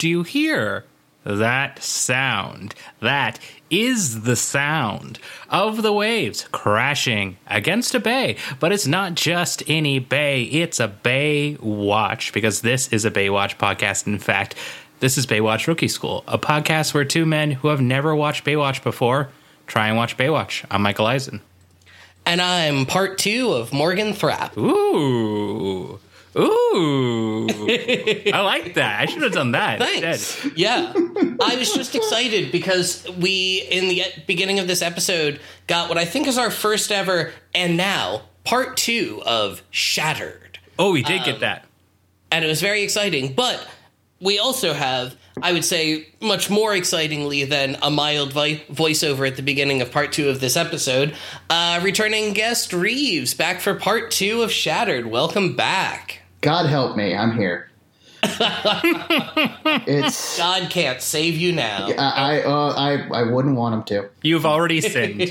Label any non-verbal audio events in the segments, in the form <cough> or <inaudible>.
Do you hear that sound? That is the sound of the waves crashing against a bay. But it's not just any bay, it's a Bay Watch, because this is a Baywatch podcast. In fact, this is Baywatch Rookie School, a podcast where two men who have never watched Baywatch before try and watch Baywatch. I'm Michael Eisen. And I'm part two of Morgan Thrapp. Ooh. Ooh. <laughs> I like that. I should have done that. Thanks. Yeah. I was just excited because we, in the beginning of this episode, got what I think is our first ever, and now, part two of Shattered. Oh, we did um, get that. And it was very exciting. But we also have, I would say, much more excitingly than a mild vi- voiceover at the beginning of part two of this episode, uh, returning guest Reeves back for part two of Shattered. Welcome back. God help me, I'm here. it's <laughs> God can't save you now. I I, uh, I I wouldn't want him to. You've already <laughs> sinned.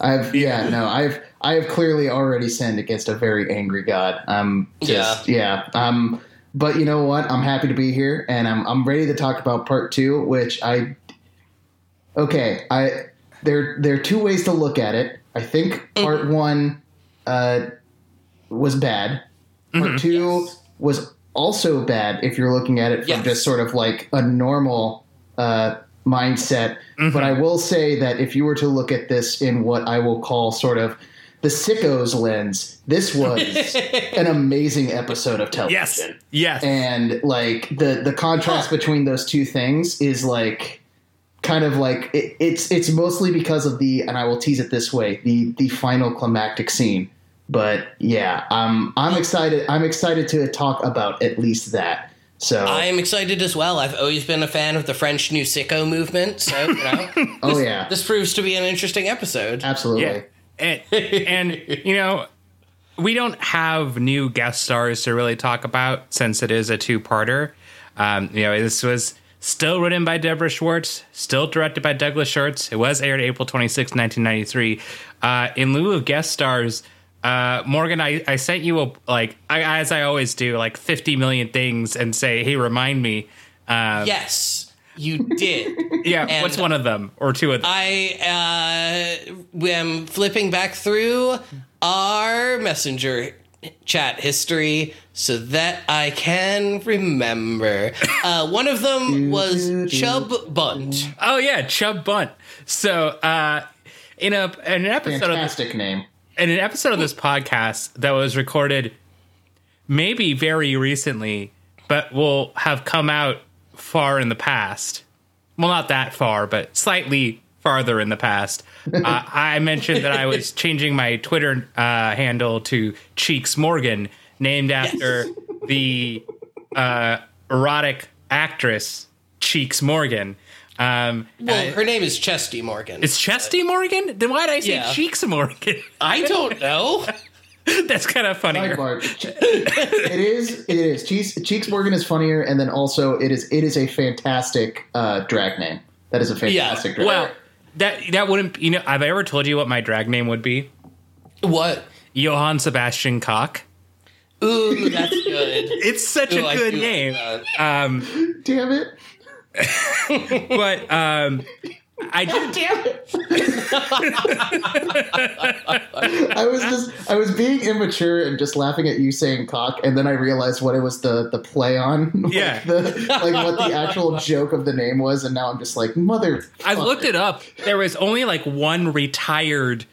I've yeah no I've I have clearly already sinned against a very angry God. Um just yeah, yeah um but you know what? I'm happy to be here, and I'm I'm ready to talk about part two, which I. Okay, I there there are two ways to look at it. I think mm-hmm. part one uh, was bad. Part mm-hmm. two yes. was also bad if you're looking at it from yes. just sort of like a normal uh, mindset. Mm-hmm. But I will say that if you were to look at this in what I will call sort of the sickos lens, this was <laughs> an amazing episode of television. Yes. Yes. And like the the contrast huh. between those two things is like kind of like it, it's it's mostly because of the and I will tease it this way, the the final climactic scene. But yeah, um, I'm excited. I'm excited to talk about at least that. So I am excited as well. I've always been a fan of the French New Sicko movement. So you know, <laughs> oh this, yeah, this proves to be an interesting episode. Absolutely. Yeah and, and you know we don't have new guest stars to really talk about since it is a two-parter. Um, you know, this was still written by Deborah Schwartz, still directed by Douglas Schwartz. It was aired April 26, 1993. Uh, in lieu of guest stars, uh, Morgan, I, I sent you a like I, as I always do, like 50 million things, and say, "Hey, remind me." Uh, yes. You did. <laughs> yeah. And what's one of them or two of them? I uh, am flipping back through our messenger chat history so that I can remember. Uh, one of them <laughs> was Chub Bunt. Oh yeah, Chub Bunt. So uh, in a in an episode fantastic of this, name in an episode of this podcast that was recorded maybe very recently, but will have come out far in the past. Well, not that far, but slightly farther in the past. <laughs> uh, I mentioned that I was changing my Twitter uh, handle to Cheeks Morgan, named after yes. the uh, erotic actress Cheeks Morgan. Um, well, her name is Chesty Morgan. It's Chesty Morgan? Then why did I say yeah. Cheeks Morgan? I <laughs> don't know. <laughs> That's kind of funny. it is. It is. Cheeks, Cheeks Morgan is funnier, and then also it is. It is a fantastic uh, drag name. That is a fantastic. Yeah. Drag well, that that wouldn't. You know, have I ever told you what my drag name would be? What? Johann Sebastian Cock. Ooh, that's good. <laughs> it's such Ooh, a good name. Um, Damn it. <laughs> but um, I God damn it! <laughs> I was just I was being immature and just laughing at you saying cock, and then I realized what it was the the play on. <laughs> Yeah, like, the, like what the actual joke of the name was, and now I'm just like mother. I looked it up. There was only like one retired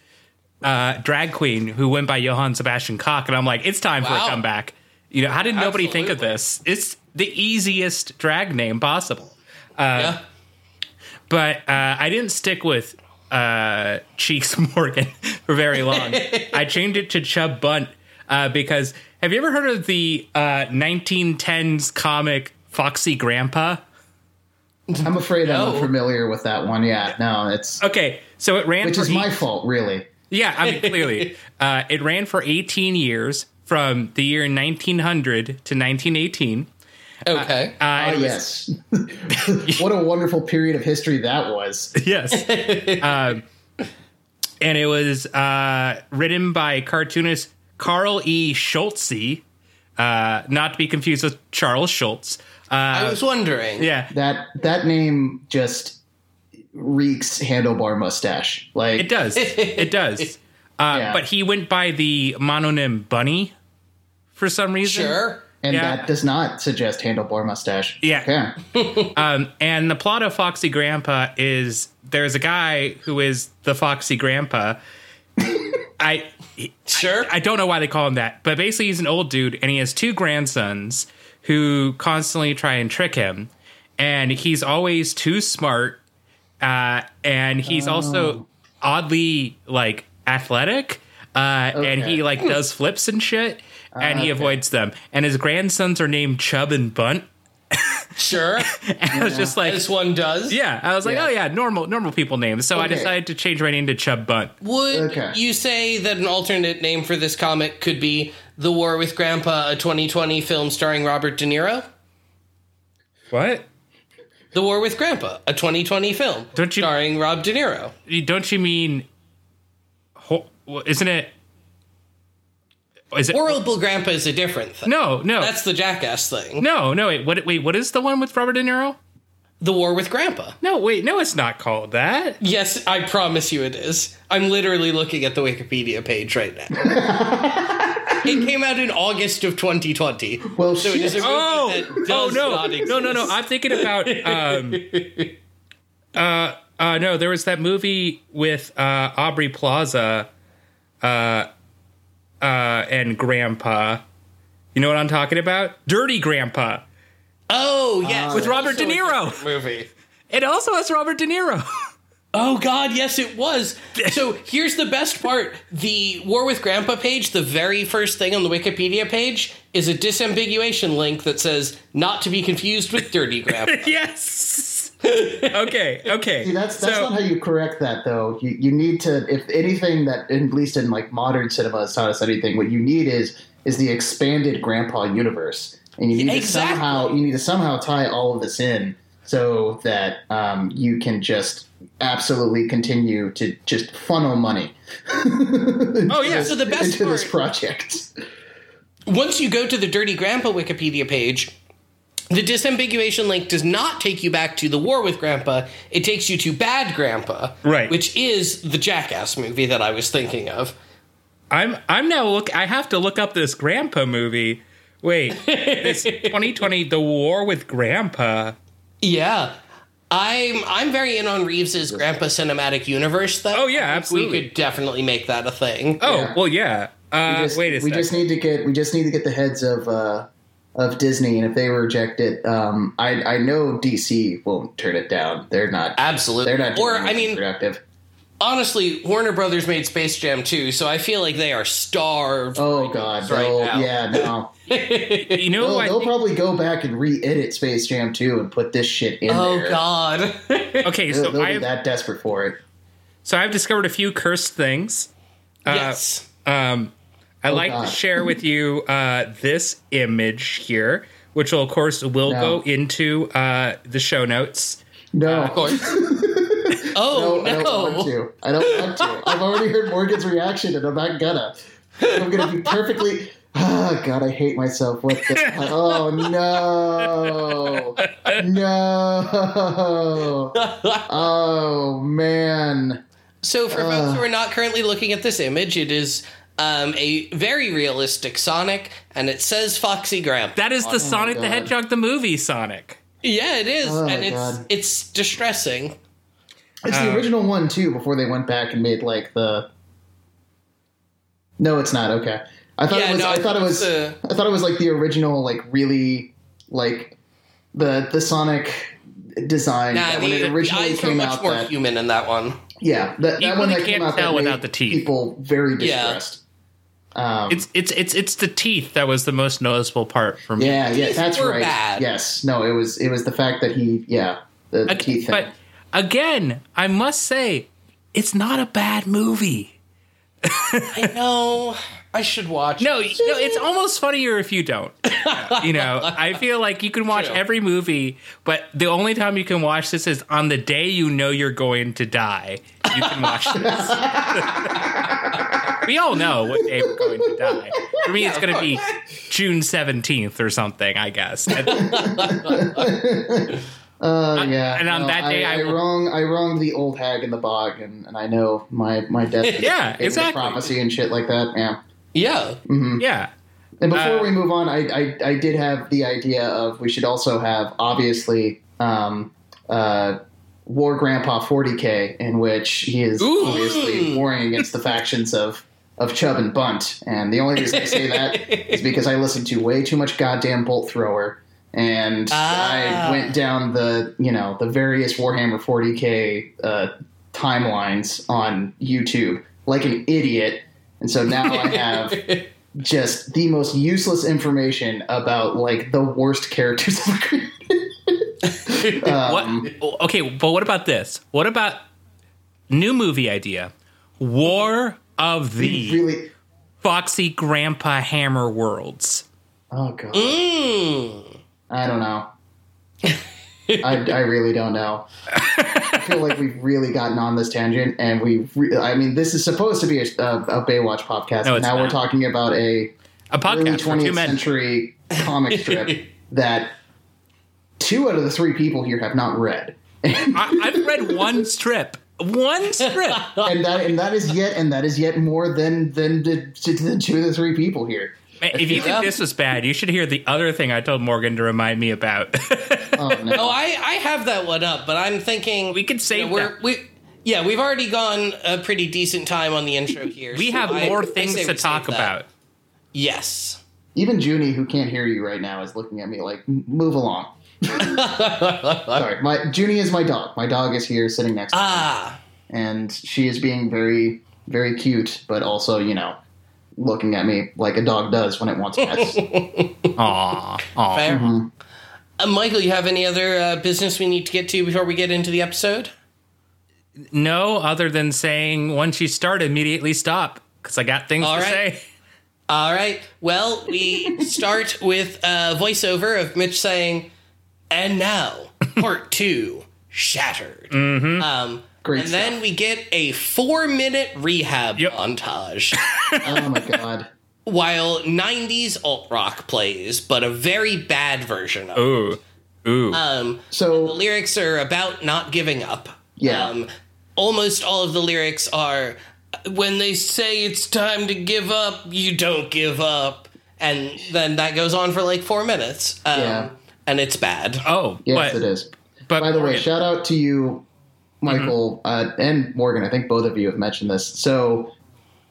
uh, drag queen who went by Johann Sebastian Cock, and I'm like, it's time wow. for a comeback. You know, how did nobody Absolutely. think of this? It's the easiest drag name possible. Uh, yeah but uh, I didn't stick with uh, Cheeks <laughs> Morgan for very long. <laughs> I changed it to Chub Bunt uh, because have you ever heard of the 1910s uh, comic Foxy Grandpa? I'm afraid no. I'm familiar with that one. Yeah, no, it's okay. So it ran, which is eight, my fault, really. Yeah, I mean, clearly, <laughs> uh, it ran for 18 years from the year 1900 to 1918. <laughs> Okay. Uh, uh, yes. <laughs> what a wonderful period of history that was. <laughs> Yes. Um, and it was uh, written by cartoonist Carl E. Schultze, Uh, not to be confused with Charles Schulz. Uh, I was wondering. yeah, That that name just reeks handlebar mustache. Like it does. it does. Uh, Yeah. But he went by the mononym Bunny for some reason. Sure. And yeah. that does not suggest handlebar mustache. Yeah. Okay. <laughs> Um, and the plot of Foxy Grandpa is there's a guy who is the Foxy Grandpa. <laughs> I Sure. I don't know why they call him that, but basically he's an old dude and he has two grandsons who constantly try and trick him, and he's always too smart, uh, and he's also oddly like athletic, uh, and he like does flips and shit, and he okay. avoids them. And his grandsons are named Chub and Bunt. sure. <laughs> And I was just like, This one does. yeah, I was like, Yeah. oh yeah, normal normal people names. So I decided to change my name to Chub Bunt. Would Okay. you say that an alternate name for this comic could be The War with Grandpa, a 2020 film starring Robert De Niro? What? The War with Grandpa, a 2020 film Don't you- starring Rob De Niro. Don't you mean? Isn't it? Is it? Horrible Grandpa is a different thing. no, no, That's the Jackass thing. no, no. Wait, what? Wait, what is the one with Robert De Niro? The War with Grandpa. No, wait, no, it's not called that. Yes, I promise you it is. I'm literally looking at the Wikipedia page right now. <laughs> it came out in August of 2020. Well, So it is a movie Oh, that oh does no, not exist. no, no, no. I'm thinking about. <laughs> Um, uh, uh, no, there was that movie with uh, Aubrey Plaza, uh, uh, and Grandpa. You know what I'm talking about? Dirty Grandpa. Oh, yes. With Robert De Niro. Movie. <laughs> It also has Robert De Niro. <laughs> Oh God, yes, it was. So here's the best part: the War with Grandpa page, the very first thing on the Wikipedia page, is a disambiguation link that says "not to be confused with Dirty <laughs> Grandpa." yes. <laughs> okay. Okay. See, that's that's So- not how you correct that though. You you need to if anything that at least in like modern cinema has taught us anything, what you need is is the expanded grandpa universe. And you need Exactly. to somehow you need to somehow tie all of this in so that um, you can just absolutely continue to just funnel money. <laughs> Oh yeah. So the best into this project. Once you go to the Dirty Grandpa Wikipedia page, the disambiguation link does not take you back to the War with Grandpa. It takes you to Bad Grandpa, Right. Which is the Jackass movie that I was thinking of. I'm I'm now look. I have to look up this Grandpa movie. Wait, this <laughs> 2020, The War with Grandpa. Yeah. I'm I'm very in on Reeves's Grandpa cinematic universe though. Oh, yeah, absolutely. We could definitely make that a thing. Oh Yeah. well, yeah. Uh, We just, wait a we second. just need to get we just need to get the heads of uh, of Disney, and if they reject it, um, I I know DC won't turn it down. They're not. Absolutely. They're not. Or I anything mean, productive. honestly, Warner Brothers made Space Jam 2, so I feel like they are starved. Oh God! right they'll- now. yeah, no. <laughs> you know, They'll, they'll think- probably go back and re-edit Space Jam 2 and put this shit in Oh there. god. <laughs> okay. They'll, So they'll be I've that desperate for it. so I've discovered a few cursed things. yes. Um, I Oh, like God. to share with you uh, this image here, which will of course will No. go into uh, the show notes. No, Of course. <laughs> Oh no, I don't want to. I don't want to. I've already heard Morgan's reaction, and I'm not gonna. I'm gonna be perfectly. Oh God, I hate myself. What the? <laughs> Oh no! No! Oh man! So for Uh. folks who are not currently looking at this image, it is um, a very realistic Sonic, and it says Foxy Grandpa. That is the Sonic the Hedgehog the movie Sonic. yeah, it is, Oh, and it's God. it's distressing. It's the Uh, original one too. Before they went back and made like the. No, it's not. Okay, I thought Yeah, it was. no, I I thought it was. it's, uh, I thought it was like the original, like really, like the the Sonic design Nah, that the, when it the originally eyes were came much out. more That, human in that one. yeah, that, that one really that came can't out that tell without made the teeth. People very Yeah. Distressed. Um, It's it's it's it's the teeth that was the most noticeable part for me. yeah, yeah, teeth that's were right. bad. Yes, no, it was it was the fact that he, yeah, the, the Okay, teeth thing. but again, I must say, it's not a bad movie. I know. <laughs> I should watch. No, it. no, it's almost funnier if you don't. you know, I feel like you can watch True. every movie, but the only time you can watch this is on the day you know you're going to die. You can watch this. <laughs> we all know what day we're going to die. For me, it's going to be June 17th or something, I guess. <laughs> Uh, yeah. and on no, that day, I, I I will- wronged I wronged the old hag in the bog, and, and I know my my death. <laughs> Yeah, indicated with exactly. Prophecy and shit like that. Yeah. Yeah. yeah. And before Uh, we move on, I, I I did have the idea of we should also have obviously um, uh, War Grandpa 40k, in which he is Ooh. obviously warring against the factions of of Chub and Bunt. And the only reason I say that <laughs> is because I listened to way too much goddamn Bolt Thrower. And Ah. I went down the, you know, the various Warhammer 40k uh, timelines on YouTube like an idiot. And so now I <laughs> have just the most useless information about like the worst characters ever created. <laughs> Um, What? Okay, but what about this? What about new movie idea? War of the really? Foxy Grandpa Hammer Worlds. Oh god, Mm. I don't know. <laughs> I, I really don't know. I feel like we've really gotten on this tangent, and we. Re- I mean, this is supposed to be a, a, a Baywatch podcast. No, but it's now we're talking about a A podcast for 20th men. century comic strip <laughs> that two out of the three people here have not read. I, I've read one strip. One strip. and that and that is yet and that is yet more than than the, than two of the three people here. If you think this was bad, you should hear the other thing I told Morgan to remind me about. <laughs> Oh no! Oh, I, I have that one up, but I'm thinking We could save you know, we're, that. we yeah we've already gone a pretty decent time on the intro here. we so have I- more things to talk save that. about. Yes. Even Junie, who can't hear you right now, is looking at me like, "Move along." <laughs> Sorry, my Junie is my dog. My dog is here sitting next to me, Ah, and she is being very, very cute, but also, you know, looking at me like a dog does when it wants pets. <laughs> Aw, aw. fair. Mhm. Uh, Michael, you have any other uh, business we need to get to before we get into the episode? No, other than saying once you start, immediately stop because I got things All to right. say. All right. Well, we <laughs> start with a voiceover of Mitch saying, "And now, part <laughs> two, shattered." Mm-hmm. Um, Great and then we get a four-minute rehab Yep. montage <laughs> oh my god! While '90s alt rock plays, but a very bad version of. it. Ooh, ooh. Um, the lyrics are about not giving up. Yeah. Um, almost all of the lyrics are when they say it's time to give up, you don't give up. And then that goes on for like four minutes. Um, Yeah. And it's bad. oh, yes, but, it is. But By the way, shout out to you, Michael, uh, and Morgan. I think both of you have mentioned this. So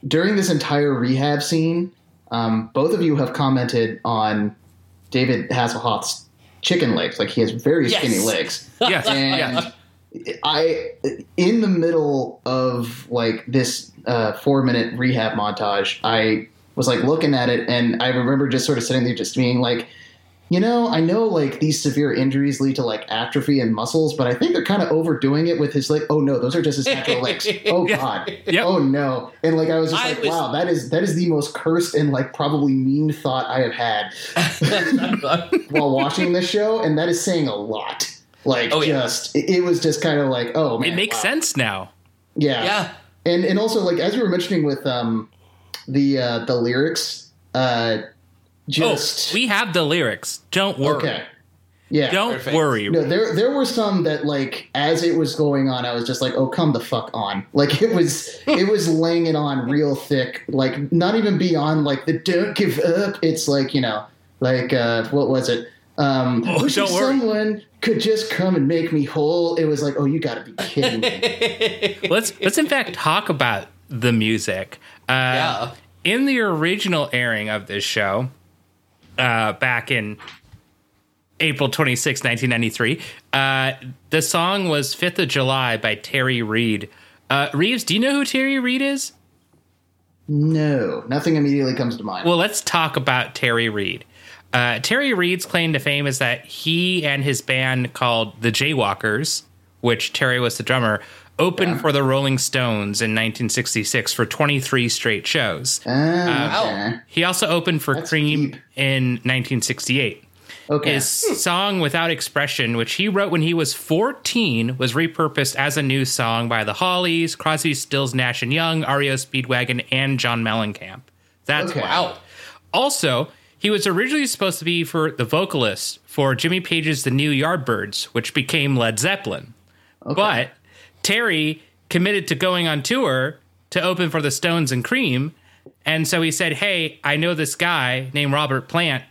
during this entire rehab scene, um, both of you have commented on David Hasselhoff's chicken legs. Like he has very Yes. skinny legs. <laughs> yes, And. I, in the middle of like this uh, four minute rehab montage, I was like looking at it, and I remember just sort of sitting there, just being like, you know, I know like these severe injuries lead to like atrophy and muscles, but I think they're kind of overdoing it with his like, oh no, those are just his natural legs. <laughs> Oh god. Yep. Oh no. And like I was just I like, was- wow, that is that is the most cursed and like probably mean thought I have had <laughs> while watching this show, and that is saying a lot. Like Oh, yeah. just it, it was just kind of like, oh man. It makes wow. sense now. Yeah. yeah. And and also like as we were mentioning with um the uh the lyrics, uh just oh, we have the lyrics. Don't worry. Okay. Yeah. Don't Perfect. worry. No, there there were some that like as it was going on, I was just like, oh come the fuck on. <laughs> Like it was it was laying it on real thick, like not even beyond like the don't give up. It's like, you know, like uh what was it? Um <laughs> Oh, wish don't worry. someone could just come and make me whole. It was like, oh you gotta be kidding me. <laughs> let's let's in fact talk about the music. Uh, Yeah. In the original airing of this show, uh, back in April 26, 1993, uh, the song was Fifth of July by Terry Reid. Uh, Reeves, do you know who Terry Reid is? no, nothing immediately comes to mind. Well, let's talk about Terry Reid. Uh, Terry Reid's claim to fame is that he and his band called the Jaywalkers, which Terry was the drummer, opened Yeah. for the Rolling Stones in 1966 for 23 straight shows. Ah, okay. He also opened for That's Cream deep. in 1968. Okay. His song Without Expression, which he wrote when he was 14, was repurposed as a new song by the Hollies, Crosby, Stills, Nash and Young, REO Speedwagon, and John Mellencamp. That's Okay. Wow. Also, he was originally supposed to be for the vocalist for Jimmy Page's The New Yardbirds, which became Led Zeppelin. But Terry committed to going on tour to open for the Stones and Cream. And so he said, Hey, I know this guy named Robert Plant.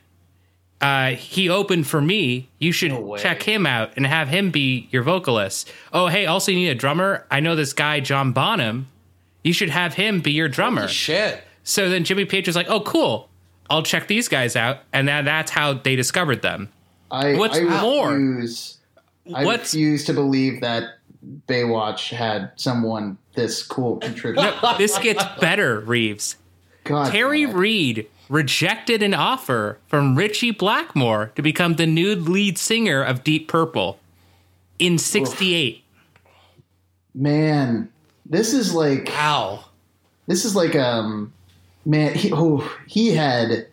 Uh, he opened for me. You should way. check him out and have him be your vocalist. Oh, hey, also you need a drummer. I know this guy, John Bonham. You should have him be your drummer. Shit. So then Jimmy Page was like, "Oh, cool. I'll check these guys out," and then that's how they discovered them. I, What's I more? refuse, I What's refuse to believe that Baywatch had someone this cool contribute. this gets better, Reeves. God, Terry God. Reid rejected an offer from Ritchie Blackmore to become the new lead singer of Deep Purple in '68. man, this is like Wow. this is like um, man, he oh, he had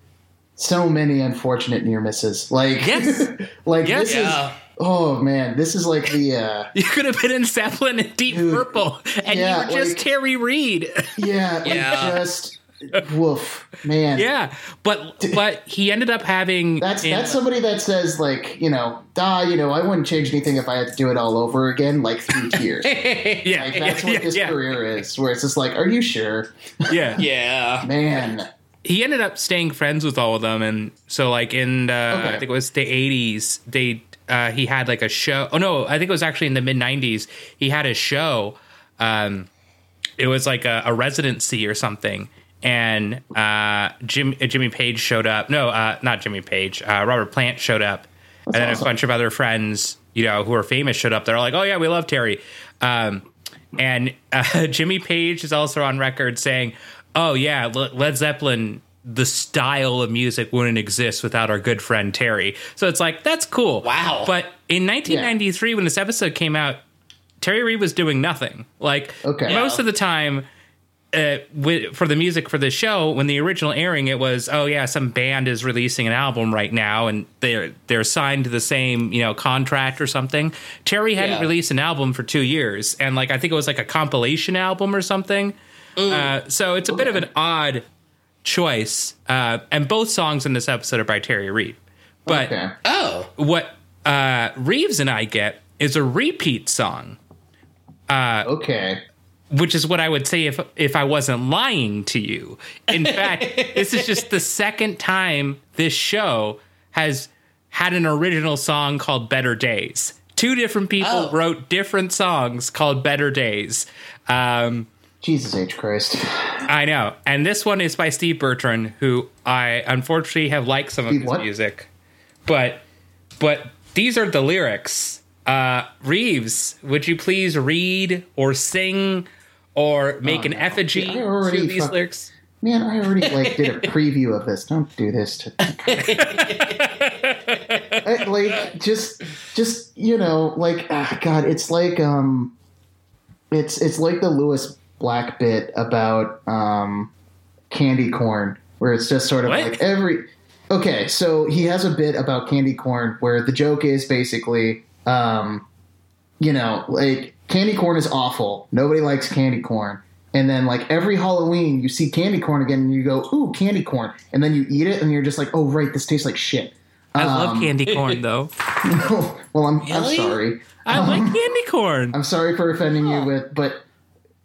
so many unfortunate near misses. Like Yes. <laughs> like Yes. this Yeah. is oh man, this is like the uh, <laughs> You could have been in Zeppelin and Deep Dude. Purple, and Yeah, you were just like- Terry Reid. <laughs> yeah, like Yeah. just woof, man. yeah, but but he ended up having That's in- that's somebody that says like you know, ah, you know, I wouldn't change anything if I had to do it all over again, like three <laughs> tears. yeah, Like that's yeah, what this yeah, career is, where it's just like, are you sure, yeah. Yeah. man? he ended up staying friends with all of them and so like in the Okay. i think it was the 80s they uh he had like a show. Oh no i think it was actually in the mid 90s he had a show um it was like a, a residency or something and uh jim uh, jimmy page showed up. No uh not jimmy page uh robert plant showed up. And then awesome. a bunch of other friends you know who are famous showed up. They're like oh yeah we love terry. Um and <laughs> uh, Jimmy Page is also on record saying, "Oh yeah, Led Zeppelin, the style of music wouldn't exist without our good friend Terry." So it's like that's cool. Wow. But in 1993, when this episode came out, Terry Reid was doing nothing. Like Okay. most Yeah. of the time. Uh, with, for the music for the show, when the original airing, it was oh yeah, some band is releasing an album right now, and they're they're signed to the same you know contract or something. Terry hadn't Yeah. released an album for two years, and like I think it was like a compilation album or something. Uh, so it's a bit of an odd choice. Uh, and both songs in this episode are by Terry Reid. But Okay. Oh. what uh, Reeves and I get is a repeat song, Okay. which is what I would say if if I wasn't lying to you. In <laughs> fact, this is just the second time this show has had an original song called Better Days. Two different people Oh. wrote different songs called Better Days. Um, Jesus H Christ. I know. And this one is by Steve Bertrand, who I unfortunately have liked some of his what? music. But but these are the lyrics. Uh Reeves, would you please read or sing or make Oh, an no. effigy already to these fuck- lyrics? Man, I already <laughs> like did a preview of this. Don't do this to <laughs> I, like just just you know, like ah, God, it's like um it's it's like the Lewis Black bit about um candy corn, where it's just sort of What? like every Okay, so he has a bit about candy corn where the joke is basically um you know, like candy corn is awful. Nobody likes candy corn. And then like every Halloween you see candy corn again and you go, ooh, candy corn. And then you eat it and you're just like, oh right, this tastes like shit. I love Um, candy <laughs> corn though. <laughs> well, I'm, I'm sorry. I like candy corn. I'm sorry for offending you with, but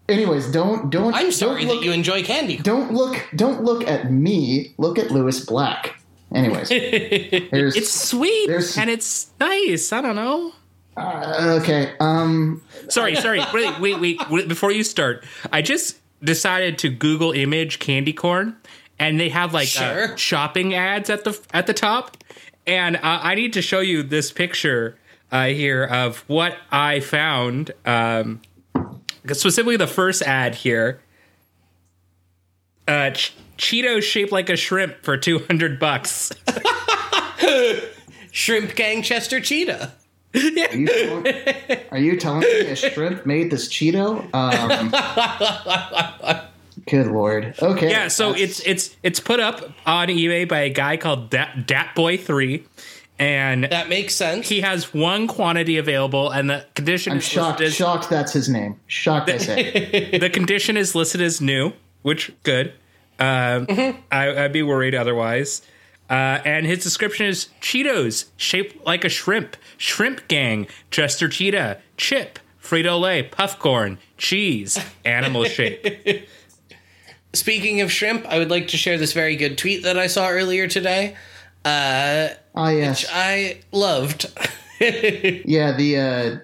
anyways, don't don't. I'm sorry don't that look, you enjoy candy. don't look don't look at me. Look at Lewis Black. Anyways, <laughs> there's It's sweet There's- and it's nice. I don't know. uh, okay. Um, Sorry, sorry. <laughs> Wait, wait, wait, wait. Before you start, I just decided to Google image candy corn, and they have like uh, shopping ads at the at the top, and uh, I need to show you this picture uh, here of what I found. Um, specifically, the first ad here. Uh, Ch- Cheetos shaped like a shrimp for two hundred bucks. <laughs> Shrimp Gang Chester Cheetah. are you telling, are you telling me a shrimp made this Cheeto? Um, good lord. Okay. Yeah, so that's- it's it's it's put up on eBay by a guy called Dat, Dat Boy Three, and that makes sense. he has one quantity available, and the condition I'm is shocked. listed as, Shocked. That's his name. Shocked. I say. <laughs> the condition is listed as new, which good. Um, I, I'd be worried otherwise. Uh, and his description is Cheetos shaped like a shrimp, shrimp gang, Chester Cheetah, chip, Frito Lay, puffcorn, cheese, animal shape. <laughs> Speaking of shrimp, I would like to share this very good tweet that I saw earlier today. Uh, Ah, yes. I loved. <laughs> Yeah, the uh,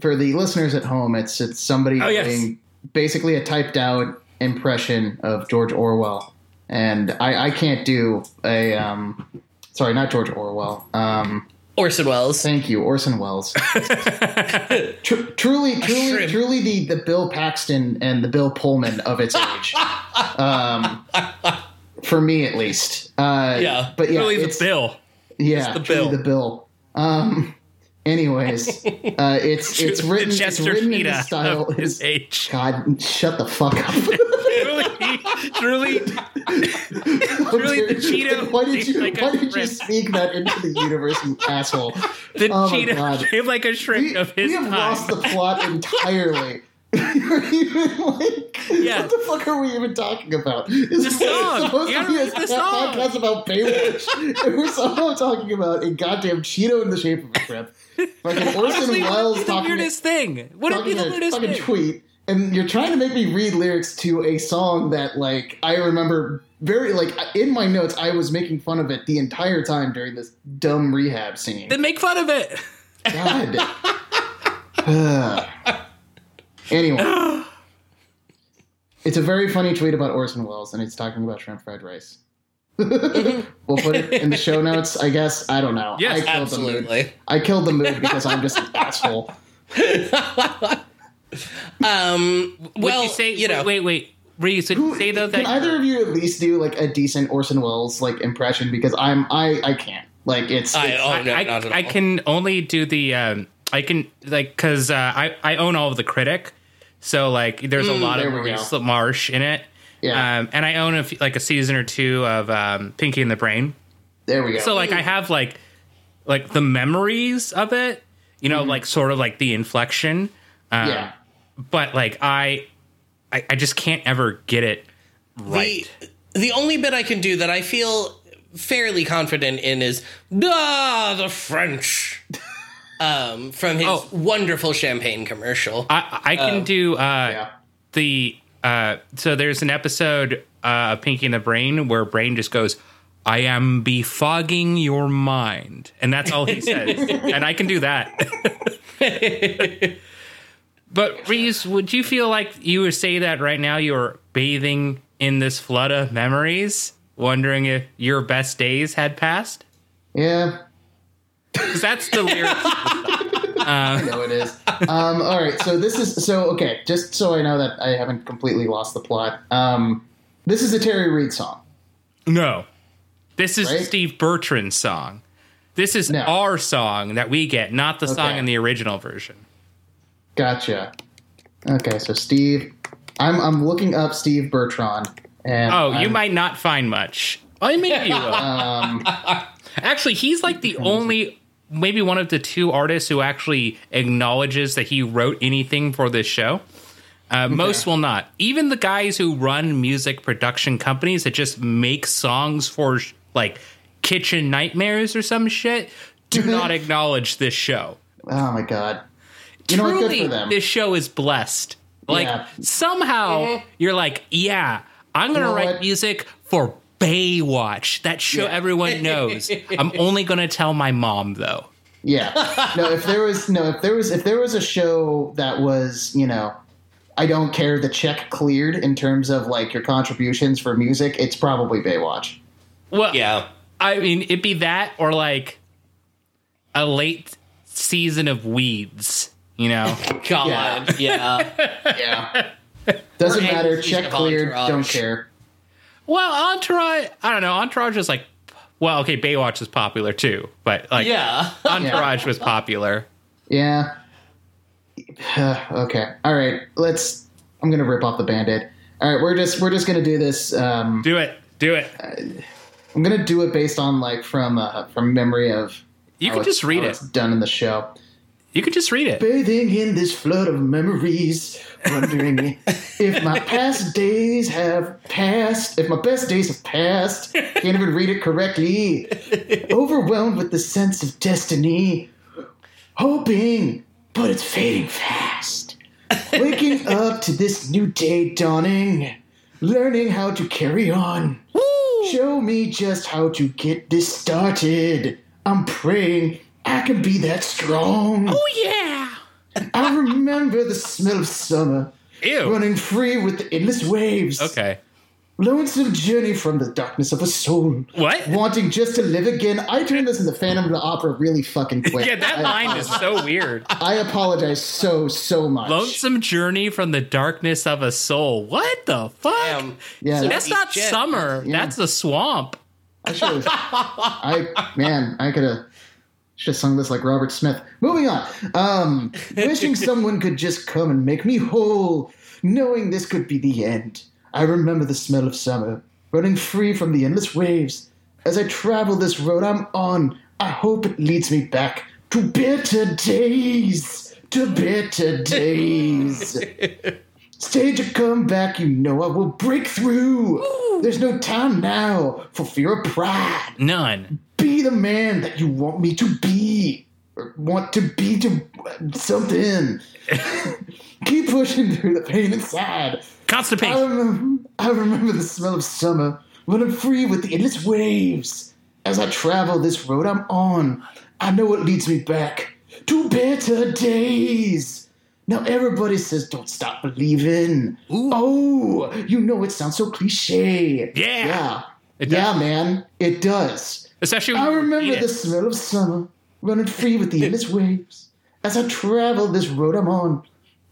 for the listeners at home, it's it's somebody Oh, yes. doing basically a typed out impression of George Orwell, and I, I can't do a um, sorry, not George Orwell. Um, Orson Welles. thank you, Orson Welles. <laughs> Tr- truly, truly, truly, the the Bill Paxton and the Bill Pullman of its age. <laughs> um, for me, at least. Uh, Yeah. but yeah, really, the it's- bill. yeah, the truly bill. the bill. Um, anyways, uh, it's <laughs> it's The written it's written in the style. of his is- age. God, shut the fuck up. <laughs> truly, truly, <laughs> truly the Cheeto Why did you like Why did you speak that into the universe, you asshole? the Oh cheetah God. shaped like a shrimp We, of his we have time. lost the plot entirely. You're even like, Yeah. what the fuck are we even talking about? Is The song. supposed You to be a podcast about Baywatch, and we're somehow talking about a goddamn Cheeto in the shape of a shrimp. Fucking <laughs> Orson what Welles be the talking, weirdest thing? Would be the weirdest fucking thing? tweet, and you're trying to make me read lyrics to a song that, like, I remember very, like, in my notes, I was making fun of it the entire time during this dumb rehab singing. Then make fun of it. God. <laughs> <sighs> <sighs> Ugh. anyway. <gasps> It's a very funny tweet about Orson Welles, and it's talking about shrimp fried rice. <laughs> we'll put it in the show notes, I guess. I don't know. Yes, I killed the mood. Absolutely. I killed the mood because I'm just an <laughs> asshole. <laughs> Um, Would well, you say? you know, wait, wait. Reese, would you say though that Can either of you at least do like a decent Orson Welles like impression? Because I'm I I can't. Like it's, I, it's- oh, no, I, not I can only do the um, I can like because uh, I I own all of the critic, so like there's a lot of Mm, there we go. Maurice Marsh in it. Yeah. Um, and I own a f- like a season or two of um, Pinky and the Brain. there we go. So like I have like like the memories of it, you know, like sort of like the inflection. Um, yeah. But like I, I I just can't ever get it right. The, the only bit I can do that I feel fairly confident in is ah the French. <laughs> Um, from his Oh. wonderful champagne commercial. I I can do uh Yeah. the uh so there's an episode uh of Pinky and the Brain where Brain just goes I am befogging your mind. And that's all he says. <laughs> and I can do that. <laughs> but Reese, would you feel like you would say that right now you're bathing in this flood of memories, wondering if your best days had passed? Yeah. Because that's the lyrics. <laughs> I know it is. Um, all right, so this is so okay. Just so I know that I haven't completely lost the plot. Um, this is a Terry Reid song. No. This is Right? Steve Bertrand's song. This is No. our song that we get, not the song in the original version. Gotcha. Okay, so Steve, I'm I'm looking up Steve Bertrand, and Oh, you I'm- might not find much. Oh, maybe you will. Um, <laughs> actually, he's like the <laughs> only, maybe one of the two artists who actually acknowledges that he wrote anything for this show. Uh, Most will not. Even the guys who run music production companies that just make songs for like kitchen nightmares or some shit do <laughs> not acknowledge this show. oh my god. You know? Good truly for them. this show is blessed. Like Yeah. somehow you're like, yeah, I'm gonna know write what? music for Baywatch. That show Yeah. everyone knows. I'm <laughs> only gonna tell my mom though. Yeah. No, if there was no, if there was if there was a show that was, you know, I don't care the check cleared in terms of like your contributions for music, it's probably Baywatch. Well, yeah. I mean, it'd be that or like a late season of Weeds. You know, <laughs> God, yeah. <laughs> Yeah. Doesn't Or matter. Check cleared. Don't care. Well, Entourage. I don't know. Entourage is like, well, okay, Baywatch is popular too, but like, yeah. <laughs> Entourage was popular. Yeah. <sighs> okay. All right. Let's. I'm gonna rip off the band-aid. All right. We're just we're just gonna do this. Um, Do it. Do it. I'm gonna do it based on like from uh, from memory of. You could just read it. Done in the show. You could just read it. Bathing in this flood of memories, wondering <laughs> if my past days have passed, if my best days have passed. Can't even read it correctly. Overwhelmed with the sense of destiny, hoping, but it's fading fast. Waking <laughs> up to this new day dawning, learning how to carry on. Show me just how to get this started. I'm praying I can be that strong. Oh yeah. And I remember the smell of summer. Ew. Running free with the endless waves. Okay. Lonesome journey from the darkness of a soul. What? Wanting just to live again. I turned this into Phantom of the Opera really fucking quick. <laughs> Yeah, that I, line is so weird. I apologize so, so much. Lonesome journey from the darkness of a soul. What the fuck? Damn. Yeah, So That's not shit. summer. Yeah. That's a swamp. I should have. I man, I could have should have sung this like Robert Smith. Moving on. Um, <laughs> wishing someone could just come and make me whole, knowing this could be the end. I remember the smell of summer, running free from the endless waves. As I travel this road I'm on, I hope it leads me back to better days. To better days. <laughs> Stage a comeback, you know I will break through. There's no time now for fear of pride. None. Be the man that you want me to be. Or want to be to something. <laughs> Keep pushing through the pain inside. I Constipation. remember, I remember the smell of summer, when I'm free with the endless waves. As I travel this road I'm on, I know it leads me back to better days. Now everybody says don't stop believing. Oh, you know it sounds so cliche. Yeah. Yeah. Yeah, man. It does. Especially I remember the smell of summer, running free with the endless waves. As I travel this road I'm on,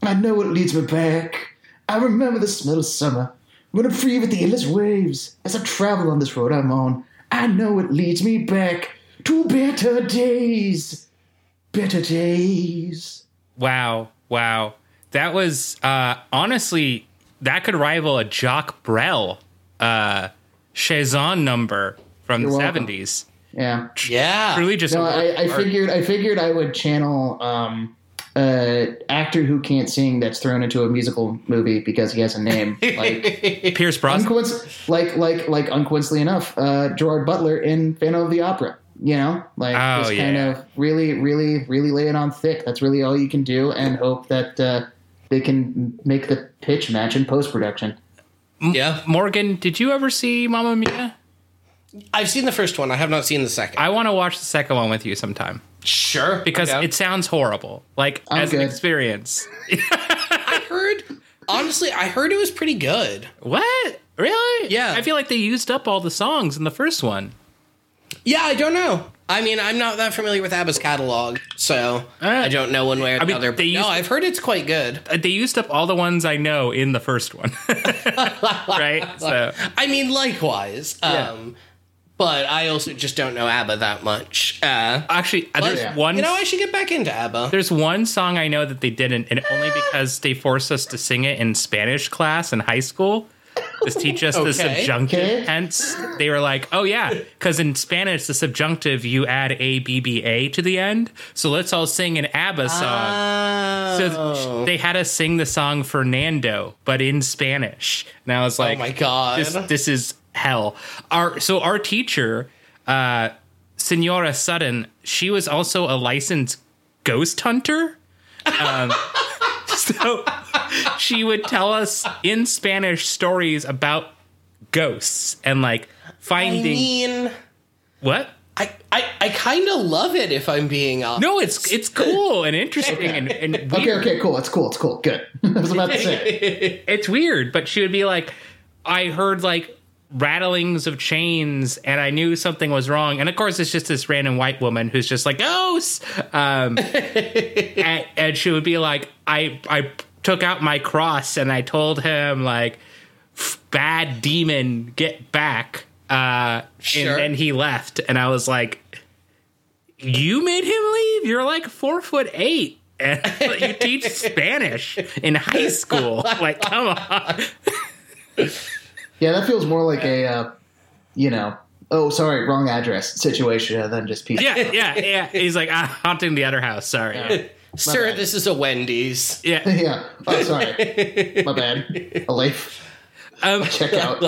I know it leads me back. I remember the smell of summer, running free with the endless waves. As I travel on this road I'm on, I know it leads me back to better days. Better days. Wow. Wow. That was uh honestly that could rival a Jacques Brel uh chanson number from You're the 70s. Yeah. Yeah. Truly just No, a I, I work of art. figured I figured I would channel um uh actor who can't sing that's thrown into a musical movie because he has a name. <laughs> Like Pierce Brosnan. uncoinc- like like like uncoincidentally enough, uh, Gerard Butler in Phantom of the Opera. You know, like Oh, just kind of really, really, really lay it on thick. That's really all you can do, and hope that uh, they can make the pitch match in post production. yeah. Morgan, did you ever see Mamma Mia? I've seen the first one. I have not seen the second. I want to watch the second one with you sometime sure. because Okay. it sounds horrible. Like I'm as an experience. I heard. Honestly, I heard it was pretty good. what? Really? Yeah. I feel like they used up all the songs in the first one. Yeah, I don't know. I mean, I'm not that familiar with ABBA's catalog, so I don't know one way or the Uh, mean, other. But they no, I've heard it's quite good. Uh, They used up all the ones I know in the first one. <laughs> <laughs> right? So I mean, likewise. Um, but I also just don't know ABBA that much. Uh, actually uh, there's Yeah. one you know, I should get back into ABBA. There's one song I know that they didn't, and only because they forced us to sing it in Spanish class in high school. To teach us the subjunctive Okay. tense. They were like, oh, yeah, because in Spanish, the subjunctive, you add A, B, B, A to the end. So let's all sing an ABBA song. So Oh. th- they had us sing the song Fernando, but in Spanish. And I was like, oh my god. this, this is hell. Our so our teacher, uh, Senora Sutton, she was also a licensed ghost hunter. Um, <laughs> so she would tell us in Spanish stories about ghosts and like I finding mean, what. I, I, I kind of love it if I'm being honest. No, it's it's cool and interesting and, and weird. Okay, okay, cool. It's cool. It's cool. Good. <laughs> I was about to say. it's weird, but she would be like, I heard like rattlings of chains and I knew something was wrong. And of course, it's just this random white woman who's just like, ghosts. Um, <laughs> and, and she would be like, I, I took out my cross and I told him, like, bad demon, get back. Uh, Sure. And then he left. And I was like, You made him leave? You're like four foot eight. And <laughs> you teach Spanish in high school. <laughs> Like, come on. Yeah, that feels more like a, uh, you know, oh, sorry, wrong address situation, than just peace. Yeah, yeah, yeah. He's like, ah, haunting the other house. Sorry. Yeah. <laughs> Sir, bad. this is a Wendy's. Yeah. <laughs> yeah. Oh, sorry, <laughs> my bad. A life Um, check out.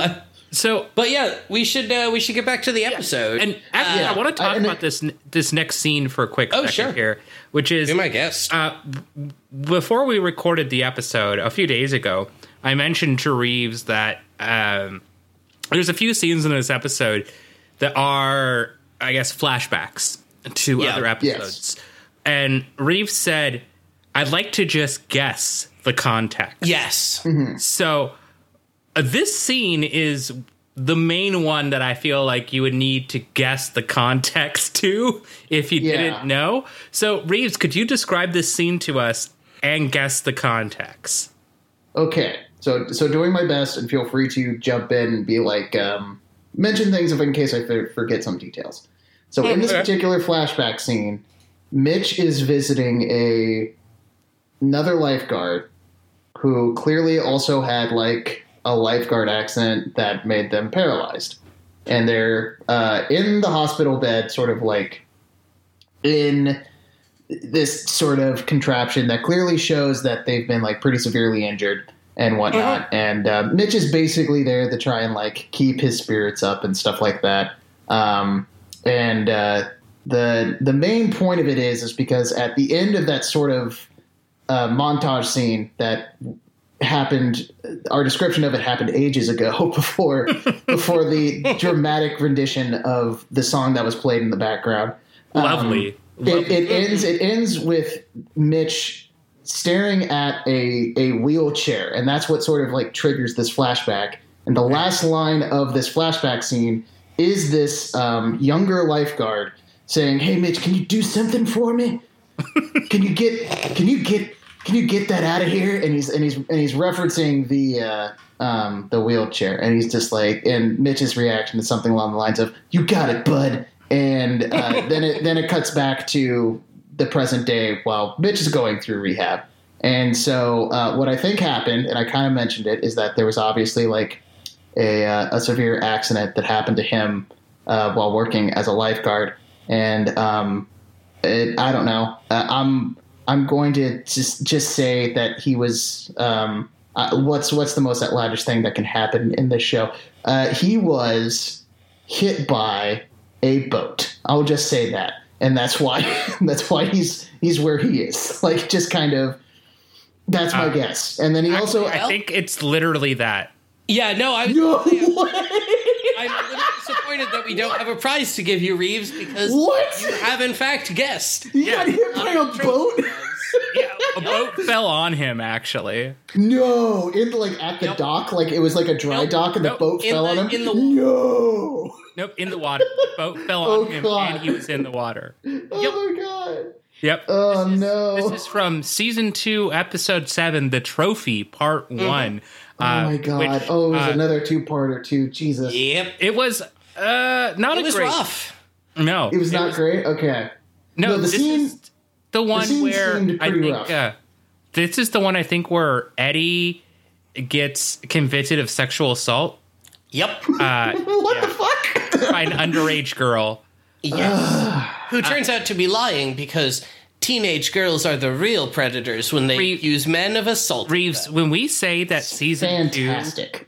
so, But yeah, we should uh, we should get back to the episode. and actually, Yeah. I want to talk I- and about this this next scene for a quick Oh, second sure. here, which is be my guest. uh, before we recorded the episode a few days ago, I mentioned to Reeves that um, there's a few scenes in this episode that are, I guess, flashbacks to Yeah. other episodes. And Reeves said, I'd like to just guess the context. yes. So uh, this scene is the main one that I feel like you would need to guess the context <laughs> to if you Yeah. didn't know. So Reeves, could you describe this scene to us and guess the context? Okay, so so doing my best, and feel free to jump in and be like, um, mention things if in case I forget some details. So in this particular flashback scene, Mitch is visiting a another lifeguard who clearly also had like a lifeguard accident that made them paralyzed, and they're uh, in the hospital bed, sort of like in this sort of contraption that clearly shows that they've been like pretty severely injured and whatnot. And uh, Mitch is basically there to try and like keep his spirits up and stuff like that. Um, and uh, the the main point of it is is because at the end of that sort of uh, montage scene that happened our description of it happened ages ago <laughs> before <laughs> before the dramatic rendition of the song that was played in the background Um, Lovely. it, it ends. It ends with Mitch staring at a a wheelchair, and that's what sort of like triggers this flashback. And the last line of this flashback scene is this um, younger lifeguard saying, "Hey, Mitch, can you do something for me? <laughs> Can you get? Can you get? Can you get that out of here?" And he's and he's and he's referencing the. Uh, um, the wheelchair, and he's just like, and Mitch's reaction is something along the lines of, "You got it, bud," and uh, <laughs> then it then it cuts back to the present day while Mitch is going through rehab. And so, uh, what I think happened, and I kind of mentioned it, is that there was obviously like a, uh, a severe accident that happened to him uh, while working as a lifeguard, and um, it, I don't know. Uh, I'm I'm going to just just say that he was. Um, uh, what's what's the most outlandish thing that can happen in this show? Uh, he was hit by a boat. I'll just say that, and that's why <laughs> that's why he's he's where he is. <laughs> Like just kind of. That's my Uh, guess. And then he also. I think it's literally that. yeah, no, I was No <laughs> I'm a little disappointed that we don't have a prize to give you, Reeves, because What? you have in fact guessed. He got hit by a boat? Yeah, a boat fell on him, actually. No, in like at the Nope. dock, like it was like a dry Nope. dock, and the boat In fell the- on him. in the- no. Nope, in the water. The boat fell on Oh, him, God. and he was in the water. Oh my god. Yep. Oh this is, no. This is from season two, episode seven, the trophy, part one. oh uh, my god. which, oh, it was uh, another two-parter too. Jesus. Yep. It was uh not It a was great. rough. No, It was not great. Okay. No, No, the scene- is the one scene where I think uh, this is the one I think where Eddie gets convicted of sexual assault Yep. uh, <laughs> What Yeah. the fuck? by an underage girl. Yes. Who turns out to be lying because teenage girls are the real predators when they Re- accuse men of assault. Reeves, when we say that season two,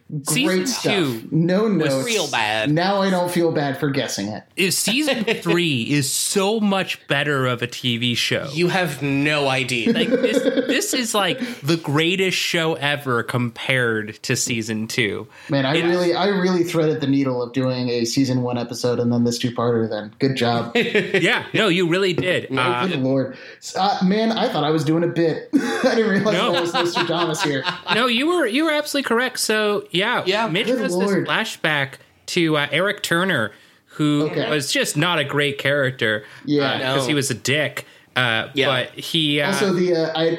Fantastic. Season Great stuff. two no notes. real bad. Now I don't feel bad for guessing it. is season <laughs> three is so much better of a TV show. You have no idea. like this, this is like the greatest show ever compared to season two. Man, I It- really, I really threaded the needle of doing a season one episode and then this two-parter. Then, good job. <laughs> Yeah, no, you really did. Oh, Uh, good lord, uh, man! I thought I was doing a bit. <laughs> I didn't realize No. that was Nostradamus here. no, you were you were absolutely correct. So yeah, Yeah. Mitch Good has Lord. this flashback to uh, Eric Turner, who Okay. was just not a great character. Yeah. because No. he was a dick. Uh, Yeah. but he uh, Also, the uh, I,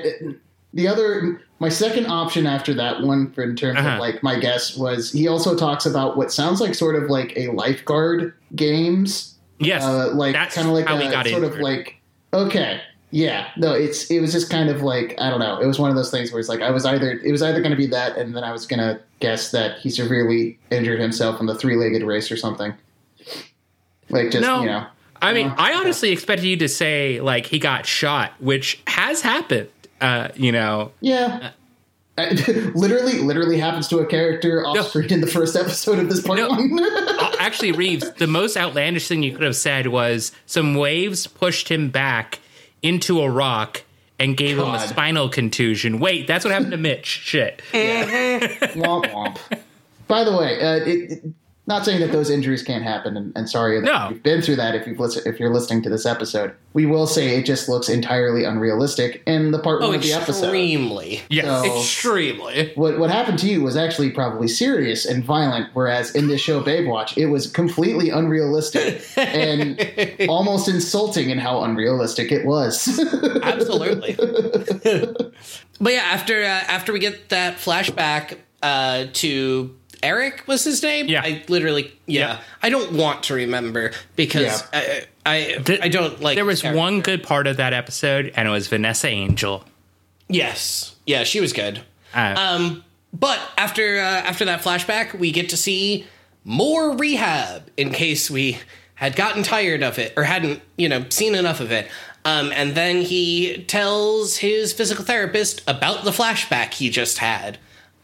the other, my second option after that one, for in terms Uh-huh. of like my guess was he also talks about what sounds like sort of like a lifeguard games, yes, uh, like that's kind of like a sort into of like okay. Yeah, no, it's it was just kind of like I don't know. It was one of those things where it's like I was either it was either going to be that, and then I was going to guess that he severely injured himself in the three legged race or something. Like just No. you know. I mean, Uh, I honestly expected you to say like he got shot, which has happened. Uh, you know, Yeah. <laughs> literally, literally happens to a character off No. screen in the first episode of this part No. <laughs> Uh, actually, Reeves, the most outlandish thing you could have said was some waves pushed him back into a rock and gave him a spinal contusion. Wait, that's what happened to Mitch. Shit. <laughs> womp womp. By the way, uh, it, it- not saying that those injuries can't happen, and, and sorry that No. you've been through that. If you've listen, if you're listening to this episode, we will say it just looks entirely unrealistic in the part Oh, one of the episode. extremely. Yes. So- Extremely. What what happened to you was actually probably serious and violent, whereas in this show, Babe Watch, it was completely unrealistic <laughs> and almost insulting in how unrealistic it was. <laughs> Absolutely. <laughs> but yeah, after uh, after we get that flashback uh, to Eric was his name. Yeah. I literally yeah. Yeah. I don't want to remember because I I, Th- I don't like. There was character. one good part of that episode, and it was Vanessa Angel. Yes. Yeah, she was good. Uh, Um, but after uh, after that flashback, we get to see more rehab. In case we had gotten tired of it or hadn't, you know, seen enough of it. Um, and then he tells his physical therapist about the flashback he just had.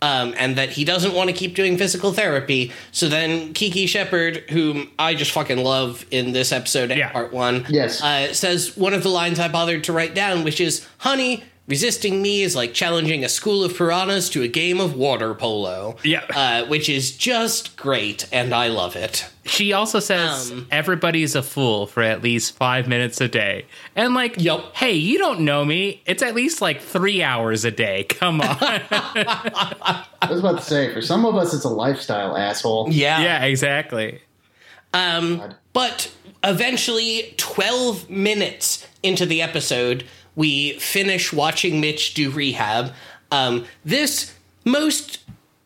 Um, and that he doesn't want to keep doing physical therapy. So then Kiki Shepard, whom I just fucking love in this episode Yeah. part one, Yes. uh, says one of the lines I bothered to write down, which is, "Honey, resisting me is like challenging a school of piranhas to a game of water polo." Yeah. uh, which is just great, and I love it. she also says um, everybody's a fool for at least five minutes a day. And like, Yup. hey, you don't know me. It's at least like three hours a day. <laughs> Come on. I was about to say, for some of us, it's a lifestyle, asshole. Yeah, yeah, exactly. Um, but eventually, 12 minutes into the episode, we finish watching Mitch do rehab. Um, this, most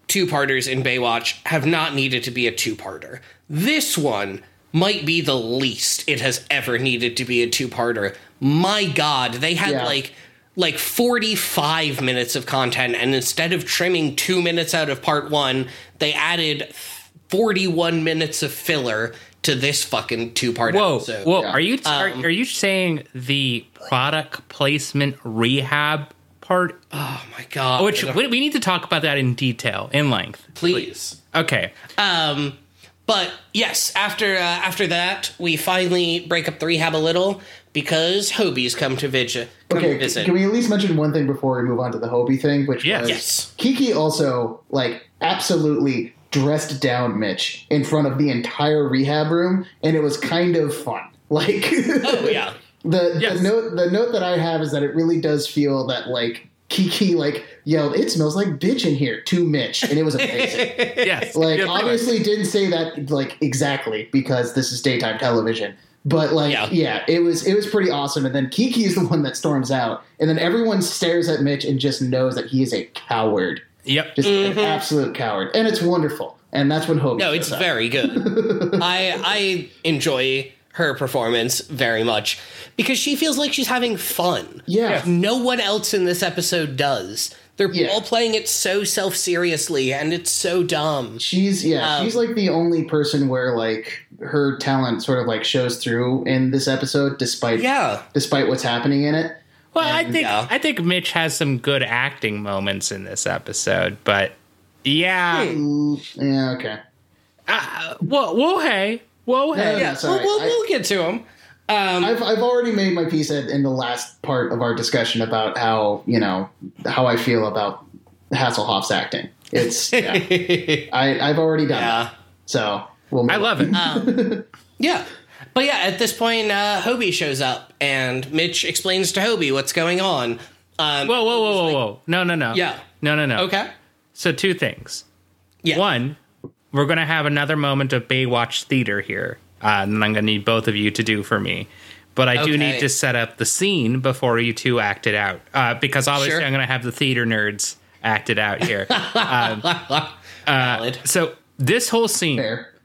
two parters in Baywatch have not needed to be a two parter. This one might be the least it has ever needed to be a two parter. My God, they had Yeah. like like 45 minutes of content and instead of trimming 2 minutes out of part 1 they added 41 minutes of filler to this fucking two-part Whoa, episode. whoa! Yeah. Are you are, Um, are you saying the product placement rehab part? oh my god. Which we we need to talk about that in detail, in length. please. Okay. Um but yes, after uh, after that, we finally break up the rehab a little because Hobie's come to visit. Come Okay, to visit. can we at least mention one thing before we move on to the Hobie thing? Which Yes. was Yes. Kiki also like absolutely dressed down Mitch in front of the entire rehab room, and it was kind of fun. <laughs> Like, oh yeah. the, Yes. the note the note that I have is that it really does feel that like Kiki like yelled, "It smells like bitch in here" to Mitch, and it was amazing. <laughs> Yes. like Yeah, obviously didn't say that like exactly because this is daytime television but like Yeah. yeah. it was it was pretty awesome and then kiki is the one that storms out and then everyone stares at mitch and just knows that he is a coward Yep. just an absolute coward and it's wonderful and that's when hope No, it's very good. <laughs> I I enjoy her performance very much because she feels like she's having fun. yeah No one else in this episode does. They're Yeah. all playing it so self seriously, and it's so dumb. she's yeah Um, she's like the only person where like her talent sort of like shows through in this episode despite Yeah. despite what's happening in it Well, I think yeah. I think Mitch has some good acting moments in this episode, but yeah. Ooh, yeah okay Uh, whoa, whoa, hey, whoa, hey. no, Yeah, sorry. we'll, we'll, I- we'll get to him. Um, I've I've already made my piece in in the last part of our discussion about how you know how I feel about Hasselhoff's acting. It's <laughs> yeah, I I've already done yeah. that. So we'll move I love it. <laughs> Um, yeah. But yeah, at this point, uh, Hobie shows up, and Mitch explains to Hobie what's going on. Um, whoa, whoa, whoa, whoa, whoa! No, no, no. Yeah. No, no, no. Okay. So two things. Yeah. One, we're gonna have another moment of Baywatch theater here, uh, and I'm gonna need both of you to do for me. But I do need to set up the scene before you two act it out, uh, because obviously Sure. I'm gonna have the theater nerds act it out here. <laughs> Valid. so this whole scene fair,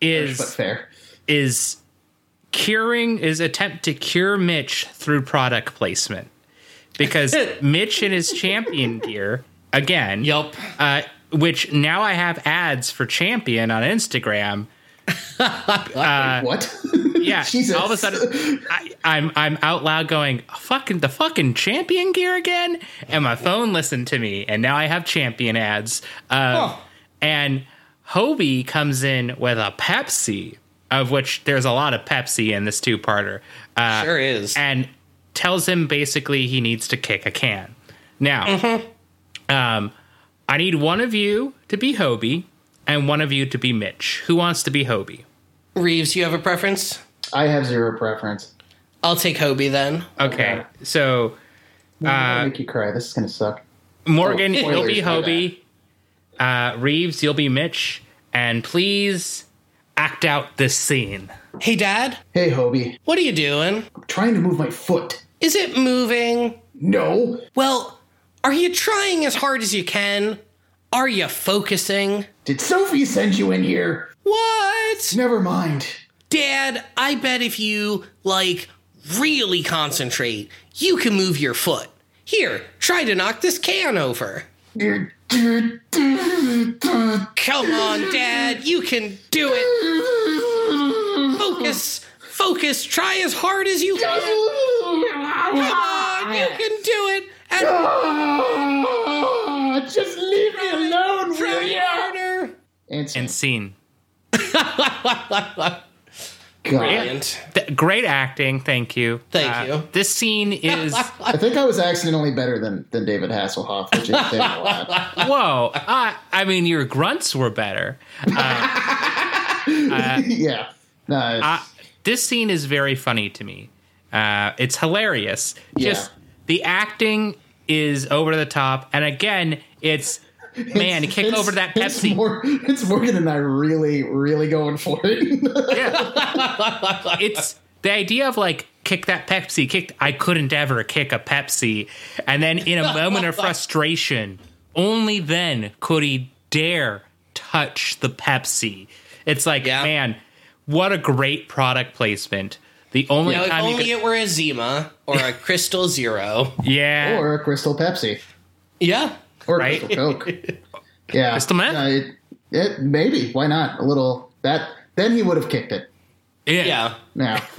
is fair. is curing is attempt to cure Mitch through product placement because <laughs> Mitch in his champion gear again, Yep. uh, which now I have ads for champion on Instagram. <laughs> Uh, what? <laughs> yeah, Jesus. all of a sudden, I, I'm I'm out loud going, "Fucking the fucking champion gear again," and my phone listened to me, and now I have champion ads. Uh, Huh. And Hobie comes in with a Pepsi, of which there's a lot of Pepsi in this two-parter. Uh, Sure is. and tells him basically he needs to kick a can. Now, um, I need one of you to be Hobie and one of you to be Mitch. Who wants to be Hobie? Reeves, you have a preference? I have zero preference. I'll take Hobie then. Okay, Okay. so No, I'll Uh, make you cry. This is gonna suck. Morgan, Oh, you'll be spoilers, Hobie. Uh, Reeves, you'll be Mitch. And please act out this scene. Hey, Dad, Hey, Hobie, what are you doing? I'm trying to move my foot. Is it moving? No, Well, are you trying as hard as you can? Are you focusing? did Sophie send you in here? What? Never mind. Dad, I bet if you, like, really concentrate, you can move your foot. Here, try to knock this can over. Come on, Dad, you can do it. Focus, focus, try as hard as you can. Come on, you can do it. And Ah, Just leave me alone, try will ya? harder. And, And scene. <laughs> God, Brilliant. Th- great acting, thank you. Uh, Thank you. This scene <laughs> is I think I was accidentally better than, than David Hasselhoff, which is saying a lot. whoa. I, I mean, your grunts were better. <laughs> yeah. No, Uh, this scene is very funny to me. Uh, it's hilarious. Just Yeah. the acting is over the top, and again, it's man, kick It's- over that It's, Pepsi. more, it's Morgan and I really, really going for it. Yeah. <laughs> it's the idea of like kick that Pepsi. Kick. I couldn't ever kick a Pepsi, and then in a moment of <laughs> frustration, only then could he dare touch the Pepsi. It's like, Yeah. man, what a great product placement. The only Now, if time you only could, it were a Zima or a <laughs> Crystal Zero. yeah, or a Crystal Pepsi. Yeah. Or Right? Crystal Coke. <laughs> Yeah. Crystal meth? No, it, it, maybe. Why not? A little. That. Then he would have kicked it. Yeah. Now. <laughs>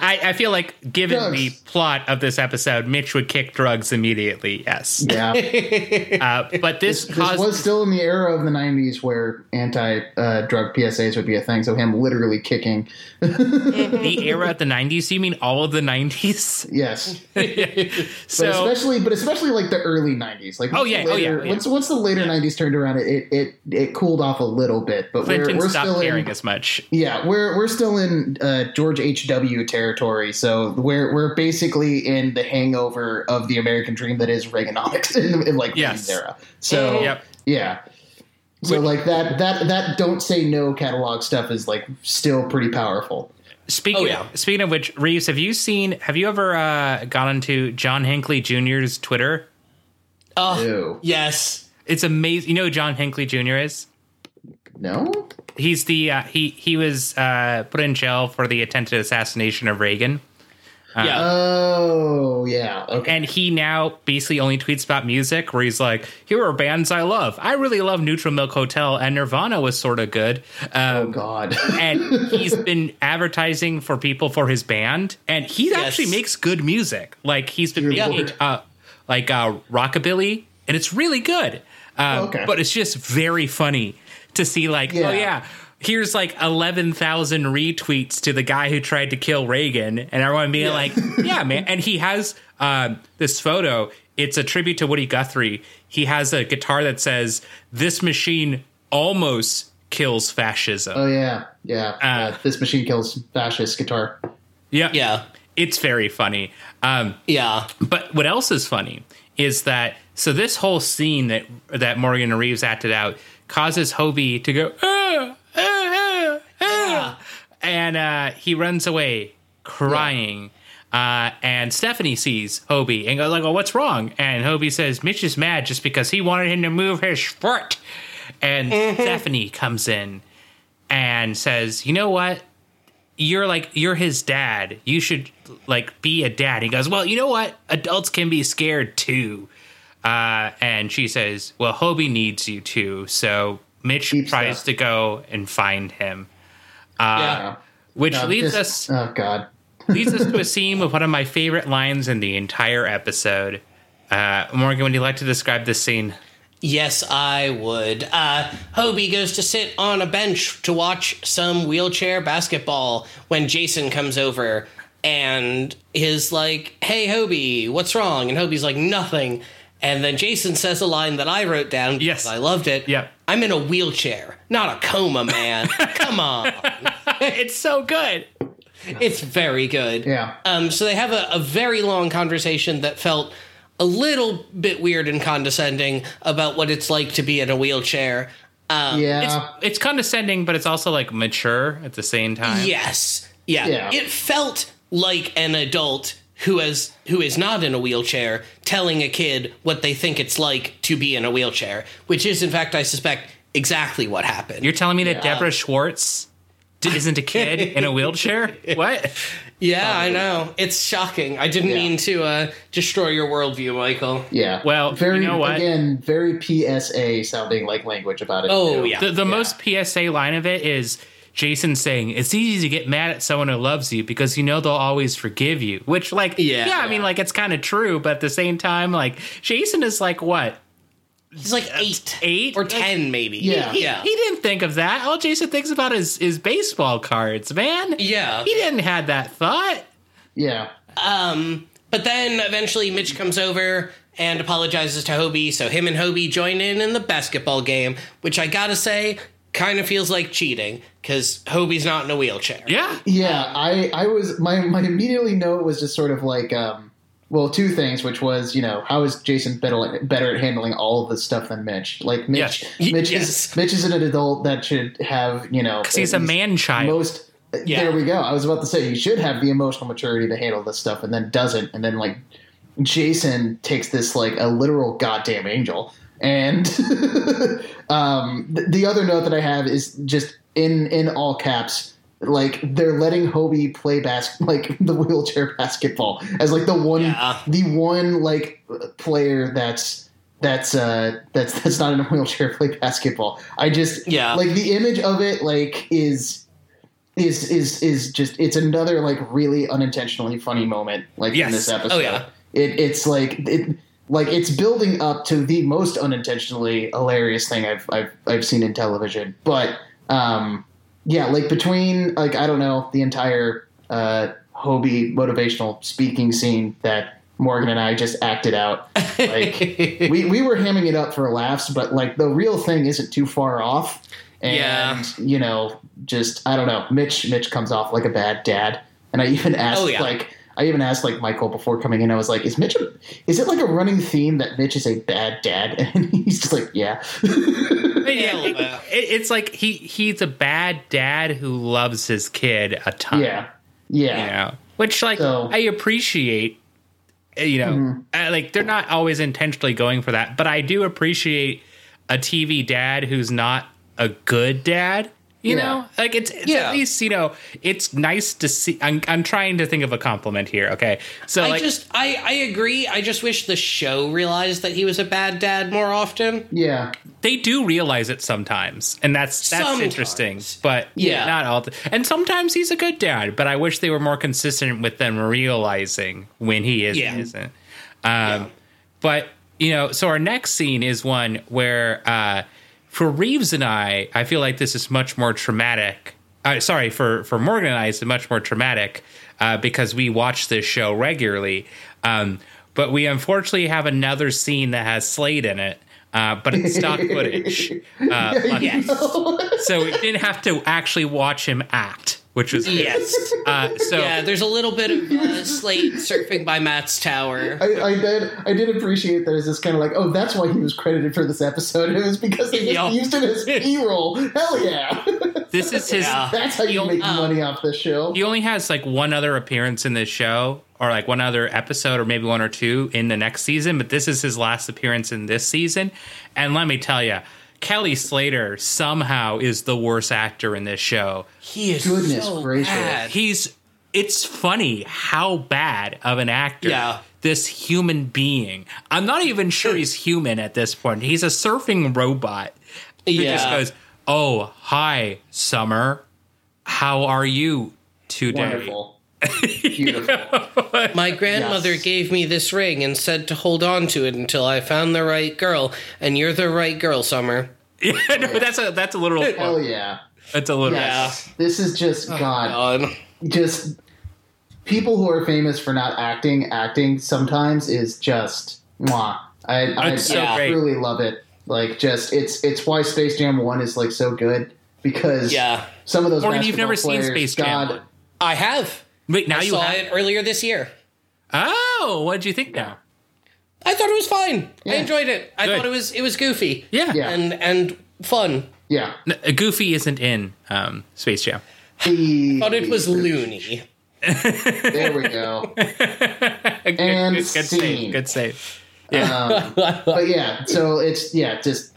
I, I feel like given Drugs. the plot of this episode, Mitch would kick drugs immediately. Yes, Yeah. <laughs> uh, but this, This caused was still in the era of the 90s where anti uh, drug PSAs would be a thing. So him literally kicking. <laughs> the era of the '90s. You mean all of the '90s? Yes. But So especially, but especially like the early '90s. Like Oh, yeah, the oh, later, yeah, yeah. Once once the later '90s turned around, it it it cooled off a little bit. But Clinton we're, we're still caring in as much. yeah we're we're still in uh, George H W territory. So we're we're basically in the hangover of the American dream that is Reaganomics <laughs> in, in like Yes. Reagan's era. So Yep. yeah. So like that that that don't say no catalog stuff is like still pretty powerful. Speaking Oh, yeah. speaking of which, Reeves, have you seen? Have you ever uh, gone into John Hinckley Jr.'s Twitter? Oh, Ew. yes. It's amazing. You know who John Hinckley Jr. is? No. He's the uh, he he was uh, put in jail for the attempted assassination of Reagan. yeah. Oh yeah. Okay. and he now basically only tweets about music where he's like here are bands i love i really love neutral milk hotel and nirvana was sort of good oh um, God. <laughs> and he's been advertising for people for his band and he actually makes good music like he's been Dear making uh, like uh, rockabilly and it's really good um, Okay. but it's just very funny to see like Yeah. oh yeah here's like 11,000 retweets to the guy who tried to kill Reagan and everyone being like, yeah, man. And he has um, this photo. It's a tribute to Woody Guthrie. He has a guitar that says, this machine almost kills fascism. Oh yeah, yeah. Uh, Uh, this machine kills fascist guitar. yeah. Yeah. It's very funny. Um, Yeah. But what else is funny is that so this whole scene that that Morgan Reeves acted out causes Hobie to go ah, ah, ah, ah," and uh, he runs away crying. Uh, and Stephanie sees Hobie and goes like, "Oh, what's wrong?" And Hobie says, "Mitch is mad just because he wanted him to move his foot." And Stephanie comes in and says, "You know what? you're like you're his dad. You should like be a dad. He goes, well, you know what? Adults can be scared too. Uh, and she says, well, Hobie needs you too. So Mitch Deep tries stuff. to go and find him. Uh, Yeah. Which Uh, leads this- us Oh God. <laughs> leads us to a scene with one of my favorite lines in the entire episode. Uh, Morgan, would you like to describe this scene? Yes, I would. Uh, Hobie goes to sit on a bench to watch some wheelchair basketball when Jason comes over and is like, Hey, Hobie, what's wrong? And Hobie's like, Nothing. And then Jason says a line that I wrote down. Yes. because I loved it. Yeah. I'm in a wheelchair, not a coma, man. <laughs> Come on. <laughs> it's so good. It's very good. Yeah. Um, so they have a, a very long conversation that felt a little bit weird and condescending about what it's like to be in a wheelchair. Um, yeah. It's condescending, but it's also like mature at the same time. Yes. Yeah. Yeah. It felt like an adult who has who is not in a wheelchair telling a kid what they think it's like to be in a wheelchair, which is in fact I suspect exactly what happened. You're telling me that Yeah. Deborah Schwartz isn't a kid in a wheelchair? <laughs> What? yeah, I know. It's shocking. I didn't Yeah. mean to uh, destroy your worldview, Michael. yeah. Well, very you know what? again, very PSA sounding like language about it. Oh, too. yeah. The, the most PSA line of it is Jason saying, "It's easy to get mad at someone who loves you because you know they'll always forgive you." Which, like, Yeah. yeah, I mean, like, it's kind of true, but at the same time, like, Jason is like what He's like eight, eight or ten, maybe. Yeah. yeah. He didn't think of that. All Jason thinks about is is baseball cards, man. Yeah. he didn't have that thought. Yeah. Um, but then eventually Mitch comes over and apologizes to Hobie, so him and Hobie join in in the basketball game, which I gotta say kind of feels like cheating because Hobie's not in a wheelchair. Yeah, Yeah, I, I was my my immediately note was just sort of like um well two things which was you know how is Jason better better at handling all of this stuff than Mitch like Mitch Yes. Mitch Yes. is Mitch is an adult that should have you know because he's a man child. most Yeah. there we go I was about to say he should have the emotional maturity to handle this stuff and then doesn't and then like Jason takes this like a literal goddamn angel and <laughs> um th- the other note that I have is just in in all caps like they're letting Hobie play bas- <laughs> like the wheelchair basketball as like the one Yeah. the one like player that's that's uh that's that's not in a wheelchair <laughs> play basketball. I just Yeah. like the image of it like is is is is just it's another like really unintentionally funny moment like Yes. in this Oh, episode. yeah. It it's like it like it's building up to the most unintentionally hilarious thing I've I've I've seen in television. But um yeah, like between like I don't know the entire uh, Hobie motivational speaking scene that Morgan and I just acted out. Like <laughs> we we were hamming it up for laughs, but like the real thing isn't too far off. And Yeah. you know, just I don't know. Mitch Mitch comes off like a bad dad, and I even asked Oh, yeah. like. I even asked like Michael before coming in. I was like, "Is Mitch? A, is it like a running theme that Mitch is a bad dad?" <laughs> And he's just like, "Yeah." Yeah, <laughs> it- it- it's like he he's a bad dad who loves his kid a ton. yeah, yeah, you know, which like So- I appreciate. uh, You know, Mm-hmm. uh, like they're not always intentionally going for that, but I do appreciate a TV dad who's not a good dad. You Yeah. know, like it's, it's Yeah. at least you know it's nice to see. I'm I'm trying to think of a compliment here. Okay, so I like just I, I agree. I just wish the show realized that he was a bad dad more often. yeah. they do realize it sometimes, and that's that's Sometimes. interesting. But Yeah. not all. The, and sometimes he's a good dad, but I wish they were more consistent with them realizing when he is Yeah. and isn't. Um, But you know, so our next scene is one where uh, for Reeves and I, I feel like this is much more traumatic. Uh, sorry, for for Morgan and I, it's much more traumatic uh, because we watch this show regularly. Um, but we unfortunately have another scene that has Slade in it. Uh, but it's stock footage. <laughs> Uh, Yes. so we didn't have to actually watch him act, which was yes. Uh, so Yeah, there's a little bit of uh, Slade surfing by Matt's tower. I, I did. I did appreciate that. It's just kind of like, oh, that's why he was credited for this episode. It was because they just used it as <laughs> B roll. Hell yeah! this is his. Yeah. that's how you You'll- make uh, money off this show. He only has like one other appearance in this show, or like one other episode, or maybe one or two in the next season. But this is his last appearance in this season. And let me tell you, Kelly Slater somehow is the worst actor in this show. He is Goodness so gracious. bad. He's. It's funny how bad of an actor Yeah. this human being. I'm not even sure he's human at this point. He's a surfing robot who Yeah. just goes, "Oh, hi, Summer." how are you today? Wonderful. <laughs> Beautiful. My grandmother Yes. gave me this ring and said to hold on to it until I found the right girl, and you're the right girl, Summer. <laughs> Yeah, no, that's a that's a literal Hell yeah. That's a literal. Yes. This is just oh, God. God. Just people who are famous for not acting, acting sometimes is just mwah. I, I, It's so I great. really love it. Like just it's it's why Space Jam One is like so good because Yeah. some of those Morgan, you've basketball never seen Space Jam. God, I have. Wait, now I you saw have. it earlier this year. Oh, what did you think now? I thought it was fine. I enjoyed it. I Good. thought it was it was goofy. Yeah. Yeah. And and fun. yeah. N- Goofy isn't in um, Space Jam. The, Thought it was loony. there we go. <laughs> Good, And good, good scene. save. Good save. Um, but yeah, so it's yeah, just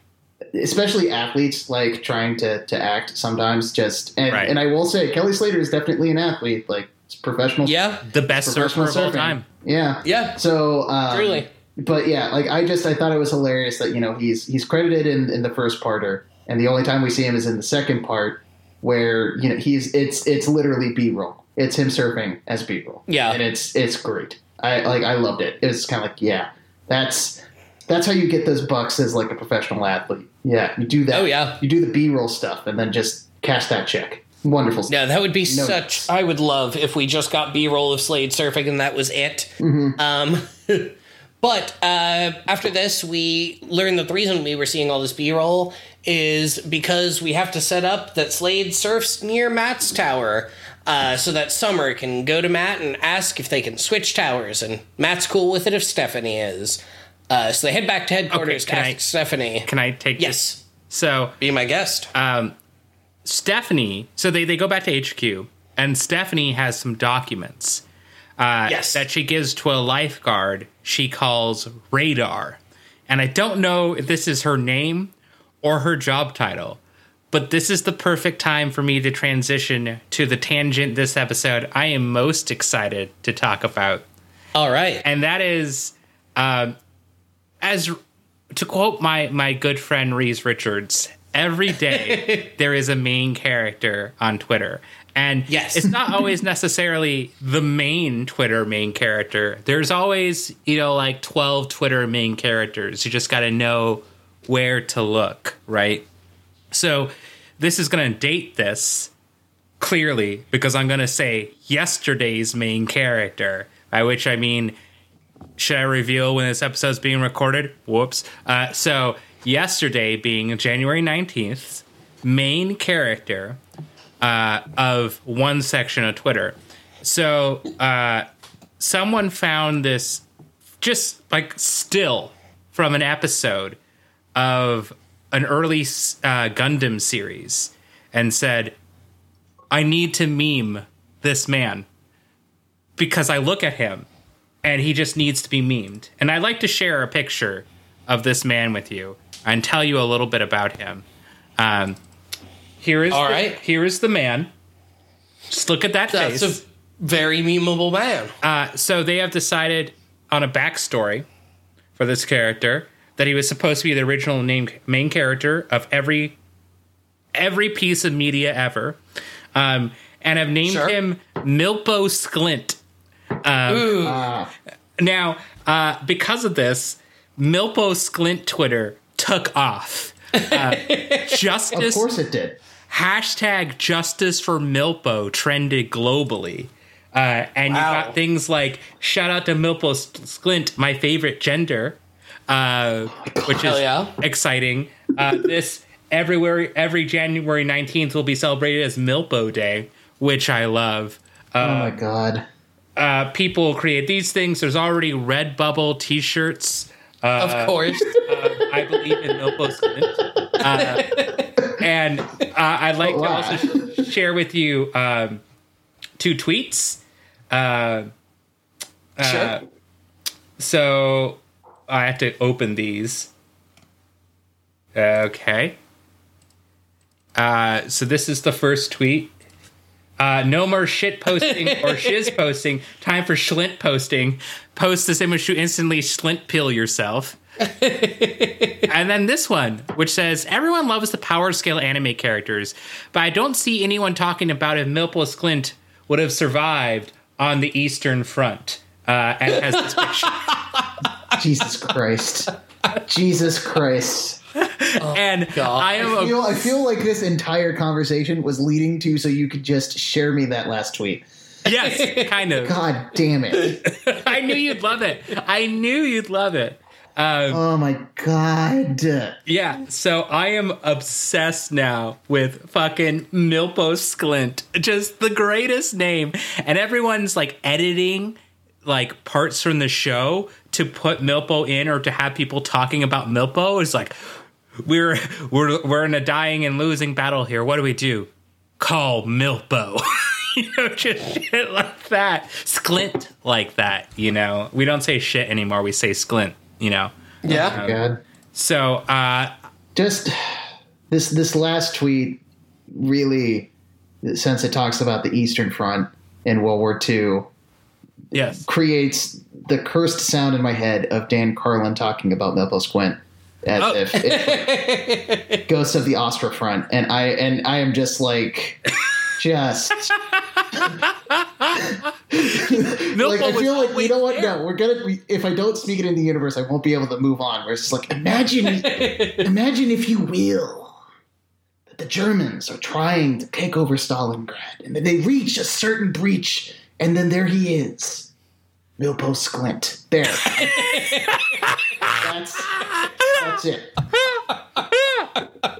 especially athletes like trying to to act sometimes. Just and, Right. and I will say Kelly Slater is definitely an athlete. Like it's professional. Yeah. The best surfer professional of all surfing. time. Yeah. Yeah. So um, Truly. but yeah, like I just I thought it was hilarious that you know he's he's credited in in the first parter, and the only time we see him is in the second part, where you know he's it's it's literally B roll. It's him surfing as B roll. Yeah. and it's it's great. I like I loved it. It was kind of like yeah, that's that's how you get those bucks as like a professional athlete. Yeah, you do that. Oh, yeah. you do the B roll stuff and then just cash that check. Wonderful. stuff. Yeah, that would be No. such. I would love if we just got B roll of Slade surfing and that was it. Mm-hmm. Um, <laughs> but uh, after this, we learned that the reason we were seeing all this B roll is because we have to set up that Slade surfs near Matt's tower. Uh, so that Summer can go to Matt and ask if they can switch towers, and Matt's cool with it if Stephanie is. Uh, so they head back to headquarters Okay, to can ask I- Stephanie. Can I take yes, this? So be my guest. um, Stephanie, so they, they go back to HQ, and Stephanie has some documents uh, Yes. that she gives to a lifeguard she calls Radar. And I don't know if this is her name or her job title, but this is the perfect time for me to transition to the tangent this episode I am most excited to talk about all right. and that is um, as to quote my my good friend Reese Richards every day <laughs> there is a main character on Twitter and Yes. it's not always necessarily the main Twitter main character there's always you know like 12 Twitter main characters you just got to know where to look right so this is going to date this clearly because I'm going to say yesterday's main character, by which I mean, should I reveal when this episode's being recorded? Whoops. Uh, so, yesterday being January 19th, main character uh, of one section of Twitter. So, uh, someone found this just like still from an episode of an early uh, Gundam series and said, I need to meme this man because I look at him and he just needs to be memed. And I'd like to share a picture of this man with you and tell you a little bit about him. Um, here is All the, right. here is the man. Just look at that That's face. a very memeable man. Uh, so they have decided on a backstory for this character that he was supposed to be the original named main character of every every piece of media ever, um, and have named Sure. him Milpo Sklint. Ooh. Ah, Now, uh, because of this, Milpo Sklint Twitter took off. Uh, <laughs> of course it did. hashtag justice for Milpo trended globally. Uh, and you got things like shout out to Milpo Sklint, my favorite gender, uh, which is yeah. exciting. Uh, this everywhere every January nineteenth will be celebrated as Milpo Day, which I love. oh my god. Uh, people create these things. There's already Redbubble T-shirts. Of course. <laughs> Uh, I believe in Milpo Sklint. Uh, and uh, I'd like to Wow. also share with you um, two tweets. Uh, uh, Sure. So I have to open these. Okay. Uh, so this is the first tweet. Uh, no more shit posting <laughs> or shiz posting. Time for Schlint posting. Post this image to instantly Schlint pill yourself. <laughs> and then this one, which says everyone loves the power scale anime characters, but I don't see anyone talking about if Milpo Sklint would have survived on the Eastern Front. Uh, and has this picture. <laughs> Jesus Christ. <laughs> Jesus Christ. and God. I am I a feel, I feel like this entire conversation was leading to so you could just share me that last tweet. yes, kind of. God damn it. <laughs> I knew you'd love it. I knew you'd love it. Um, Oh my god. Yeah, so I am obsessed now with fucking Milpo Sklint. Just the greatest name. And everyone's like editing like parts from the show to put Milpo in or to have people talking about Milpo. is like we're we're we're in a dying and losing battle here. What do we do? Call Milpo. <laughs> you know, just shit like that. Sklint like that, you know. We don't say shit anymore, we say sklint, you know. Yeah. God. So uh Just this this last tweet really since it talks about the Eastern Front in World War II yes. creates the cursed sound in my head of Dan Carlin talking about Milpo Sklint as Oh. if it's <laughs> Ghost of the Ostfront, and I and I am just like, just <laughs> like I feel like you know what? No, we're gonna. We, if I don't speak it in the universe, I won't be able to move on. Where it's just like, imagine, imagine if you will, that the Germans are trying to take over Stalingrad, and then they reach a certain breach, and then there he is, Milpo Sklint. There. that's that's it.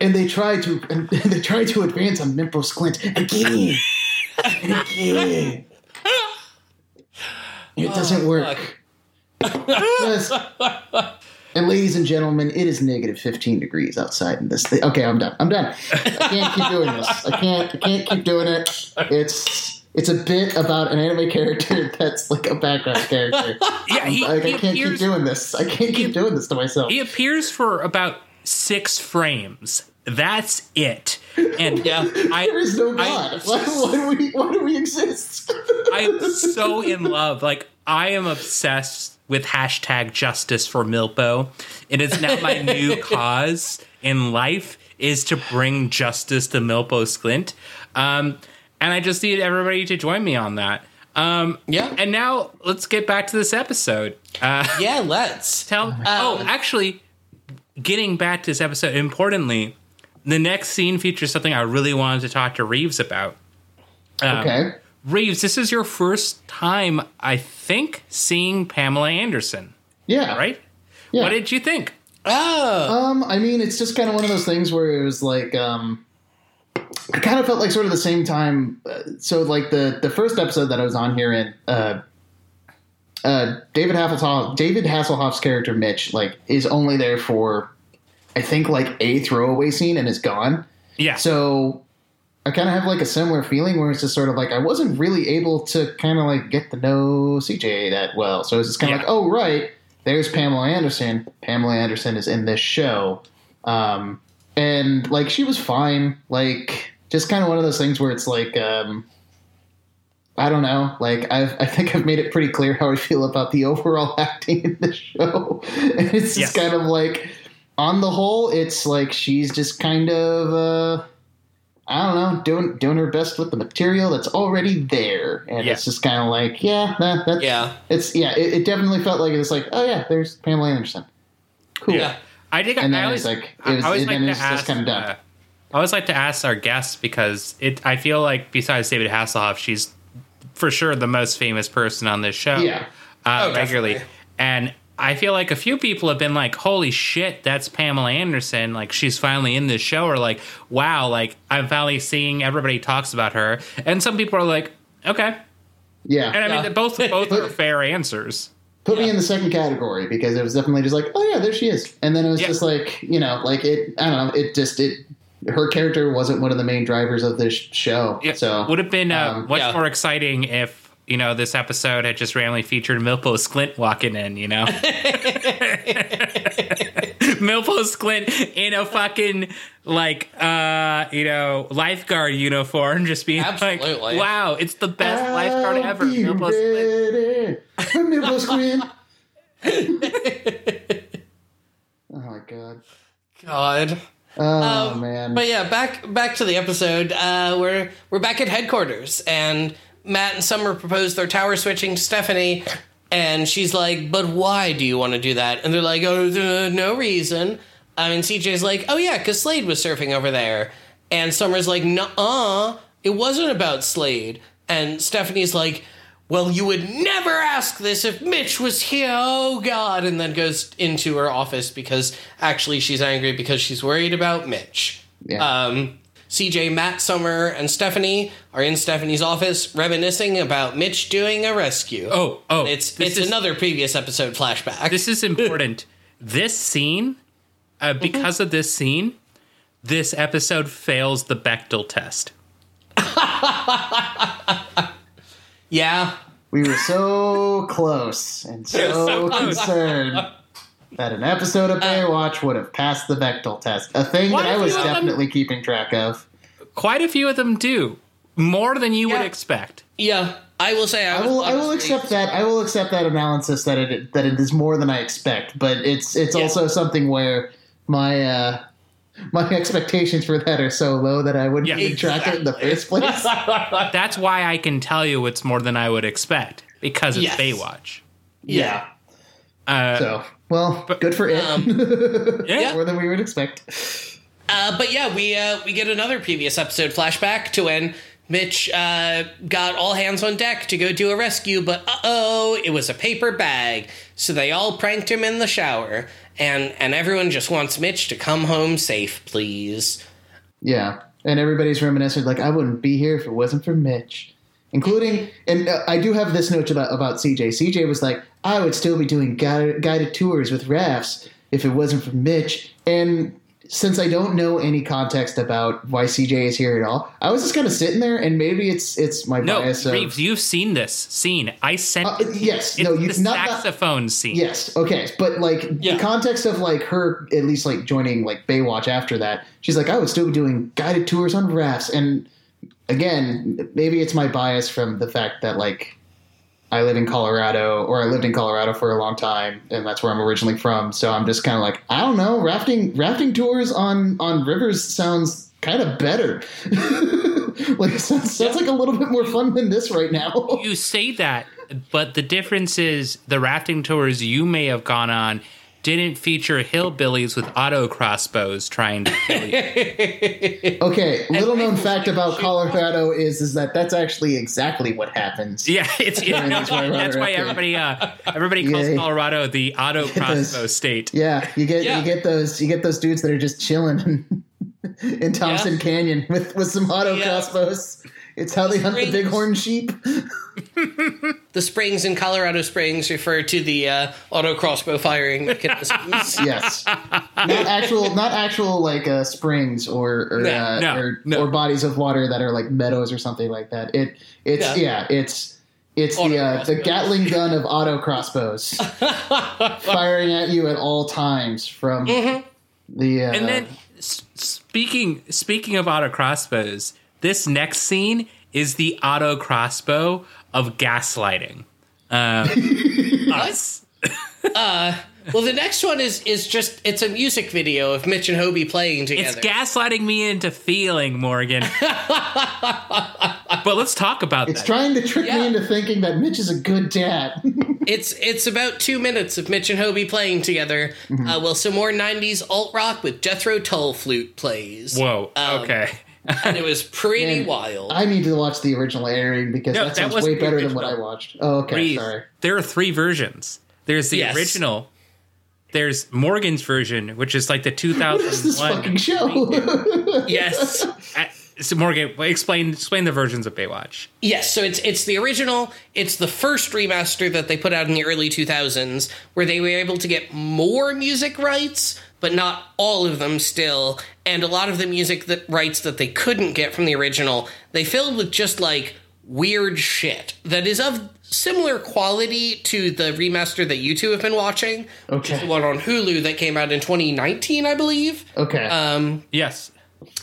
And they try to and <laughs> they try to advance on Milpo Sklint again and again. It doesn't oh, work. Yes. And ladies and gentlemen, it is negative 15 degrees outside in this thing. Okay, I'm done. I'm done. I can't keep doing this. I can't I can't keep doing it. It's it's a bit about an anime character <laughs> that's like a background character. <laughs> Yeah, he, Like he I can't keep doing this. I can't keep doing this to myself. He appears for about six frames. That's it. And <laughs> Yeah. I, There is no I- God. why, why do we why do we exist? I'm so in love. Like I am obsessed with hashtag justice for Milpo. It is now my new cause in life is to bring justice to Milpo Sklint. Um, and I just need everybody to join me on that. Um, Yeah. And now let's get back to this episode. Uh, <laughs> Yeah, let's. Tell. oh, actually, getting back to this episode, importantly, the next scene features something I really wanted to talk to Reeves about. Um, okay. Reeves, this is your first time, I think, seeing Pamela Anderson, Yeah. right? Yeah. What did you think? Oh. Um, I mean, it's just kind of one of those things where it was like, um, I kind of felt like sort of the same time. Uh, so, like the the first episode that I was on here in, uh, uh, David Hasselhoff, David Hasselhoff's character Mitch, like, is only there for, I think, like a throwaway scene and is gone. Yeah. So I kind of have like a similar feeling where it's just sort of like I wasn't really able to kind of like get to know CJ that well. So it's just kind of Yeah. like, oh right, there's Pamela Anderson. Pamela Anderson is in this show, um, and like she was fine. Like just kind of one of those things where it's like. Um, I don't know. Like I've, I think I've made it pretty clear how I feel about the overall <laughs> acting in the show. <laughs> And it's Yes. just kind of like, on the whole, it's like she's just kind of, uh, I don't know, doing doing her best with the material that's already there, and Yeah. it's just kind of like, yeah, nah, that's, Yeah. it's yeah, it, it definitely felt like it was like, oh yeah, there's Pamela Anderson, cool. Yeah. I think And I then always it's like, I it was, always it, like to it's just ask. kind of uh, I always like to ask our guests because it. I feel like besides David Hasselhoff, she's for sure the most famous person on this show. Yeah. uh, Oh, regularly, definitely. and I feel like a few people have been like, "Holy shit, that's Pamela Anderson!" Like she's finally in this show, or like, "Wow, like I'm finally seeing everybody talks about her." And some people are like, "Okay," yeah, and I Yeah. mean, both both <laughs> are fair answers. Put me in the second category because it was definitely just like, oh yeah, there she is, and then it was Yeah. just like, you know, like it. I don't know. It just it. Her character wasn't one of the main drivers of this show, Yeah, so would have been uh, um, much yeah. more exciting if you know this episode had just randomly featured Milpo Sklint walking in. You know, <laughs> Milpo Sklint in a fucking like uh you know lifeguard uniform, just being Absolutely. like, "Wow, it's the best lifeguard I'll ever." be Milpo Sklint. ready. <laughs> Milpo Sklint. <laughs> oh my god. God. Oh Um, man. But yeah, back back to the episode. Uh, we're we're back at headquarters, and Matt and Summer propose their tower switching to Stephanie, and she's like, "But why do you want to do that?" And they're like, "Oh, uh, no reason." I mean, CJ's like, "Oh yeah, because Slade was surfing over there," and Summer's like, "Nuh-uh, it wasn't about Slade." And Stephanie's like, well, you would never ask this if Mitch was here. Oh, God. And then goes into her office because actually she's angry because she's worried about Mitch. Yeah. Um, CJ, Matt, Summer, and Stephanie are in Stephanie's office reminiscing about Mitch doing a rescue. Oh, oh, It's it's is- another previous episode flashback. This is important. <laughs> this scene, uh, because of this scene, this episode fails the Bechdel test. <laughs> yeah. we were so close and <laughs> so, so close. concerned that an episode of Baywatch would have passed the Bechdel test. A thing that I was you have them- definitely keeping track of. Quite a few of them do. More than you Yeah. would expect. Yeah. I will say I, I will. I will accept that. I will accept that analysis that it that it is more than I expect. But it's it's Yeah. also something where my uh, my expectations for that are so low that I wouldn't Yeah. even track it in the first place. <laughs> That's why I can tell you it's more than I would expect because it's Yes. Baywatch. yeah. Uh, So well, good for it. Um, <laughs> yeah. more than we would expect. Uh, but yeah, we uh, we get another previous episode flashback to when Mitch uh, got all hands on deck to go do a rescue, but uh oh, it was a paper bag. So they all pranked him in the shower, and and everyone just wants Mitch to come home safe, please. Yeah, and everybody's reminiscing like I wouldn't be here if it wasn't for Mitch, including. And uh, I do have this note about about CJ. CJ was like, I would still be doing guided, guided tours with rafts if it wasn't for Mitch. And since I don't know any context about why CJ is here at all, I was just kind of sitting there, and maybe it's it's my No, bias. Of, Reeves, you've seen this scene. I sent Uh, yes, no, you the not, not saxophone scene. Yes. Okay. But like Yeah. the context of like her at least like joining like Baywatch after that, she's like, I would still be doing guided tours on rafts. And again, maybe it's my bias from the fact that like I live in Colorado or I lived in Colorado for a long time and that's where I'm originally from. So I'm just kind of like, I don't know, rafting rafting tours on on rivers sounds kind of better. <laughs> like sounds, sounds like a little bit more fun than this right now. You say that, but the difference is the rafting tours you may have gone on didn't feature hillbillies with auto crossbows trying to kill you. <laughs> Okay, little known fact about Colorado is is that that's actually exactly what happens. Yeah, it's, it's Right, that's why that's why everybody uh, everybody calls Yeah. Colorado the auto those- crossbow state. Yeah, you get Yeah. you get those you get those dudes that are just chilling <laughs> in, in Thompson Yeah. Canyon with with some auto Yeah. crossbows. It's how they hunt the bighorn sheep. <laughs> The springs in Colorado Springs refer to the uh, auto crossbow firing mechanisms. <laughs> Yes, not actual not actual like uh, springs or or, No, uh, no, or, no. or bodies of water that are like meadows or something like that. It it's Yeah. yeah, it's. It's Auto the uh, the. Gatling gun of auto crossbows, <laughs> firing at you at all times from the. Uh, And then s- speaking speaking of auto crossbows, this next scene is the auto crossbow of gaslighting. Um, <laughs> us. well, the next one is is just it's a music video of Mitch and Hobie playing together. It's gaslighting me into feeling, Morgan. <laughs> but let's talk about that. It's that. trying to trick Yeah. me into thinking that Mitch is a good dad. <laughs> It's it's about two minutes of Mitch and Hobie playing together. Mm-hmm. Uh, well, some more '90s alt rock with Jethro Tull flute plays. Whoa. Um, okay. And it was pretty Man, wild. I need to watch the original airing because No, that that sounds was way the better than what I watched. Oh, okay, Breathe. sorry. There are three versions. There's the Yes. original. There's Morgan's version, which is like the <laughs> What is this 2001. fucking show? yes, <laughs> so Morgan, explain explain the versions of Baywatch. yes. So it's it's the original. It's the first remaster that they put out in the early 2000s, where they were able to get more music rights, but not all of them still. And a lot of the music that rights that they couldn't get from the original, they filled with just like weird shit that is of similar quality to the remaster that you two have been watching. Which is Okay. the one on Hulu that came out in 2019, I believe. Okay. Um, Yes.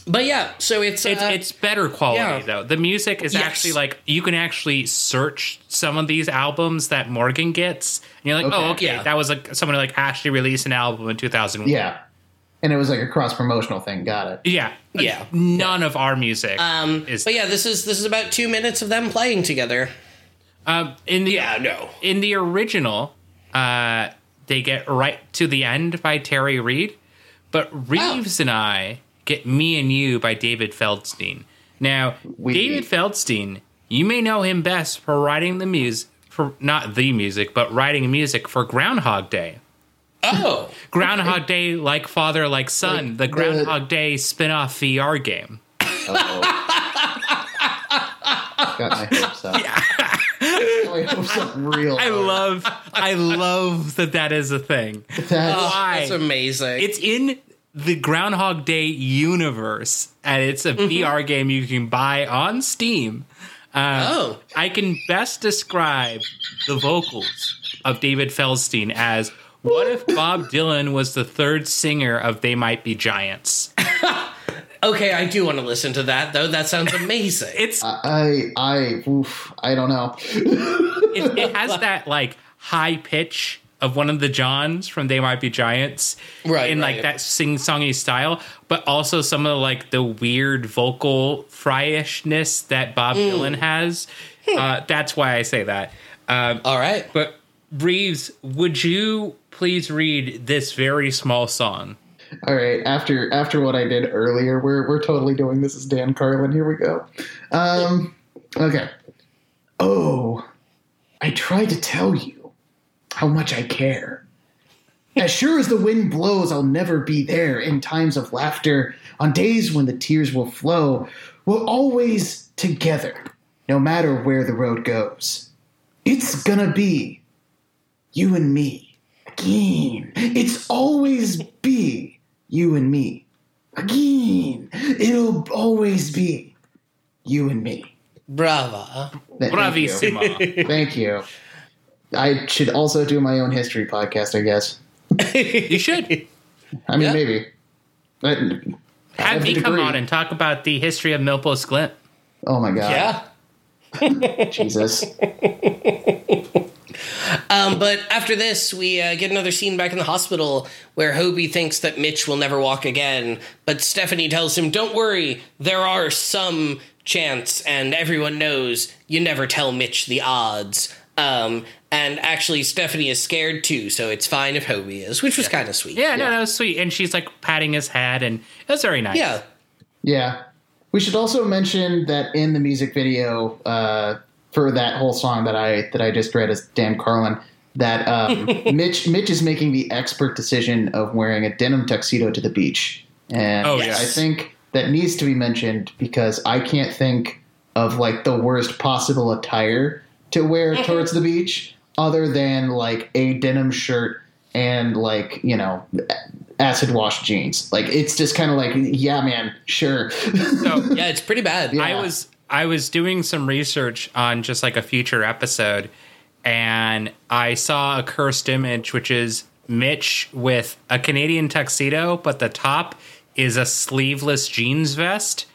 But yeah, so it's It's uh, it's better quality yeah. though. The music is Yes. actually like you can actually search some of these albums that Morgan gets, and you're like, Okay. oh, okay, Yeah. that was like someone like actually released an album in 2001. yeah. And it was like a cross promotional thing. Got it. yeah, Yeah. None of our music um, is but yeah, this is this is about two minutes of them playing together. um, in the Yeah, no. in the original. Uh, they get right to the end by Terry Reid, but Reeves and I get "Me and You" by David Feldstein. Now, We- David Feldstein, you may know him best for writing the music for not the music, but writing music for Groundhog Day. Oh, Groundhog Day, like father, like son, Like the the- Groundhog Day spin-off VR game. Got my hopes up. Got <laughs> my hopes up real. I love, I love that that is a thing. That's, Why? that's amazing. It's in the Groundhog Day universe, and it's a VR game you can buy on Steam. Uh, oh, I can best describe the vocals of David Feldstein as what if Bob Dylan was the third singer of They Might Be Giants? <laughs> okay. I do want to listen to that though. That sounds amazing. <laughs> It's I I oof, I don't know. it, it has that like high pitch of one of the Johns from They Might Be Giants, Right, In right. like that sing songy style, but also some of the, like the weird vocal fryishness that Bob Mm. Dylan has. Hmm. Uh, that's why I say that. Um, All right. but Reeves, would you please read this very small song? All right, after after what I did earlier, we're we're totally doing this is Dan Carlin. Here we go. Um, okay. Oh, I tried to tell you how much I care. As sure as the wind blows, I'll never be there in times of laughter, on days when the tears will flow. We're always together, no matter where the road goes. It's gonna be you and me again. It's always be you and me again. It'll always be you and me. Brava. Th- thank you. Thank you. I should also do my own history podcast, I guess. you should I mean, Yeah. maybe. But I have me come on and talk about the history of Milpo Sklint. Oh my god. Yeah. <laughs> Jesus. Um, but after this, we uh, get another scene back in the hospital where Hobie thinks that Mitch will never walk again. But Stephanie tells him, Don't worry, there are some chance, and everyone knows you never tell Mitch the odds. Um, and actually, Stephanie is scared too, so it's fine if Hobie is, which was kind of sweet. Yeah, no, that was sweet. And she's like patting his head, and it was very nice. Yeah. Yeah. We should also mention that in the music video uh, for that whole song that I that I just read as Dan Carlin, that um, <laughs> Mitch Mitch is making the expert decision of wearing a denim tuxedo to the beach, and Oh, I think that needs to be mentioned because I can't think of like the worst possible attire to wear towards the beach other than like a denim shirt and like you know acid wash jeans. Like it's just kind of like yeah, man, sure. So <laughs> Yeah, it's pretty bad. Yeah. I was I was doing some research on just like a future episode, and I saw a cursed image, which is Mitch with a Canadian tuxedo, but the top is a sleeveless jeans vest.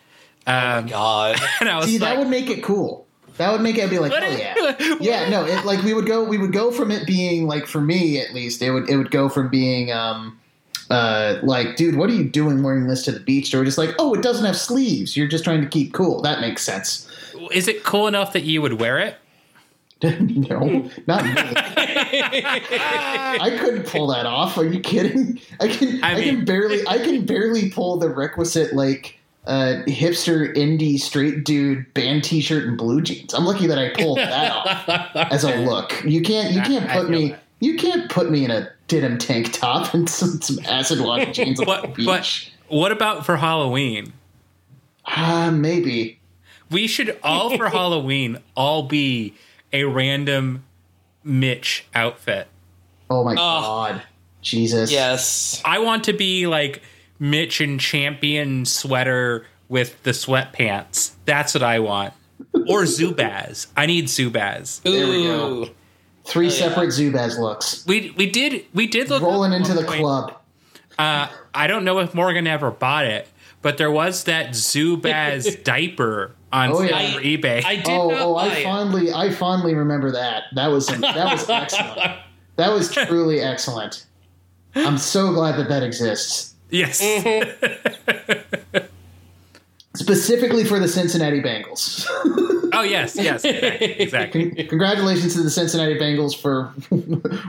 Um, God. <laughs> and I was See, like, that would make it cool. That would make it be like, What oh yeah, <laughs> yeah. No, it like we would go, we would go from it being like for me at least, it would it would go from being um uh like, dude, what are you doing wearing this to the beach? To just like, oh, it doesn't have sleeves. You're just trying to keep cool. That makes sense. is it cool enough that you would wear it? <laughs> no, not me. <laughs> I couldn't pull that off. Are you kidding? I can. I I, can barely. I can barely pull the requisite like uh, hipster indie straight dude band T-shirt and blue jeans. I'm lucky that I pulled that off <laughs> as a look. You can't. You can't I- I put me. that. You can't put me in a denim tank top and <laughs> some, some acid wash <laughs> jeans on the But but what about for Halloween? Ah, maybe. We should all for Halloween all be a random Mitch outfit. Oh my god, Jesus. yes. I want to be like Mitch and champion sweater with the sweatpants. That's what I want. or Zubaz. I need Zubaz. There we go. Ooh. Three Oh, yeah. separate Zubaz looks. We we did we did look Rolling into the point- club. Uh, I don't know if Morgan ever bought it, but there was that Zubaz <laughs> diaper on Oh, yeah. Silver eBay. I did Oh, not oh, buy I it. fondly, I fondly remember that. That was that was <laughs> excellent. That was truly excellent. I'm so glad that that exists. Yes. Mm-hmm. <laughs> Specifically for the Cincinnati Bengals. <laughs> oh yes, yes, exactly. exactly. Congratulations to the Cincinnati Bengals for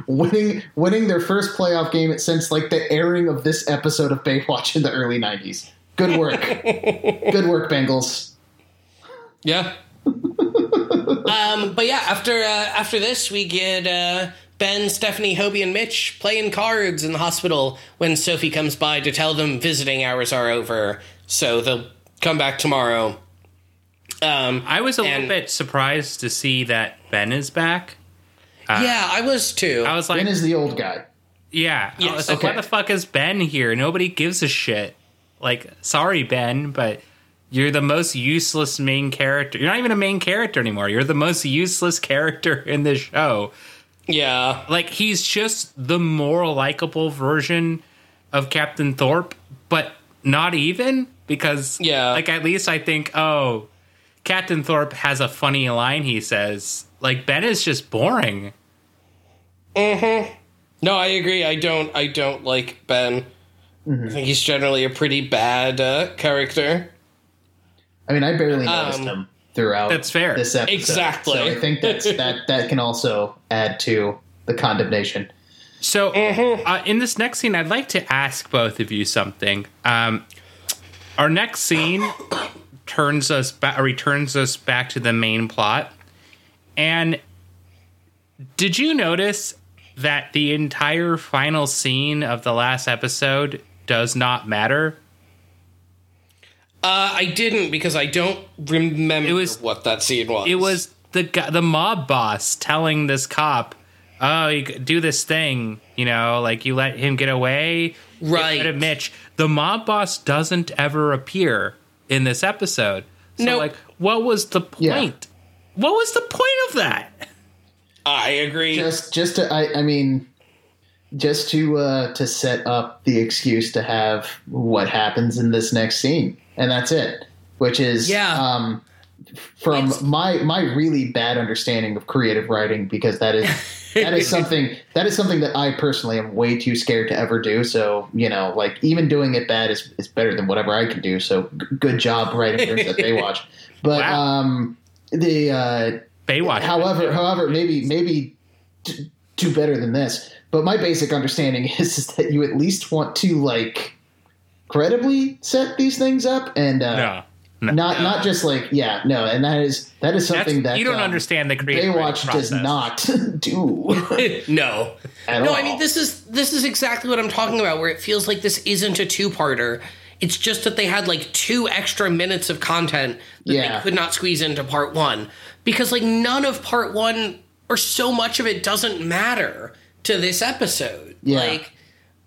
<laughs> winning winning their first playoff game since like the airing of this episode of Baywatch in the early 90s. Good work. Good work, Bengals. Yeah. um, but yeah, after uh, after this, we get uh, Ben, Stephanie, Hobie, and Mitch playing cards in the hospital when Sophie comes by to tell them visiting hours are over, so they'll come back tomorrow. Um, I was a And- little bit surprised to see that Ben is back. yeah, I was too. I was like, Ben is the old guy. yeah. I Yes, was like, okay. why the fuck is Ben here? Nobody gives a shit. Like, sorry, Ben, but you're the most useless main character. You're not even a main character anymore. You're the most useless <laughs> character in this show. Yeah, like he's just the more likable version of Captain Thorpe, but not even because Yeah. like at least I think oh, Captain Thorpe has a funny line he says. Like Ben is just boring. Mhm. No, I agree. I don't. I don't like Ben. I think he's generally a pretty bad uh, character. I mean, I barely noticed Um, him throughout That's fair. this episode. Exactly. So I think that's, <laughs> that that can also add to the condemnation. So uh, in this next scene, I'd like to ask both of you something. Um, our next scene turns us back, returns us back to the main plot, and did you notice that the entire final scene of the last episode does not matter? Uh, I didn't because I don't remember It was- what that scene was. It was the the mob boss telling this cop, "Oh, you do this thing, you know, like you let him get away." Get Right. rid of Mitch. The mob boss doesn't ever appear in this episode. So, Nope. like, what was the Yeah. point? What was the point of that? I agree. Just just to I, I mean just to uh to set up the excuse to have what happens in this next scene. And that's it. Which is Yeah. um from It's- my my really bad understanding of creative writing because that is <laughs> that is something that is something that I personally am way too scared to ever do. So you know, like even doing it bad is is better than whatever I can do. So g- good job writing things that they <laughs> watch. But Wow. um, the uh, Baywatch. however, however, maybe maybe do better than this. But my basic understanding <laughs> is, is that you at least want to like credibly set these things up and uh, no, no. not not just like yeah no, and that is that is That's, something that you don't um, understand the creative Baywatch writing does not <laughs> do <laughs> no. at No, all. I mean this is this is exactly what I'm talking about. Where it feels like this isn't a two-parter. It's just that they had like two extra minutes of content that Yeah. they could not squeeze into part one because like none of part one or so much of it doesn't matter to this episode. Yeah. Like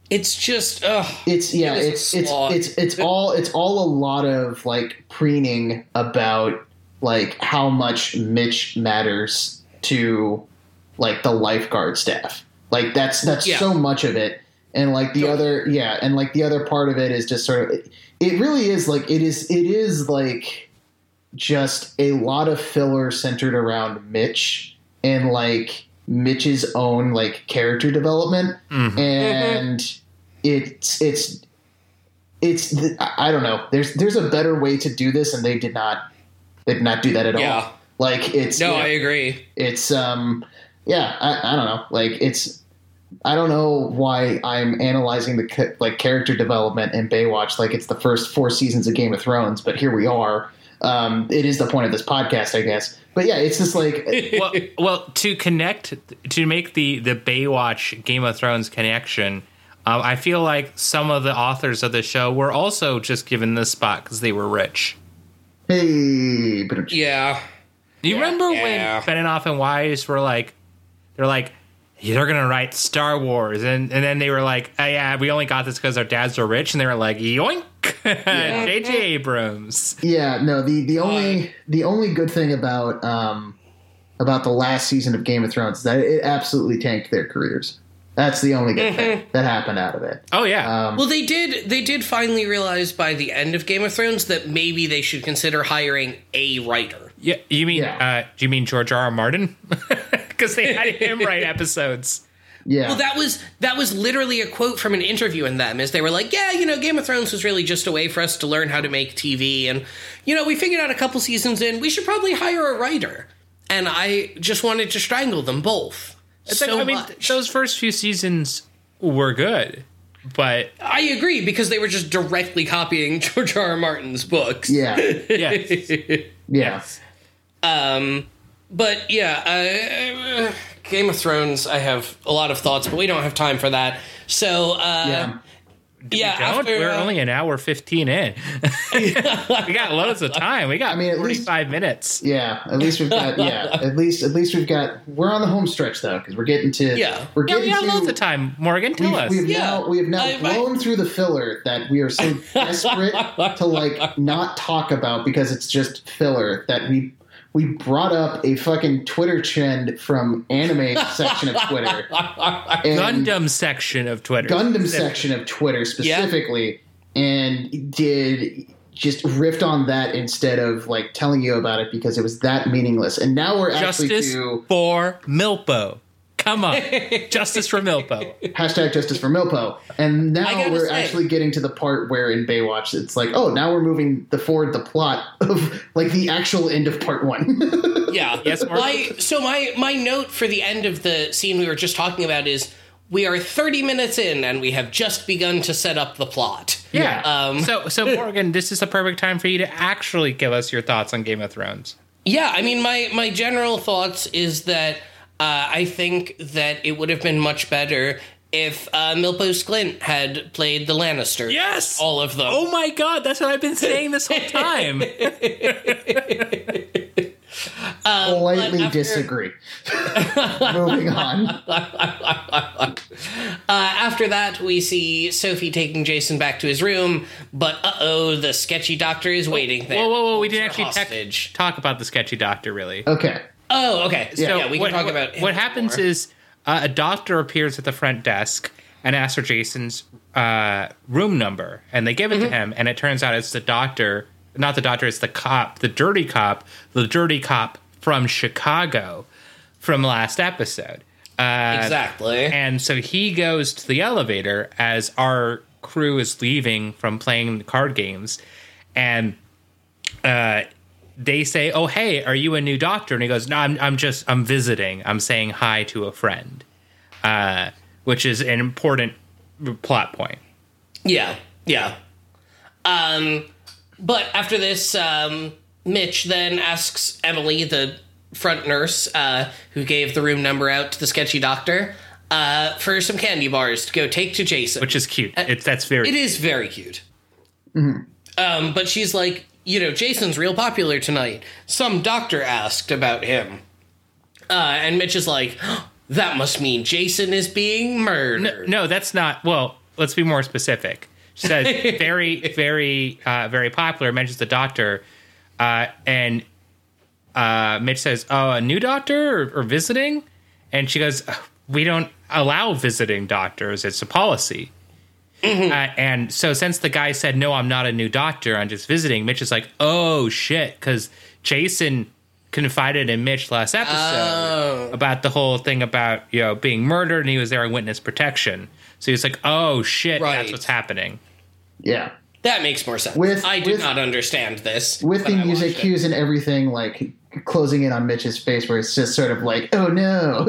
it's just ugh. It's yeah, It it's it's it's it's all it's all a lot of like preening about like how much Mitch matters to like the lifeguard staff. Like that's that's Yeah. so much of it. And like the other yeah, and like the other part of it is just sort of it, it really is like it is it is like just a lot of filler centered around Mitch and like Mitch's own like character development and it's it's it's th- I I don't know. There's there's a better way to do this, and they did not they did not do that at Yeah. all. Like it's No, you know, I agree. it's um yeah I, I don't know like it's I don't know why I'm analyzing the like character development in Baywatch like it's the first four seasons of Game of Thrones, but here we are. Um, it is the point of this podcast, I guess. But yeah, it's just like <laughs> well, well, to connect to make the the Baywatch Game of Thrones connection, um, I feel like some of the authors of the show were also just given this spot because they were rich. hey, but Yeah. You remember Yeah. when Benioff and Weiss were like, they're like, yeah, they're gonna write Star Wars, and and then they were like, oh, yeah, we only got this because our dads are rich, and they were like, yoink. <laughs> J.J. Abrams. Yeah, no. The the only the only good thing about um about the last season of Game of Thrones is that it absolutely tanked their careers. That's the only good thing <laughs> that happened out of it. Oh yeah. Um, Well, they did. They did finally realize by the end of Game of Thrones that maybe they should consider hiring a writer. yeah. You mean? yeah. Uh, do you mean George R. R. Martin? <laughs> Because they had him write episodes. Yeah, Well, that was that was literally a quote from an interview in them, as they were like, "Yeah, you know, Game of Thrones was really just a way for us to learn how to make TV, and you know, we figured out a couple seasons in, we should probably hire a writer." And I just wanted to strangle them both. It's so like, I mean, much. those first few seasons were good, but I agree because they were just directly copying <laughs> George R. R. Martin's books. yeah, <laughs> yeah. yeah. Um, but yeah, uh, Game of Thrones. I have a lot of thoughts, but we don't have time for that. So uh, Yeah. yeah, Don't, after, we're uh, only an hour 15 in. <laughs> we got loads of time. We got I mean, at least- 45 minutes. Yeah, at least we've got yeah, at least at least we've got we're on the home stretch though because we're getting to Yeah. we're Yeah, getting we got to loads of time. Morgan, tell We've, us. we've Yeah. now we have now I- I- blown through the filler that we are so desperate to like not talk about because it's just filler that we we brought up a fucking Twitter trend from anime section of Twitter <laughs> Gundam section of Twitter. Gundam section of Twitter specifically and did just riffed on that instead of like telling you about it because it was that meaningless. And now we're actually Justice to for Milpo. Come on. Justice for Milpo. hashtag justice for Milpo. And now we're say- actually getting to the part where in Baywatch it's like, oh, now we're moving the forward the plot of like the actual end of part one. <laughs> yeah. Yes, Mark? My, so my my note for the end of the scene we were just talking about is we are 30 minutes in and we have just begun to set up the plot. Yeah. Um, so, so <laughs> Morgan, this is the perfect time for you to actually give us your thoughts on Game of Thrones. Yeah, I mean, my my general thoughts is that uh, I think that it would have been much better if uh, Milpo Sklint had played the Lannisters. Yes! all of them. Oh my god, that's what I've been saying this whole time. <laughs> <laughs> Politely after- disagree. <laughs> Moving on. Uh, after that, we see Sophie taking Jason back to his room, but uh oh, the sketchy doctor is waiting there. whoa, whoa, whoa! We didn't actually tech- talk about the sketchy doctor, really. Okay. Oh, okay. So, Yeah. yeah, we can what, talk what- about him what happens more. is uh, a doctor appears at the front desk and asks for Jason's uh, room number, and they give it Mm-hmm. to him, and it turns out it's the doctor, not the doctor, it's the cop, the dirty cop, the dirty cop from Chicago from last episode. Uh, exactly. and so he goes to the elevator as our crew is leaving from playing the card games. And uh, they say, Oh, hey, are you a new doctor? And he goes, No, I'm, I'm just, I'm visiting. I'm saying hi to a friend, uh, which is an important plot point. Yeah, yeah. Um, but after this, um, Mitch then asks Emily, the front nurse, uh, who gave the room number out to the sketchy doctor, uh, for some candy bars to go take to Jason. Which is cute. It's that's very it is very cute. Um, but she's like, you know, Jason's real popular tonight. Some doctor asked about him. Uh, and Mitch is like, that must mean Jason is being murdered. No, that's not. Well, let's be more specific. She says <laughs> very, very, uh, very popular. Mentions the doctor, uh, and uh, Mitch says, "Oh, a new doctor or, or visiting?" And she goes, "We don't allow visiting doctors. It's a policy." Uh, and so, since the guy said, "No, I'm not a new doctor. I'm just visiting," Mitch is like, "Oh shit," because Jason confided in Mitch last episode Oh. about the whole thing about you know being murdered, and he was there in witness protection. So he's like, "Oh shit, Right. that's what's happening." Yeah. That makes more sense. With- I did with- not understand this. With the music cues and everything, like closing in on Mitch's face, where it's just sort of like, oh no.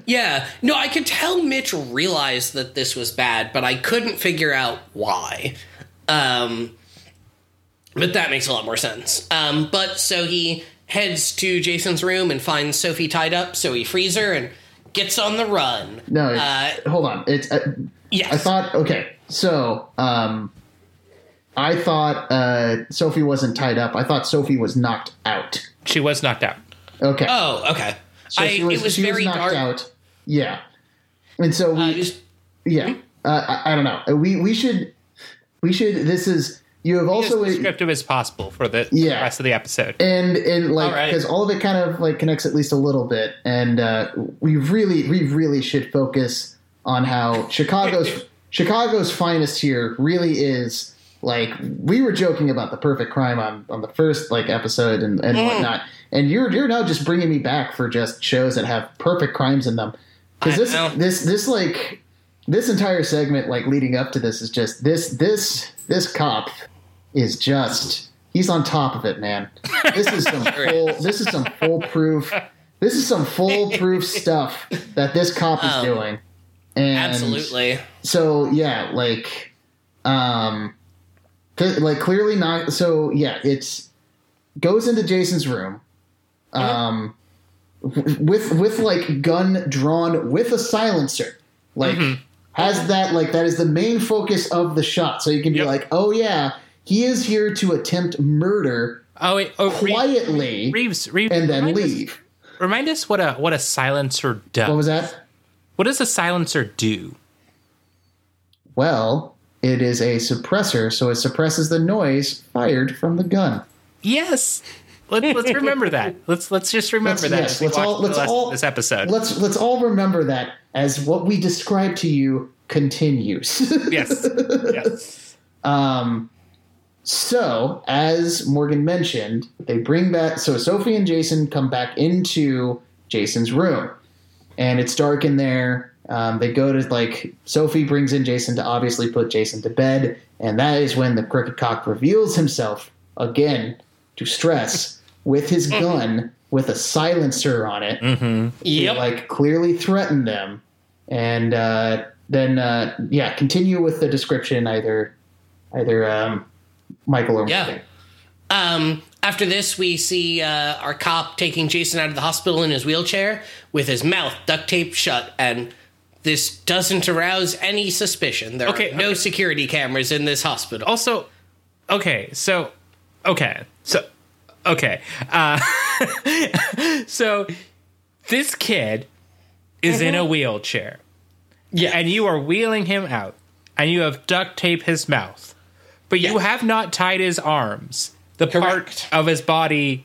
<laughs> Yeah. No, I could tell Mitch realized that this was bad, but I couldn't figure out why. Um, but that makes a lot more sense. Um, but so he heads to Jason's room and finds Sophie tied up, so he frees her and gets on the run. no, Uh, hold on. It's uh, Yes. I thought okay, so um, I thought uh, Sophie wasn't tied up. I thought Sophie was knocked out. She was knocked out. Okay, Oh, okay. so I, she was, it was she very was knocked dark. out. Yeah, and so we Uh, just- yeah. Uh, I, I don't know. We we should we should. This is you have also as descriptive as possible for the, Yeah. the rest of the episode. and and like All right. because all of it kind of like connects at least a little bit and uh, we really we really should focus on how chicago's <laughs> chicago's finest here really is like we were joking about the perfect crime on on the first like episode and, and whatnot. And you're you're now just bringing me back for just shows that have perfect crimes in them. Because this know. this this like this entire segment like leading up to this is just this this this cop is just he's on top of it man. This is some <laughs> full this is some foolproof this is some foolproof <laughs> stuff that this cop is Um, doing. And Absolutely. so yeah like um like clearly not so yeah it's goes into jason's room um w- with with like gun drawn with a silencer like has that like that is the main focus of the shot so you can be Yep. like oh yeah he is here to attempt murder Oh, wait, oh, quietly Reeves, Reeves, and then remind us- leave remind us what a what a silencer does. what was that What does a silencer do? well it is a suppressor so it suppresses the noise fired from the gun Yes. Let, let's remember that. <laughs> Let's let's just remember Let's- that yes, let's all- let's rest all- this episode. let's let's all remember that as what we describe to you continues <laughs> yes. yes. Um, so, as Morgan mentioned, they bring back. So, Sophie and Jason come back into Jason's room, and it's dark in there. Um, they go to like Sophie brings in Jason to obviously put Jason to bed, and that is when the crooked cock reveals himself again to stress with his <laughs> gun with a silencer on it to Yep. like clearly threaten them and uh, then uh, yeah continue with the description either either um, michael or Yeah. Morgan. Um, after this, we see uh, our cop taking Jason out of the hospital in his wheelchair with his mouth duct taped shut, and this doesn't arouse any suspicion. There Okay, are no okay. security cameras in this hospital. Also, okay, so okay, so okay, uh, <laughs> so this kid is in a wheelchair, yeah, and you are wheeling him out, and you have duct tape his mouth, but you have not tied his arms, the Correct. part of his body.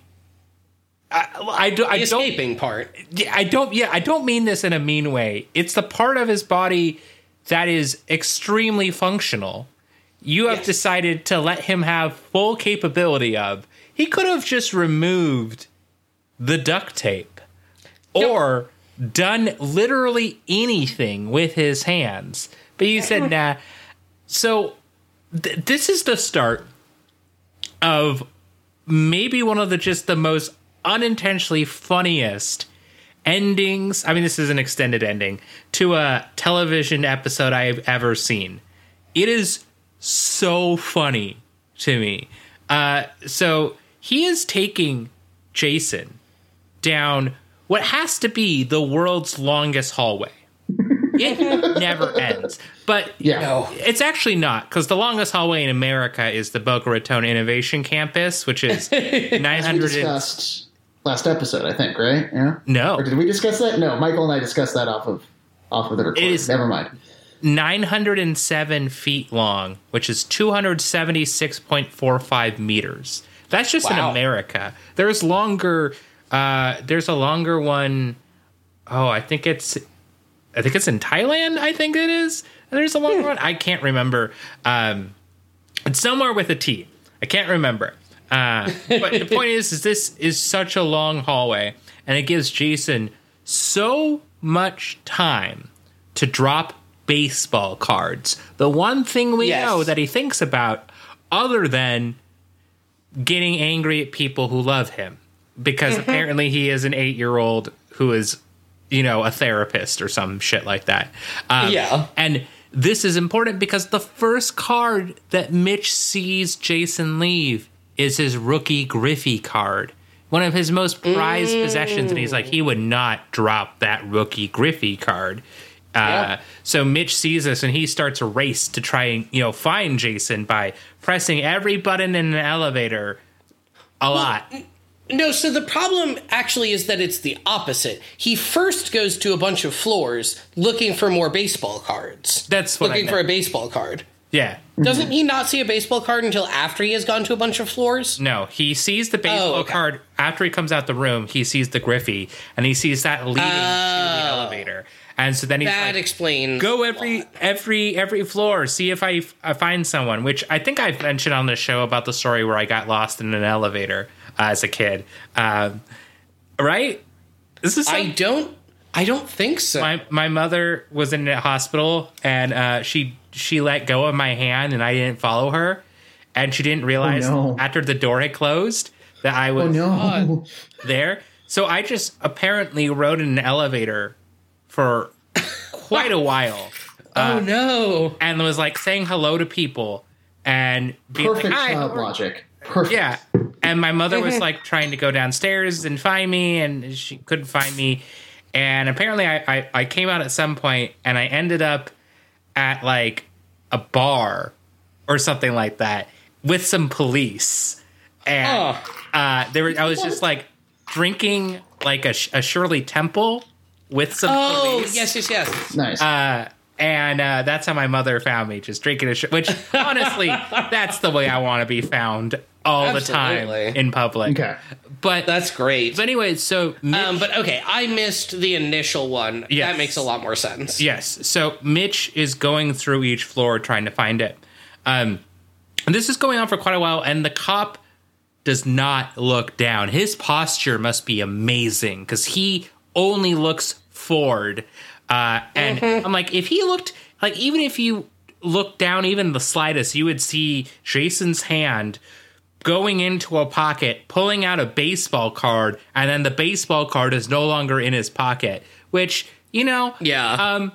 I, I, do, I the don't escaping part. I don't. Yeah, I don't mean this in a mean way. It's the part of his body that is extremely functional. You have Yes. decided to let him have full capability of. He could have just removed the duct tape, or done literally anything with his hands. But you said nah. So th- this is the start of maybe one of the just the most unintentionally funniest endings. I mean, this is an extended ending to a television episode I have ever seen. It is so funny to me. Uh, so he is taking Jason down what has to be the world's longest hallway. It <laughs> never ends. But yeah No. it's actually not because the longest hallway in America is the Boca Raton Innovation Campus, which is <laughs> 900. Last episode i think right yeah no, or did we discuss that no michael and i discussed that off of off of the recording is- never mind 907 feet long, which is 276.45 meters. That's just in America. There's longer. Uh, there's a longer one oh I think it's I think it's in Thailand. I think it is. There's a longer one. I can't remember. Um, it's somewhere with a T. I can't remember. Uh, but the point is, is this is such a long hallway, and it gives Jason so much time to drop baseball cards. The one thing we Yes. know that he thinks about, other than getting angry at people who love him, because apparently he is an eight-year-old who is, you know, a therapist or some shit like that. Um, Yeah. and this is important because the first card that Mitch sees Jason leave is his rookie Griffey card. One of his most prized possessions, and he's like, he would not drop that rookie Griffey card. Uh, Yeah. So Mitch sees this and he starts a race to try and you know find Jason by pressing every button in an elevator a lot. No, so the problem actually is that it's the opposite. He first goes to a bunch of floors looking for more baseball cards. That's what looking for a baseball card. Yeah. Doesn't he not see a baseball card until after he has gone to a bunch of floors? No, he sees the baseball Oh, okay. card after he comes out the room. He sees the Griffey, and he sees that leading to the Oh. elevator. And so then he's That like, explains. "Go every every every floor, see if I, I find someone." Which I think I've mentioned on the show about the story where I got lost in an elevator uh, as a kid. Um, right? This is I don't. I don't think so. my my mother was in a hospital and uh, she she let go of my hand and I didn't follow her, and she didn't realize no. after the door had closed that I was Oh no. <laughs> there. So I just apparently rode in an elevator for quite a while <laughs> oh no! and was like saying hello to people and being Perfect like, "Hi, child how are you?" logic. Perfect. Yeah. And my mother was <laughs> like trying to go downstairs and find me, and she couldn't find me. And apparently, I, I, I came out at some point and I ended up at like a bar or something like that with some police. And uh, there were, I was just like drinking like a, a Shirley Temple with some police. Oh police. yes, yes, yes. Nice. Uh, and uh, that's how my mother found me, just drinking a sh- Which honestly, <laughs> that's the way I want to be found all the time in public. okay. But That's great. but anyway, so Mitch, Um, but okay, I missed the initial one. Yes. That makes a lot more sense. yes, so Mitch is going through each floor trying to find it. Um, and this is going on for quite a while, and the cop does not look down. His posture must be amazing because he only looks forward. Uh, and I'm like, if he looked like, even if you looked down even the slightest, you would see Jason's hand going into a pocket, pulling out a baseball card, and then the baseball card is no longer in his pocket. Which you know, Yeah. um,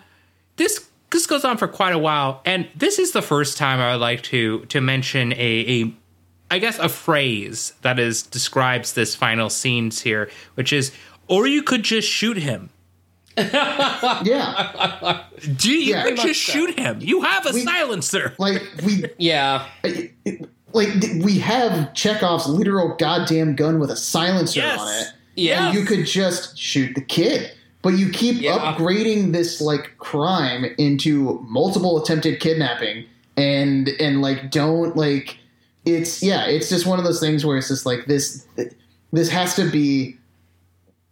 this this goes on for quite a while, and this is the first time I would like to to mention a, a I guess a phrase that is describes this final scenes here, which is, or you could just shoot him. <laughs> Yeah. Do you Yeah. could just so. shoot him? You have a We- silencer. Like we <laughs> Yeah. Like we have Chekhov's literal goddamn gun with a silencer Yes. on it. Yeah. And you could just shoot the kid. But you keep Yeah. upgrading this like crime into multiple attempted kidnapping and and like don't like it's yeah, it's just one of those things where it's just like this this has to be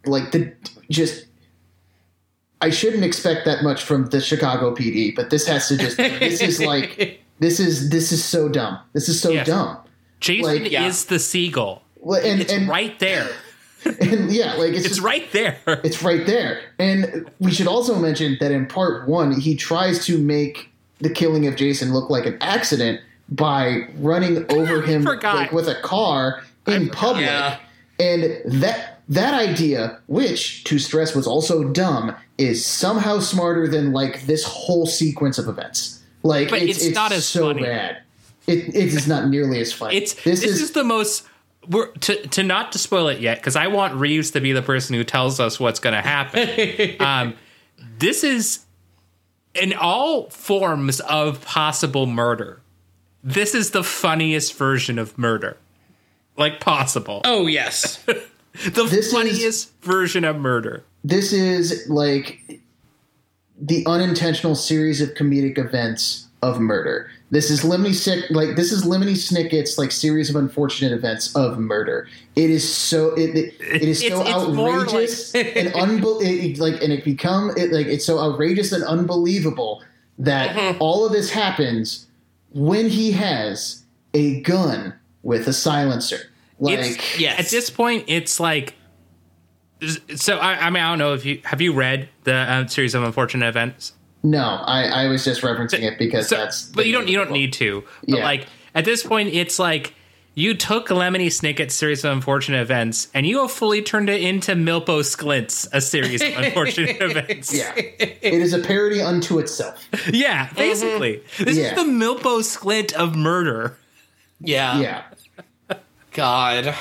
like the just I shouldn't expect that much from the Chicago PD, but this has to just this is like <laughs> this is this is so dumb. This is so Yes. dumb. Jason Like, yeah. is the seagull. Well, And, It's and, right there. <laughs> and yeah, like it's, It's just, right there. it's right there. And we should also mention that in part one, he tries to make the killing of Jason look like an accident by running <laughs> over him like, with a car in public. Yeah. And that that idea, which to stress was also dumb, is somehow smarter than like this whole sequence of events. Like But it's, it's not as so funny. bad. It, it is not nearly as funny. It's this, is, the most. We're, to to not to spoil it yet because I want Reeves to be the person who tells us what's going to happen. <laughs> um, this is in all forms of possible murder. This is the funniest version of murder, like possible. Oh yes. <laughs> the this is- funniest version of murder. this is like the unintentional series of comedic events of murder. This is Lemony Snick, like this is Lemony Snicket's like series of unfortunate events of murder. It is so it it, it is so It's- it's more outrageous and unbel- it, it, like and it become it like it's so outrageous and unbelievable that mm-hmm. all of this happens when he has a gun with a silencer. Like It's, yes. At this point, it's like. So I, I mean, I don't know if you have you read the uh, series of unfortunate events. no, I, I was just referencing it because So, that's but you don't you don't need to. But Yeah. like at this point, it's like you took Lemony Snicket's series of unfortunate events and you have fully turned it into Milpo Sklint's a series of unfortunate <laughs> events. Yeah. it is a parody unto itself. <laughs> yeah, basically, this Yeah. is the Milpo Sklint of murder. Yeah. Yeah. God.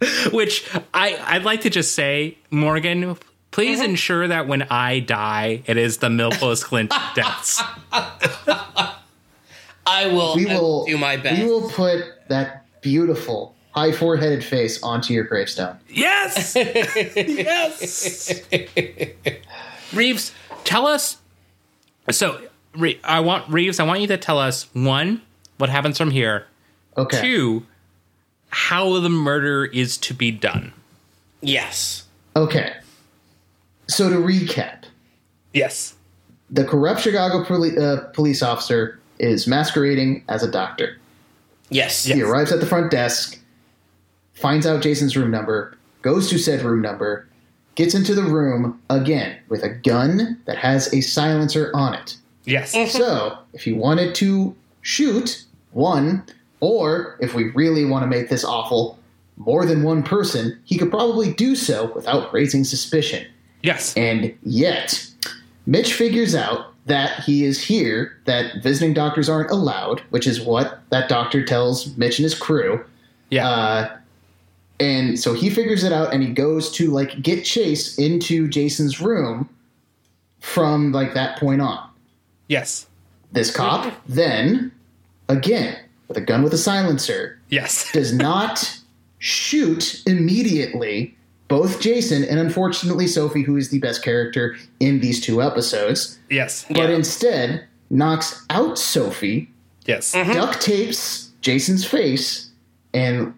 <laughs> Which I I'd like to just say, Morgan. Please mm-hmm. ensure that when I die, it is the Milpo Sklint <laughs> deaths. I will, We will will do my best. We will put that beautiful high four-headed face onto your gravestone. Yes, <laughs> yes. Reeves, tell us. So I want Reeves. I want you to tell us one, what happens from here. Okay. Two, how the murder is to be done. Yes. Okay. So to recap, Yes. the corrupt Chicago poli- uh, police officer is masquerading as a doctor. Yes. He arrives at the front desk, finds out Jason's room number, goes to said room number, gets into the room again with a gun that has a silencer on it. Yes. So, if he wanted to shoot one, or if we really want to make this awful, more than one person, he could probably do so without raising suspicion. Yes. And yet, Mitch figures out that he is here, that visiting doctors aren't allowed, which is what that doctor tells Mitch and his crew. Yeah. Uh, and so he figures it out and he goes to like get Chase into Jason's room from like that point on. yes. This cop then, again, with a gun with a silencer, Yes. <laughs> does not shoot immediately both Jason and unfortunately Sophie, who is the best character in these two episodes, Yes. but Yeah. instead knocks out Sophie, Yes. Mm-hmm. duct tapes Jason's face, and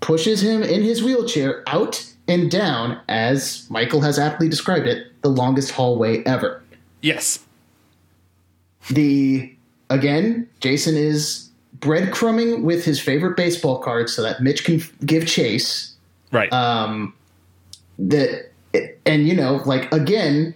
pushes him in his wheelchair out and down, as Michael has aptly described it, the longest hallway ever. Yes. The again, Jason is breadcrumbing with his favorite baseball cards so that Mitch can give chase. Right. Um, that and you know, like again,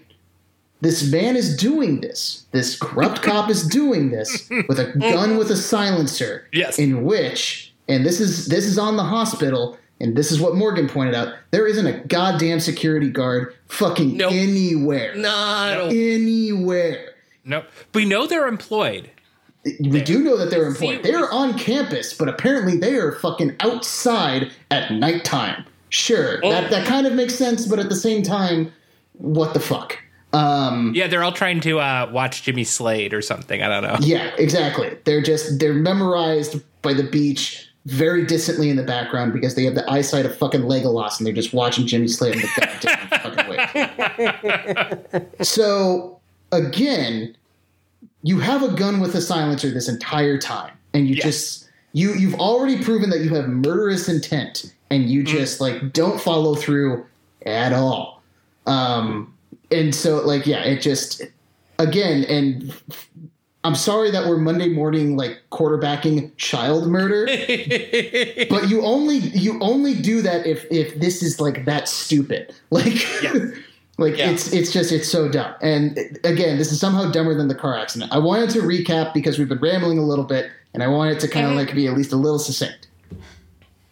this man is doing this. This corrupt <laughs> cop is doing this with a gun with a silencer. Yes. In which, and this is this is on the hospital. And this is what Morgan pointed out. There isn't a goddamn security guard fucking Nope. anywhere. No. Not anywhere. nope. We know they're employed. We do know that they're important. They're on campus, but apparently they are fucking outside at nighttime. Sure, Oh. that that kind of makes sense, but at the same time, what the fuck? Um, Yeah, they're all trying to uh, watch Jimmy Slade or something. I don't know. yeah, exactly. They're just they're memorized by the beach, very distantly in the background because they have the eyesight of fucking Legolas, and they're just watching Jimmy Slade in the goddamn <laughs> fucking way. So again, you have a gun with a silencer this entire time, and you Yes. just you you've already proven that you have murderous intent, and you just like don't follow through at all. Um, and so like yeah, it just again and. I'm sorry that we're Monday morning like quarterbacking child murder, <laughs> but you only you only do that if if this is like that stupid. Like like Yeah. it's it's just it's so dumb. And again, this is somehow dumber than the car accident. I wanted to recap because we've been rambling a little bit and I wanted to kind of like be at least a little succinct.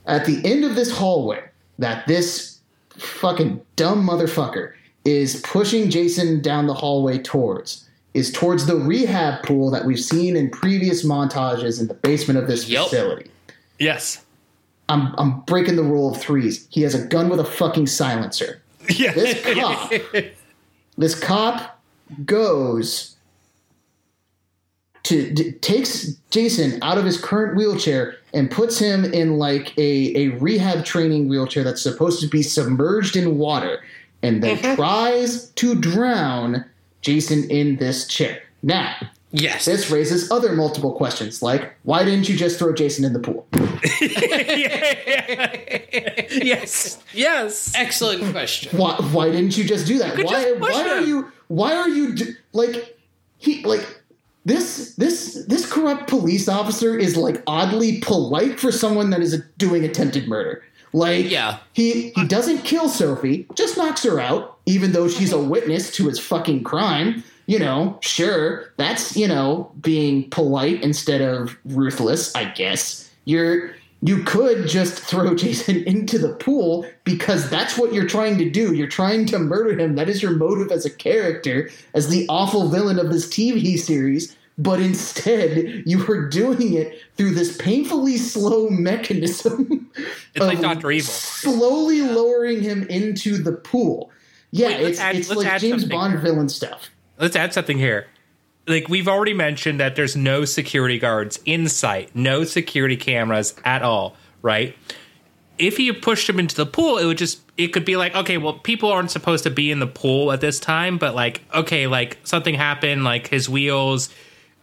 At the end of this hallway that this fucking dumb motherfucker is pushing Jason down the hallway towards is towards the rehab pool that we've seen in previous montages in the basement of this Yep. facility. Yes. I'm I'm breaking the rule of threes. He has a gun with a fucking silencer. <laughs> Yeah. This cop, this cop goes to d- takes Jason out of his current wheelchair and puts him in like a, a rehab training wheelchair that's supposed to be submerged in water, and then mm-hmm. tries to drown Jason in this chair. Now, Yes. this raises other multiple questions, like why didn't you just throw Jason in the pool? <laughs> yes. Yes. Excellent question. why why didn't you just do that could why just push why are you why are you do, like he like this this this corrupt police officer is like oddly polite for someone that is doing attempted murder like Yeah. he he doesn't kill sophie just knocks her out even though she's a witness to his fucking crime you know sure that's you know being polite instead of ruthless i guess you're you could just throw <laughs> Jason into the pool because that's what you're trying to do. You're trying to murder him. That is your motive as a character, as the awful villain of this TV series. But instead, you are doing it through this painfully slow mechanism. <laughs> It's like Dr. Evil. Slowly lowering him into the pool. Yeah, Wait, it's, add- it's like James Bond villain stuff. Let's add something here. Like we've already mentioned that there's no security guards in sight, no security cameras at all, right? if you pushed him into the pool, it would just it could be like, okay, well, people aren't supposed to be in the pool at this time, but like, okay, like something happened, like his wheels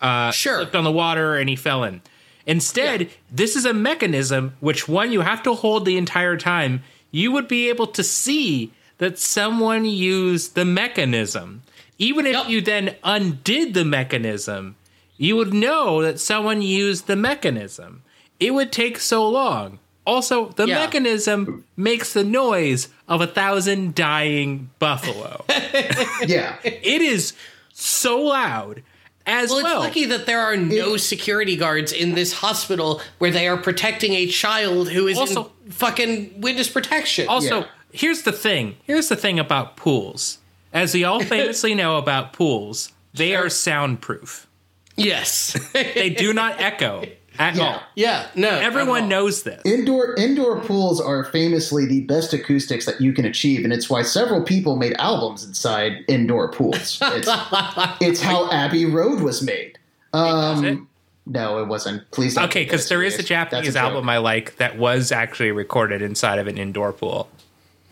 uh Sure. slipped on the water and he fell in. Instead, this is a mechanism which one you have to hold the entire time. You would be able to see that someone used the mechanism. Even if Yep. you then undid the mechanism, you would know that someone used the mechanism. It would take so long. Also, the Yeah. mechanism makes the noise of a thousand dying buffalo. <laughs> Yeah. it is so loud as Well, well. it's lucky that there are no security guards in this hospital where they are protecting a child who is Also- in fucking witness protection. Also, Yeah. here's the thing. Here's the thing about pools. As we all <laughs> famously know about pools, they are soundproof. yes. <laughs> They do not echo at Yeah. all. yeah, no. Everyone knows this. Indoor indoor pools are famously the best acoustics that you can achieve, and it's why several people made albums inside indoor pools. It's, <laughs> it's how Abbey Road was made. Was it? Um, no, it wasn't. Please. Don't Okay, take because that there is a. Japanese a album I like that was actually recorded inside of an indoor pool.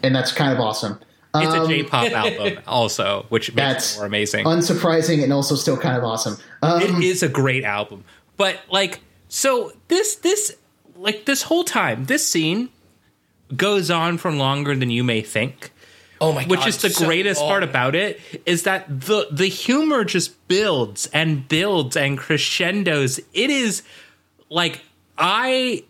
and that's kind of awesome. It's Um, a J-pop <laughs> album, also, which makes That's it more amazing. Unsurprising and also still kind of awesome. Um, it is a great album, but like, so this this like this whole time, this scene goes on for longer than you may think. Oh my god. which is the so greatest part about it is that the the humor just builds and builds and crescendos it is like i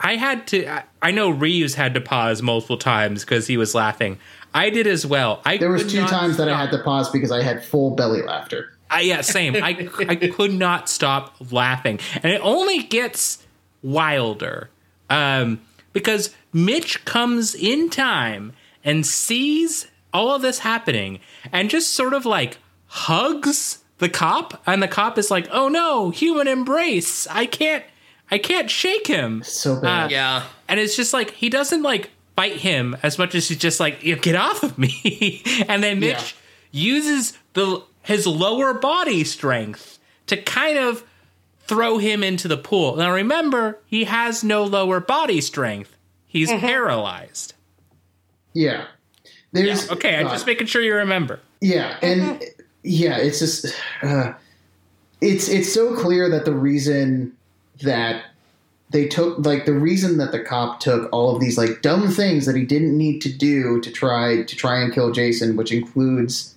i had to I, I know reeves had to pause multiple times because he was laughing i did as well i there was two not times that I had to pause because I had full belly laughter. I, yeah, same. I, I <laughs> could not stop laughing. And it only gets wilder um, because Mitch comes in time and sees all of this happening and just sort of like hugs the cop. And the cop is like, oh no, human embrace. I can't. I can't shake him. So bad. Uh, Yeah. And it's just like he doesn't like bite him as much as he's just like, "You get off of me. <laughs> and then Mitch uses the his lower body strength to kind of throw him into the pool. Now remember, he has no lower body strength. He's mm-hmm. paralyzed. Yeah. There's Okay, I'm God. just uh, making sure you remember. Yeah, and mm-hmm. yeah, it's just uh, it's it's so clear that the reason that they took like the reason that the cop took all of these like dumb things that he didn't need to do to try to try and kill Jason, which includes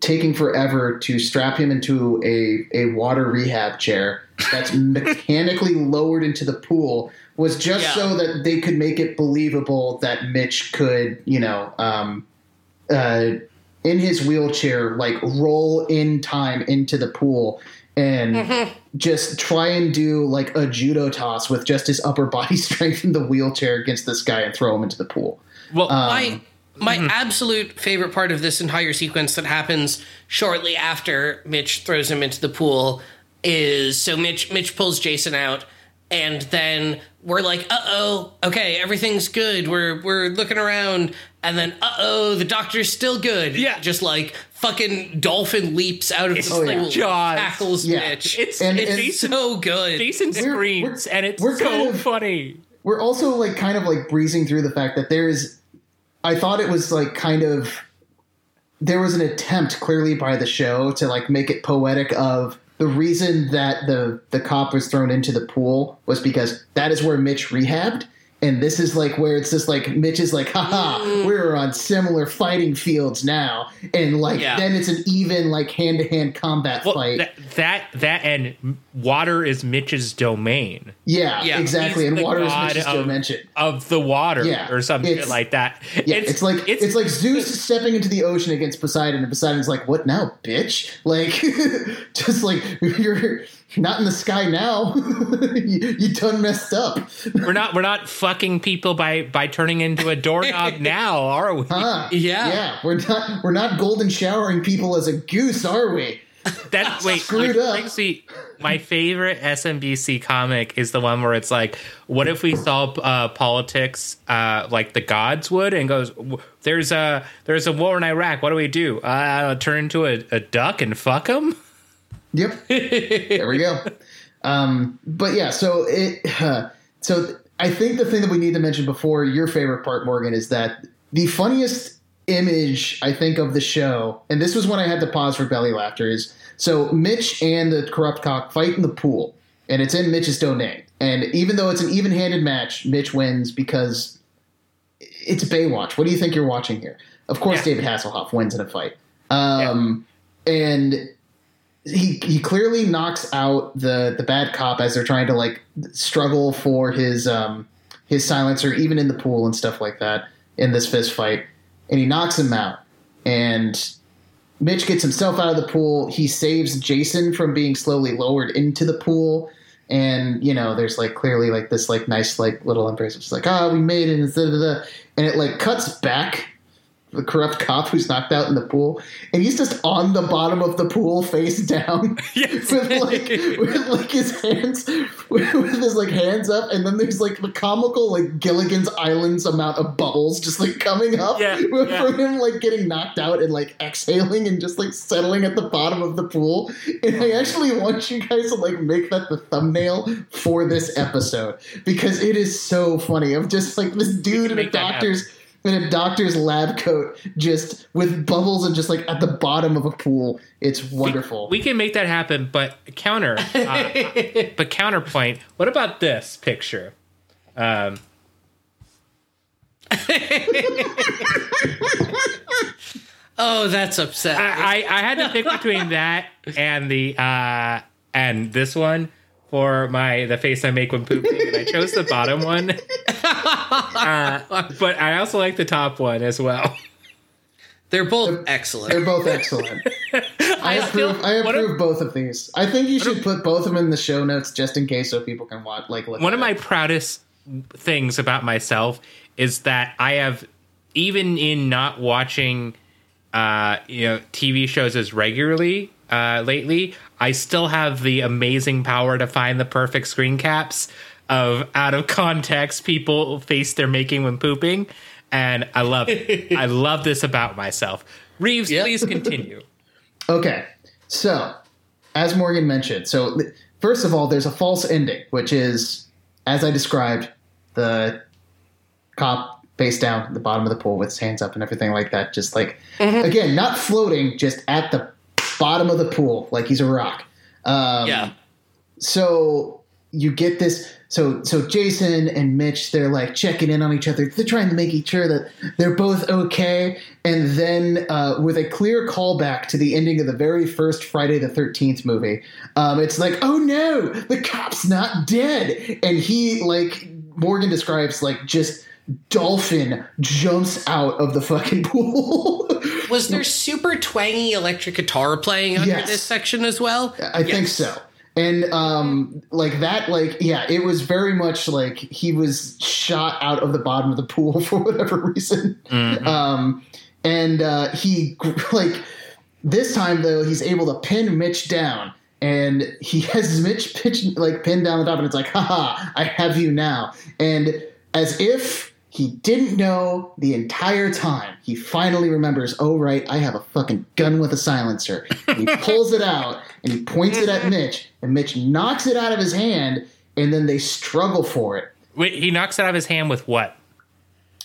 taking forever to strap him into a, a water rehab chair that's <laughs> mechanically lowered into the pool was just Yeah. so that they could make it believable that Mitch could, you know, um, uh, in his wheelchair, like roll in time into the pool and <laughs> just try and do like a judo toss with just his upper body <laughs> strength in the wheelchair against this guy and throw him into the pool. Well, Um, my my absolute favorite part of this entire sequence that happens shortly after Mitch throws him into the pool is so Mitch Mitch pulls Jason out and then we're like, uh oh, okay, everything's good. We're we're looking around, and then uh oh, the doctor's still good. Yeah. just like fucking dolphin leaps out of the Oh, yeah. Jaws. tackles Yeah. Mitch. it's, and- it's and- Jason, so good. Jason We're- screams, we're- and it's we're so kind of- funny. We're also like kind of like breezing through the fact that there is. I thought it was like kind of. There was an attempt clearly by the show to like make it poetic of the reason that the the cop was thrown into the pool was because that is where Mitch rehabbed. And this is like where it's just like Mitch is like, haha, mm. we're on similar fighting fields now. And like Yeah. then it's an even like hand to hand combat Well, fight. that, that that and water is Mitch's domain. yeah, Yeah. exactly. And water is Mitch's of- dimension. of the water Yeah, or something it's- like that. Yeah, it's, like it's, like Zeus stepping into the ocean against Poseidon, and Poseidon's like, "What now, bitch?" <laughs> Like, <laughs> just like <laughs> you're not in the sky now. <laughs> you, you done messed up, we're not we're not fucking people by by turning into a doorknob <laughs> now, are we? huh? Yeah. yeah. We're not we're not golden showering people as a goose, are we? That's <laughs> wait, Screwed which up. brings me- my favorite SMBC comic is the one where it's like, what if we solve uh, politics uh, like the gods would, and goes, there's a there's a war in Iraq. What do we do? Uh, turn into a, a duck and fuck them? Yep. there we go. <laughs> Um, but yeah, so it uh, <sighs> so I think the thing that we need to mention before your favorite part, Morgan, is that the funniest image I think of the show, and this was when I had to pause for belly laughter, is so Mitch and the corrupt cock fight in the pool, and it's in Mitch's domain. And even though it's an even-handed match, Mitch wins because it's Baywatch. What do you think you're watching here? Of course, yeah. David Hasselhoff wins in a fight, um, yeah. and he he clearly knocks out the the bad cop as they're trying to like struggle for his um his silencer, even in the pool and stuff like that in this fist fight, and he knocks him out. And Mitch gets himself out of the pool. He saves Jason from being slowly lowered into the pool. And you know, there's like clearly like this like nice like little embrace. It's like, ah, oh, we made it, and it like cuts back the corrupt cop who's knocked out in the pool, and he's just on the bottom of the pool, face down, <laughs> <laughs> yes. with like with like his hands with, with, his like hands up, and then there's like the comical like Gilligan's Island's amount of bubbles just like coming up yeah, <laughs> yeah. from him like getting knocked out and like exhaling and just like settling at the bottom of the pool. And I actually want you guys to like make that the thumbnail for this episode because it is so funny. Of just like this dude in a doctor's in a doctor's lab coat, just with bubbles and just like at the bottom of a pool. It's wonderful. We, we can make that happen, but counter, uh, <laughs> but counterpoint. What about this picture? Um, <laughs> oh, that's upset. I, I, I, had to pick between that and the uh, and this one for my the face I make when pooping, and I chose the bottom one. <laughs> uh, but I also like the top one as well. They're both they're, excellent. They're both excellent. <laughs> I, approve. Still, I approve both of these. I think you should put both of them in the show notes just in case, so people can watch. Like, one of my proudest things about myself is that I have, even in not watching, uh, you know, TV shows as regularly uh, lately, I still have the amazing power to find the perfect screen caps of out of context people face they're making when pooping, and I love it. I <laughs> love this about myself. Reeves, yep. please continue. <laughs> okay, so as Morgan mentioned, so first of all, there's a false ending, which is as I described, the cop face down at the bottom of the pool with his hands up and everything like that. Just like mm-hmm. again, not floating, just at the bottom of the pool, like he's a rock. Um, yeah. So you get this. So so Jason and Mitch, they're like checking in on each other. They're trying to make sure that they're both okay. And then uh, with a clear callback to the ending of the very first Friday the Thirteenth movie, um, it's like, oh no, the cop's not dead. And he like Morgan describes like just dolphin jumps out of the fucking <laughs> pool. Was there super twangy electric guitar playing under yes. this section as well? I yes. think so. And um, like that, like yeah, it was very much like he was shot out of the bottom of the pool <laughs> for whatever reason. Mm-hmm. Um, and uh, he <laughs> like this time though he's able to pin Mitch down and he <laughs> has Mitch pitch like pinned down the top, and it's like, haha, I have you now. And as if he didn't know the entire time. He finally remembers, oh, right, I have a fucking gun with a silencer. he <laughs> pulls it out and he points it at Mitch, and Mitch knocks it out of his hand, and then they struggle for it. Wait, he knocks it out of his hand with what?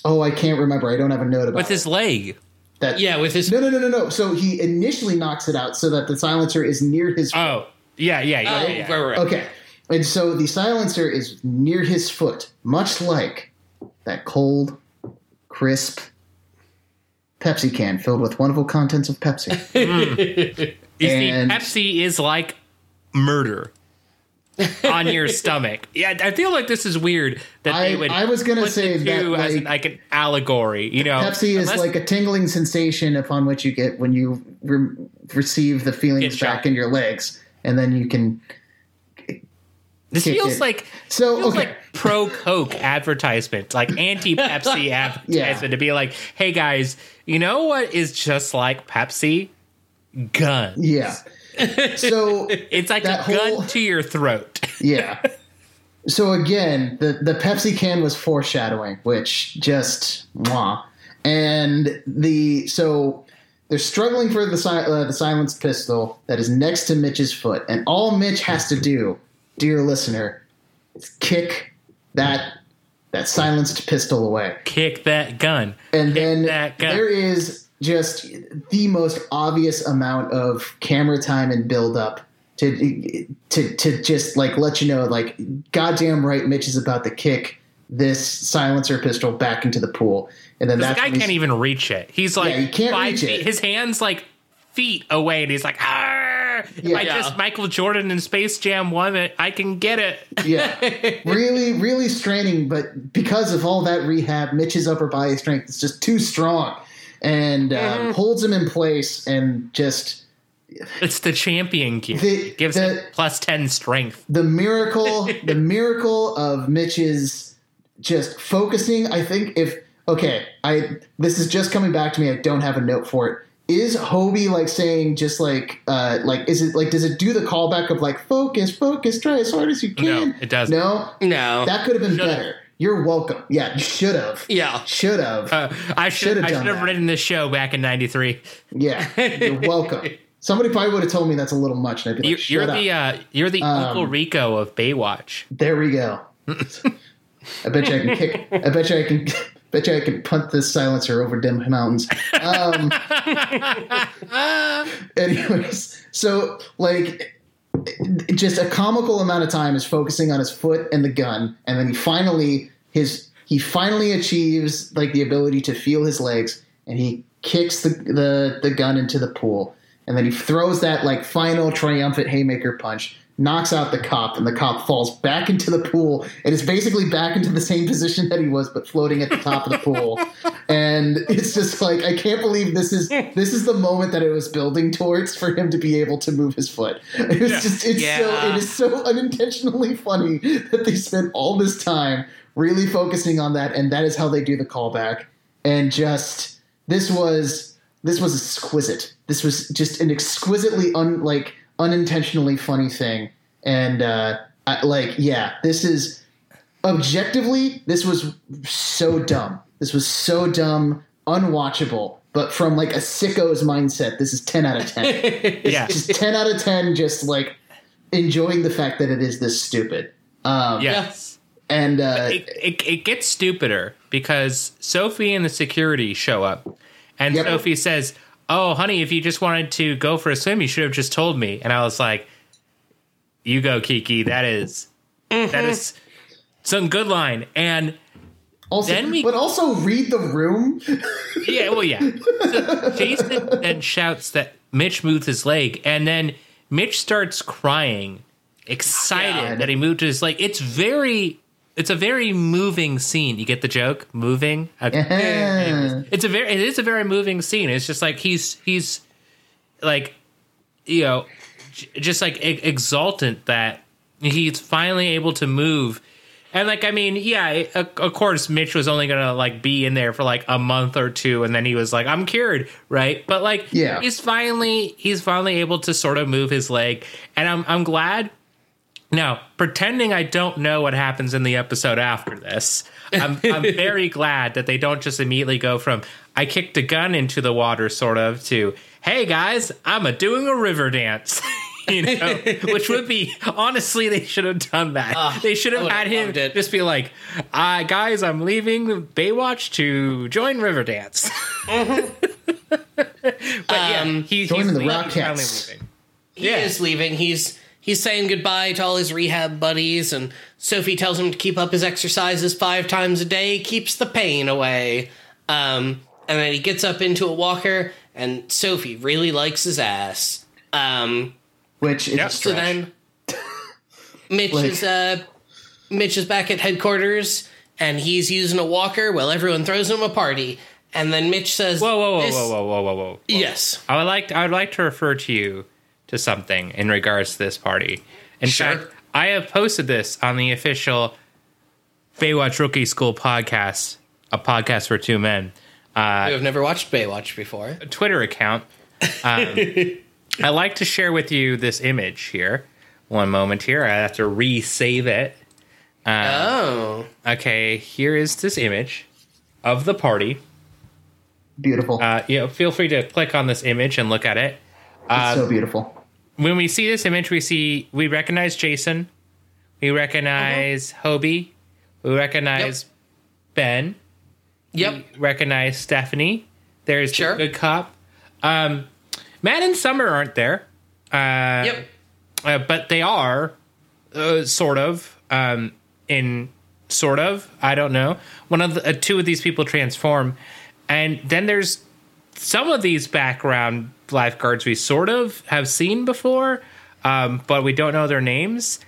Oh, I can't remember. I don't have a note about it. With his leg. That, yeah, with his. No, no, no, no, no. So he initially knocks it out so that the silencer is near his. Oh, yeah, yeah, yeah. Oh, yeah, yeah. Right, right. Okay. And so the silencer is near his foot, much like that cold, crisp Pepsi can filled with wonderful contents of Pepsi. <laughs> mm. And, see, Pepsi is like murder on your <laughs> stomach. Yeah, I feel like this is weird that I, they would. I was going to say that like, as an, like an allegory. You know, Pepsi is like a tingling sensation upon which you get when you re- receive the feelings back in your legs, and then you can this feels it. like so feels okay. like pro Coke <laughs> <laughs> advertisement, like anti Pepsi advertisement yeah. to be like, "Hey guys, you know what is just like Pepsi? Guns." Yeah. So <laughs> it's like a whole, gun to your throat. yeah. So again, the the Pepsi can was foreshadowing, which just mwah. And the so they're struggling for the uh, the silenced pistol that is next to Mitch's foot, and all Mitch has to do dear listener, is kick that that silenced pistol away. Kick that gun. And Kick then that gun. there is just the most obvious amount of camera time and build up to to to just like let you know like goddamn right Mitch is about to kick this silencer pistol back into the pool. And then the that's guy can't even reach it. He's like Yeah, he can't five reach feet. it. His hands like feet away, and he's like, "Ah!" If Yeah. I just Michael Jordan in Space Jam won it, I can get it. yeah, <laughs> really, really straining. But because of all that rehab, Mitch's upper body strength is just too strong, and um, Mm-hmm. holds him in place, and just It's the champion gear. The- It gives the- it plus ten strength. the miracle, <laughs> the miracle of Mitch's just focusing. I think if okay, I this is just coming back to me. I don't have a note for it. Is Hobie like saying just like uh like is it like does it do the callback of like focus, focus, try as hard as you can? No, it doesn't. No, No. that could have been Should've. better. You're welcome. Yeah, you should have. yeah. Should have. Uh, I should Should've I should have written this show back in '93. yeah, you're welcome. <laughs> Somebody probably would have told me that's a little much, and I'd be You, like, you're "Shut up." the uh, you're the Um, Uncle Rico of Baywatch. There we go. <laughs> I bet you I can kick. I bet you I can. Bet you I could punt this silencer over dim mountains. Um, <laughs> <laughs> anyways, so like, just a comical amount of time is focusing on his foot and the gun, and then he finally his he finally achieves like the ability to feel his legs, and he kicks the the, the gun into the pool, and then he throws that like final triumphant haymaker punch, knocks out the cop, and the cop falls back into the pool, and is basically back into the same position that he was, but floating at the top of the pool. <laughs> And it's just like I can't believe this is this is the moment that it was building towards for him to be able to move his foot. It's Yeah. just it's so it is so unintentionally funny that they spent all this time really focusing on that, and that is how they do the callback. And just this was this was exquisite. This was just an exquisitely un like unintentionally funny thing. And uh, I, like yeah, this is objectively this was so dumb. This was so dumb, unwatchable. But from like a sicko's mindset, this is ten out of ten <laughs> Yeah, just 10 out of 10 just like enjoying the fact that it is this stupid um yes. and uh It, it, it gets stupider because Sophie and the security show up, and Yep. Sophie says, "Oh, honey, if you just wanted to go for a swim, you should have just told me." And I was like, "You go, Kiki. That is that mm-hmm. is some good line." And also then we- but also read the room <laughs> Yeah, well, yeah. So Jason then shouts that Mitch moved his leg, and then Mitch starts crying, excited God. that he moved his leg. It's very, it's a very moving scene. You get the joke? Moving. Uh-huh. It's a very, it is a very moving scene. It's just like he's he's like, you know, just like exultant that he's finally able to move. And like, I mean, yeah, of of course, Mitch was only gonna like be in there for like a month or two, and then he was like, "I'm cured," right? But like, Yeah. he's finally he's finally able to sort of move his leg, and I'm I'm glad. Now, pretending I don't know what happens in the episode after this, I'm I'm <laughs> very glad that they don't just immediately go from "I kicked a gun into the water" sort of to "Hey guys, I'm a doing a river dance." <laughs> you know, which would be honestly they should have done that. Ah, they should have had him it. just be like, uh, "Guys, I'm leaving Baywatch to join Riverdance." <laughs> but yeah, Um, he, Joining he's the leaving, finally leaving. He Yeah. is leaving. He's he's saying goodbye to all his rehab buddies, and Sophie tells him to keep up his exercises five times a day, keeps the pain away. Um, and then he gets up into a walker, and Sophie really likes his ass. Um, which is Yep. so then <laughs> Mitch Like- is uh, Mitch is back at headquarters, and he's using a walker while everyone throws him a party. And then Mitch says, Whoa, whoa, whoa, whoa, whoa, whoa, whoa, whoa! Yes, I would like to, I would like to refer to you to something in regards to this party. In Sure. fact, I have posted this on the official Baywatch Rookie School podcast, a podcast for two men, I have never watched Baywatch before. Twitter account. Um, <laughs> I like to share with you this image here. One moment here, I have to resave it. Oh, Okay, here is this image of the party. beautiful Uh, you know, feel free to click on this image and look at it. it's so beautiful when we see this image, we see we recognize Jason, we recognize Hobie, we recognize Ben. Yep. We recognize Stephanie. There's Sure. the good cop. Um, Matt and Summer aren't there. Uh, Yep. uh, but they are uh, sort of um, in sort of i don't know one of the uh, two of these people transform and then there's some of these background lifeguards we sort of have seen before um, but we don't know their names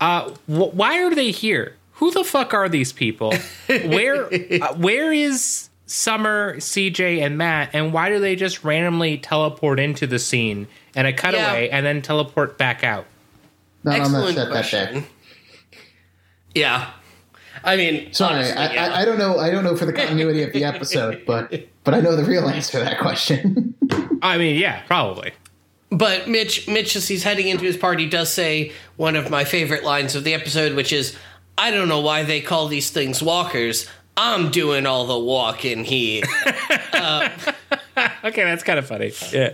uh, wh- why are they here who the fuck are these people <laughs> where uh, where is summer cj and matt and why do they just randomly teleport into the scene and a cutaway and then teleport back out Not on that Excellent set that question. day. Yeah. I mean, Sorry, honestly, I, yeah. I, I don't know. I don't know for the continuity of the <laughs> episode, but but I know the real answer to that question. i mean yeah probably But Mitch, Mitch, as he's heading into his party, does say one of my favorite lines of the episode, which is, "I don't know why they call these things walkers. I'm doing all the walking here." <laughs> Uh, <laughs> Okay, that's kind of funny. Yeah.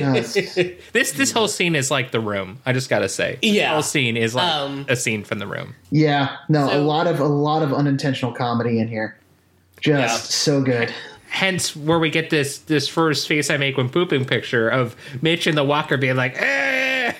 No, <laughs> this this whole scene is like the room. I just gotta say, Yeah. the whole scene is like Um, a scene from the room. yeah, no, a lot of a lot of unintentional comedy in here. Just Yeah. so good. Hence, where we get this this first face I make when pooping picture of Mitch and the Walker being like, eh.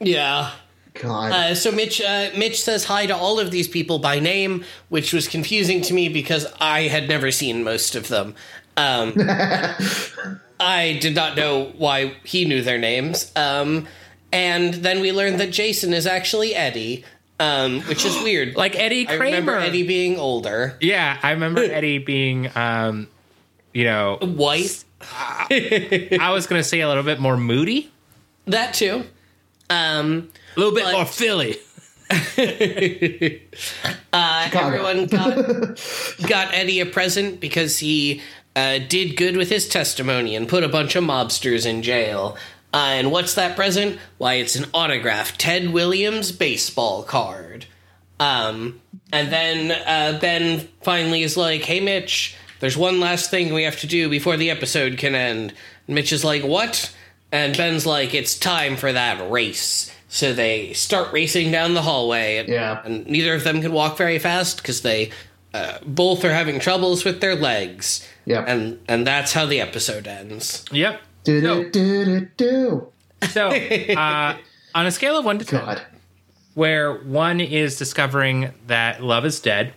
yeah. God, Uh, so Mitch, uh, Mitch says hi to all of these people by name, which was confusing to me because I had never seen most of them. Um, <laughs> I did not know why he knew their names. Um, and then we learned that Jason is actually Eddie, um, which is weird. <gasps> like Eddie I Kramer. remember Eddie being older, Yeah, I remember <laughs> Eddie being, um, you know, white. <laughs> I was gonna say a little bit more moody, That too. Um, a little bit But- more Philly. uh, everyone got, got Eddie a present because he uh, did good with his testimony and put a bunch of mobsters in jail. Uh, and what's that present? Why, it's an autographed Ted Williams baseball card. Um, and then uh, Ben finally is like, "Hey, Mitch, there's one last thing we have to do before the episode can end." And Mitch is like, "What?" And Ben's like, "It's time for that race." So they start racing down the hallway. And, Yeah. and neither of them can walk very fast because they uh, both are having troubles with their legs. Yep. And and that's how the episode ends. Yep. do So, do do do do. so uh, on a scale of one to ten, God, where one is discovering that love is dead,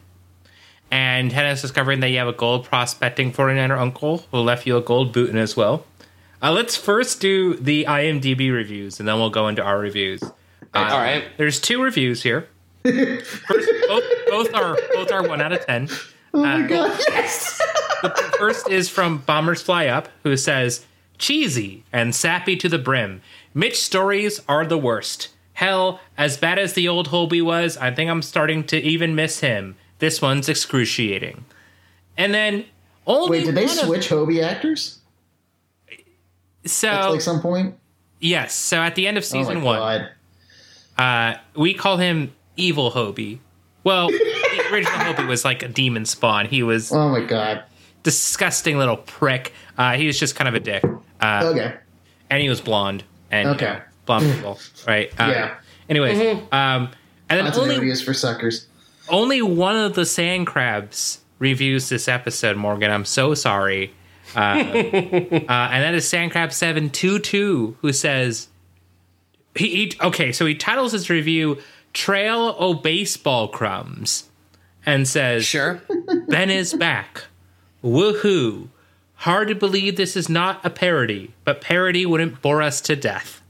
and ten is discovering that you have a gold prospecting 49er uncle who left you a gold boot in as well. Uh, let's first do the IMDb reviews, and then we'll go into our reviews. Uh, All right. There's two reviews here. <laughs> First, both, both are both are one out of ten. oh my God, <laughs> yes. The first is from Bombers Fly Up, who says, cheesy and sappy to the brim. Mitch stories are the worst. Hell, as bad as the old Hobie was, I think I'm starting to even miss him. This one's excruciating. And then only Wait, did they one of- switch Hobie actors so at like some point? yes, so at the end of Oh season my one, God. uh, we call him Evil Hobie. Well, the original Hobie was like a demon spawn. He was Oh my God. Disgusting little prick. Uh, he was just kind of a dick. Uh, Okay. and he was blonde and you Okay. know, blonde people, right? Uh, Yeah. Anyways, um, and then Continuity only is for suckers. only one of the sand crabs reviews this episode. Morgan, I'm so sorry. Uh, <laughs> uh, and that is Sandcrab seven two two who says he, he okay. So he titles his review "Trail o Baseball Crumbs" and says Sure. Ben is back. Woohoo! Hard to believe this is not a parody, but parody wouldn't bore us to death.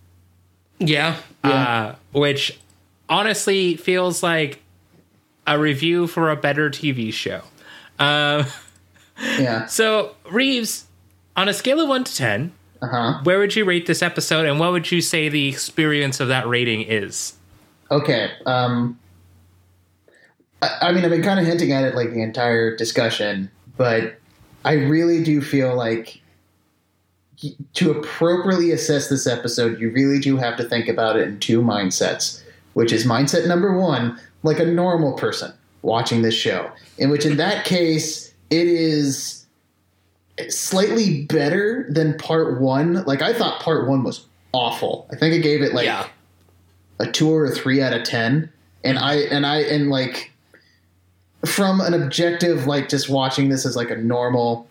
Yeah. Uh, which honestly feels like a review for a better TV show. Uh, <laughs> Yeah. so, Reeves, on a scale of 1 to 10, Uh huh. where would you rate this episode and what would you say the experience of that rating is? Okay. Um, I, I mean, I've been kind of hinting at it like the entire discussion, but I really do feel like to appropriately assess this episode, you really do have to think about it in two mindsets, which is mindset number one, like a normal person watching this show, in which in that case, it is slightly better than part one. Like, I thought part one was awful. I think I gave it like yeah. a two or a three out of ten, and I and I and like from an objective, like just watching this as like a normal,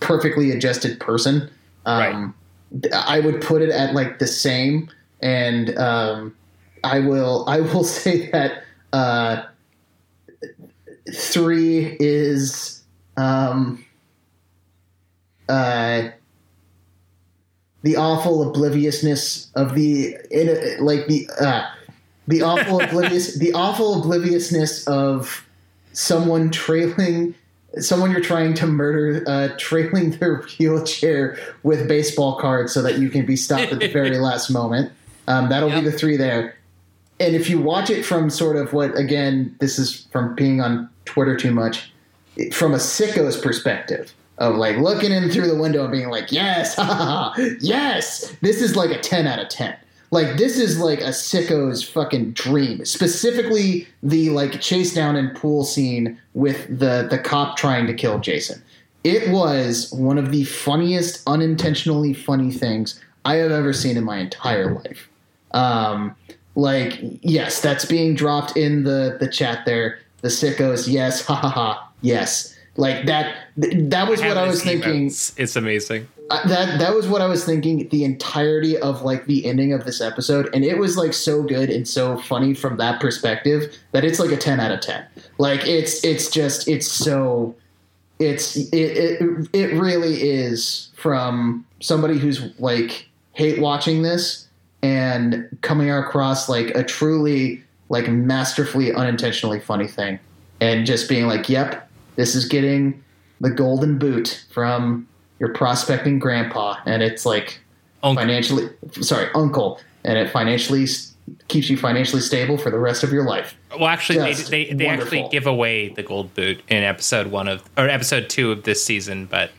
perfectly adjusted person, um, right. I would put it at like the same. And um, I will <laughs> I will say that uh, three is um, uh, the awful obliviousness of the in, like the uh, the awful <laughs> oblivious the awful obliviousness of someone trailing someone you're trying to murder uh, trailing <laughs> their wheelchair with baseball cards so that you can be stopped at the very <laughs> last moment. Um, that'll yep. be the three there. And if you watch it from sort of what again this is from being on twitter too much from a sicko's perspective of like looking in through the window and being like yes <laughs> yes this is like a 10 out of 10 like this is like a sicko's fucking dream. Specifically the like chase down and pool scene with the the cop trying to kill jason. It was one of the funniest unintentionally funny things i have ever seen in my entire life. Um like yes that's being dropped in the the chat there. The sickos yes ha ha ha yes. Like that that was what i was thinking it's amazing that that was what i was thinking the entirety of like the ending of this episode and it was like so good and so funny from that perspective that it's like a 10 out of 10 like it's it's just it's so it's it it, it really is from somebody who's like hate watching this and coming across like a truly like masterfully unintentionally funny thing and just being like yep this is getting the golden boot from your prospecting grandpa and it's like uncle. financially sorry uncle and it financially keeps you financially stable for the rest of your life well actually just they, they, they actually give away the gold boot in episode one of or episode two of this season but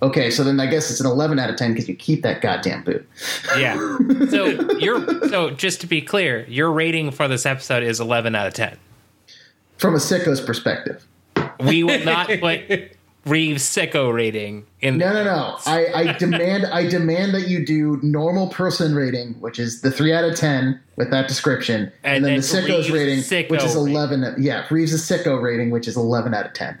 Okay, so then I guess it's an 11 out of 10 because you keep that goddamn boot. Yeah. <laughs> So you're so just to be clear, your rating for this episode is 11 out of 10. From a sicko's perspective. We will not put Reeves sicko rating in. No, no, no. I, I <laughs> demand I demand that you do normal person rating, which is the three out of 10 with that description, and, and then, then, the sicko's Reeves rating, sicko which is 11. Rating. Yeah, Reeves' sicko rating, which is 11 out of 10.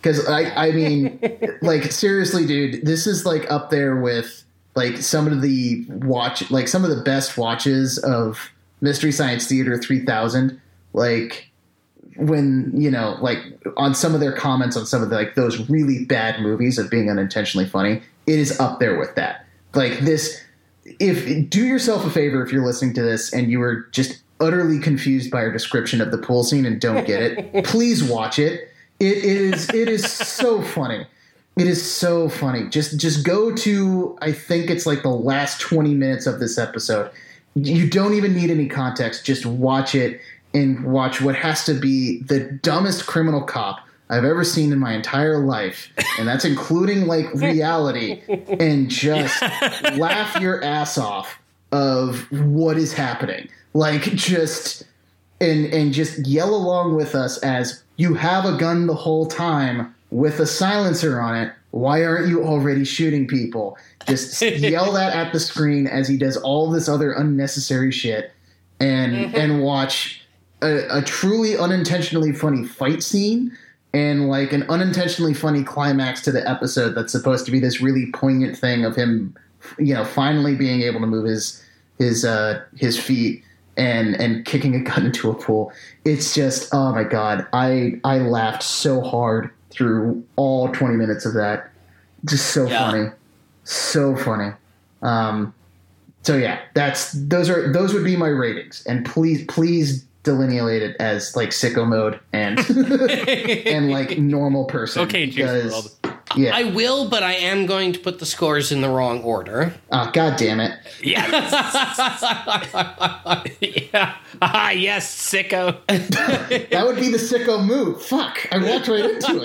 Because I, I mean, <laughs> like seriously, dude, this is like up there with like some of the watch, like some of the best watches of Mystery Science Theater 3000. Like when you know, like on some of their comments on some of the, like those really bad movies of being unintentionally funny, it is up there with that. Like this, if do yourself a favor if you're listening to this and you were just utterly confused by our description of the pool scene and don't get it, <laughs> please watch it it is it is so funny. It is so funny. Just just go to I think it's like the last 20 minutes of this episode. You don't even need any context. Just watch it and watch what has to be the dumbest criminal cop I've ever seen in my entire life, and that's including like <laughs> reality, and just <laughs> laugh your ass off of what is happening. Like just and and just yell along with us as you have a gun the whole time with a silencer on it. Why aren't you already shooting people? Just yell that at the screen as he does all this other unnecessary shit, and mm-hmm. and watch a, a truly unintentionally funny fight scene and like an unintentionally funny climax to the episode that's supposed to be this really poignant thing of him, you know, finally being able to move his his uh, his feet and and kicking a gun <laughs> into a pool. It's just oh my god, I I laughed so hard through all 20 minutes of that. Just so yeah. funny, so funny. Um, so yeah, that's those are those would be my ratings, and please please delineate it as like sicko mode and <laughs> and like normal person. Okay, because, yeah. I will, but I am going to put the scores in the wrong order. Oh, God damn it. Yeah. yeah. <laughs> Ah, yes, sicko. <laughs> that would be the sicko move. Fuck. I walked right into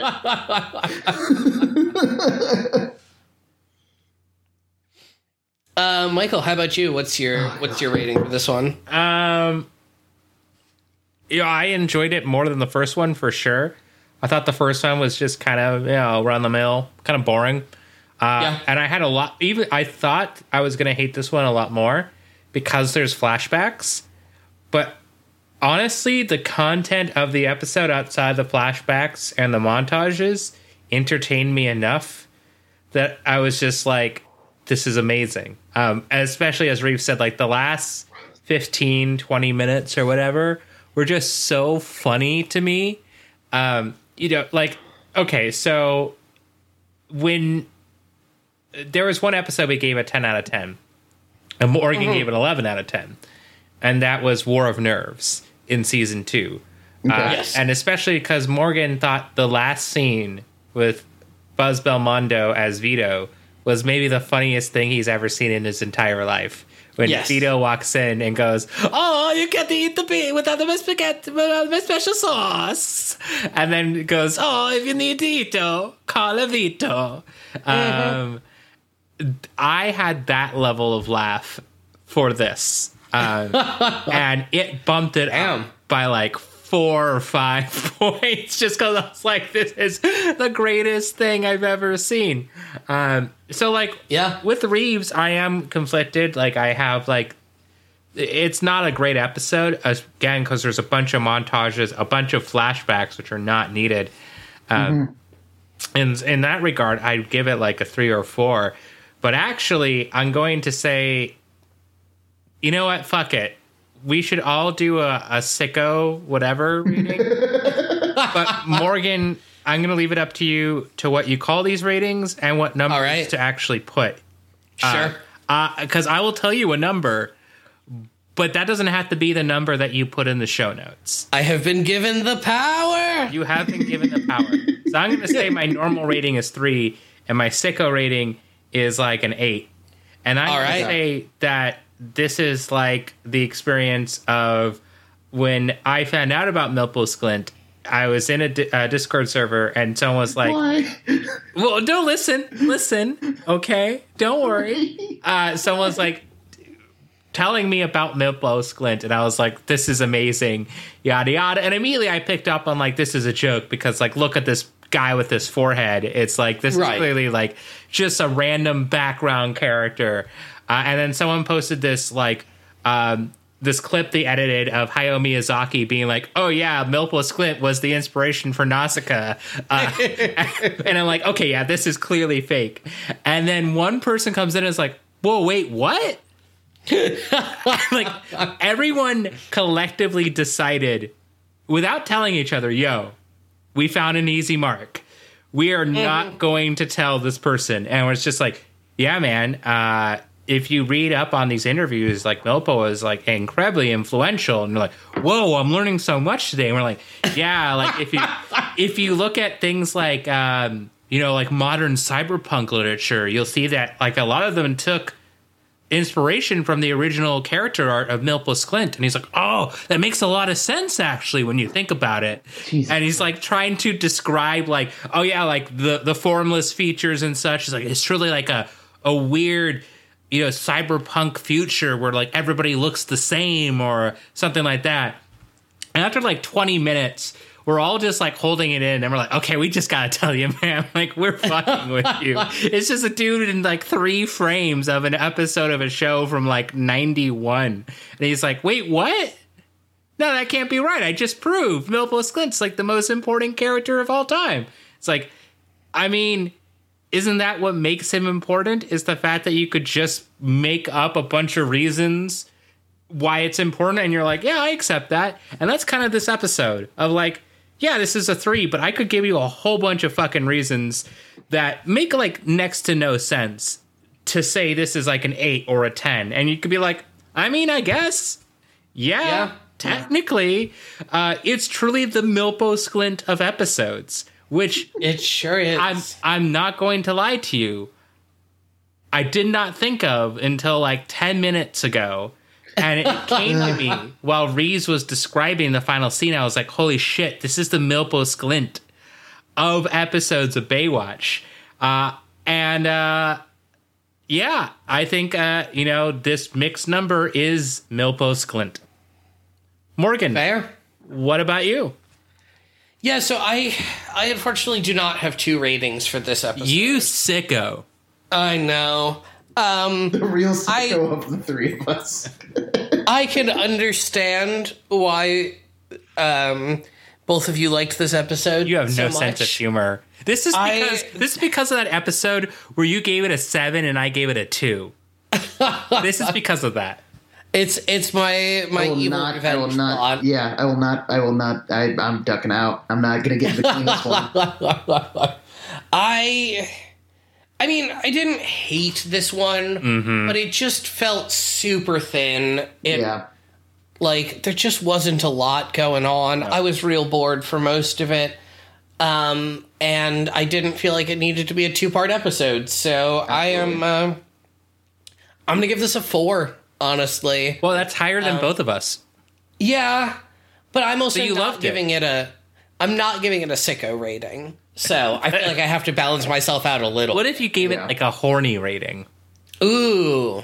it. uh, Michael, how about you? What's your oh, what's your rating for this one? Um yeah, I enjoyed it more than the first one for sure. I thought the first one was just kind of you know run the mill, kind of boring. Uh, yeah. And I had a lot. Even I thought I was gonna hate this one a lot more because there's flashbacks, but honestly, the content of the episode outside the flashbacks and the montages entertained me enough that I was just like, this is amazing. Um, especially as Reeve said, like the last 15, 20 minutes or whatever were just so funny to me. Um, you know, like, okay, so when there was one episode we gave a 10 out of 10, and Morgan mm-hmm. gave it 11 out of 10, and that was War of Nerves in season two. Okay. Uh, yes. And especially because Morgan thought the last scene with Buzz Belmondo as Vito was maybe the funniest thing he's ever seen in his entire life. When yes. Vito walks in and goes, "Oh, you can't eat the bean without the spaghetti, without the special sauce," and then goes, "Oh, if you need Vito, call a Vito." Mm-hmm. Um, I had that level of laugh for this, um, <laughs> and it bumped it Damn. up by like four or five <laughs> points just because I was like, this is the greatest thing I've ever seen. Um, so like, yeah, with Reeves, I am conflicted. Like, I have like, it's not a great episode again because there's a bunch of montages, a bunch of flashbacks which are not needed. Um, mm-hmm. In in that regard, I'd give it like a three or four. But actually, I'm going to say, you know what? Fuck it we should all do a, a sicko whatever <laughs> rating. but Morgan, I'm going to leave it up to you to what you call these ratings and what numbers right. to actually put. Sure. Because uh, uh, I will tell you a number, but that doesn't have to be the number that you put in the show notes. I have been given the power. You have been given the power. so I'm going to say my normal rating is three, and my sicko rating is like an eight. And I'm right. say that this is like the experience of when I found out about Milpo Sklint, I was in a Discord server and someone was like, Why? "Well, don't listen, listen, okay, don't worry." <laughs> Uh, someone was like telling me about Milpo Sklint and I was like, "This is amazing," yada yada. And immediately I picked up on like, "This is a joke," because like, look at this guy with this forehead. It's like this right. is clearly like just a random background character. Uh, and then someone posted this like um, this clip they edited of Hayao Miyazaki being like, "Oh yeah, Milpo Sklint was the inspiration for Nausicaa," uh, <laughs> and I'm like, "Okay, yeah, this is clearly fake." And then one person comes in and is like, "Whoa, wait, what?" <laughs> like everyone collectively decided without telling each other, "Yo, we found an easy mark. We are not mm-hmm. going to tell this person." And it's just like, "Yeah, man." Uh, if you read up on these interviews, like Milpo is like incredibly influential, and you're like, "Whoa, I'm learning so much today." And we're like, "Yeah, like if you <laughs> if you look at things like um, you know like modern cyberpunk literature, you'll see that like a lot of them took inspiration from the original character art of Milpo Sklint, And he's like, "Oh, that makes a lot of sense actually when you think about it." Jesus. And he's like trying to describe like, "Oh yeah, like the the formless features and such." He's like, "It's truly like a a weird." You know cyberpunk future where like everybody looks the same or something like that. And after like 20 minutes we're all just like holding it in and we're like okay we just gotta <laughs> tell you man like we're fucking with you. <laughs> It's just a dude in like three frames of an episode of a show from like 91 and he's like wait what? No that can't be right. I just proved milpo sklint's like the most important character of all time. It's like i mean isn't that what makes him important? Is the fact that you could just make up a bunch of reasons why it's important and you're like, yeah, I accept that. And that's kind of this episode of like, yeah, this is a three, but I could give you a whole bunch of fucking reasons that make like next to no sense to say this is like an eight or a 10. And you could be like, I mean, I guess, yeah. yeah. Technically, uh, it's truly the Milpo Sklint of episodes which it sure is. I'm I'm not going to lie to you. I did not think of until like 10 minutes ago. And it came to me <laughs> while Reeves was describing the final scene. I was like, holy shit, this is the Milpo Sklint of episodes of Baywatch. Uh, and uh, yeah, I think, uh, you know, this mixed number is Milpo Sklint. Morgan. Fair. What about you? Yeah, so I I unfortunately do not have two ratings for this episode. You sicko. I know. Um the real sicko I, of the three of us. <laughs> I can understand why um, both of you liked this episode. You have so no much. sense of humor. This is I- because this is because of that episode where you gave it a seven and I gave it a two. <laughs> this is because of that. It's it's my my I will evil not. I will not. plot. Yeah, I will not. I will not. I, I'm ducking out. I'm not gonna get between this one. <laughs> I I mean, I didn't hate this one, Mm-hmm. but it just felt super thin. It Yeah. like there just wasn't a lot going on. I was real bored for most of it. Um and I didn't feel like it needed to be a two-part episode. So I am uh, I'm going to give this a 4, honestly. Well, that's higher Um, than both of us. Yeah, but I'm also you not loved it. giving it. a. I'm not giving it a sicko rating. So I feel like I have to balance myself out a little. What if you gave Yeah. it like a horny rating? Ooh,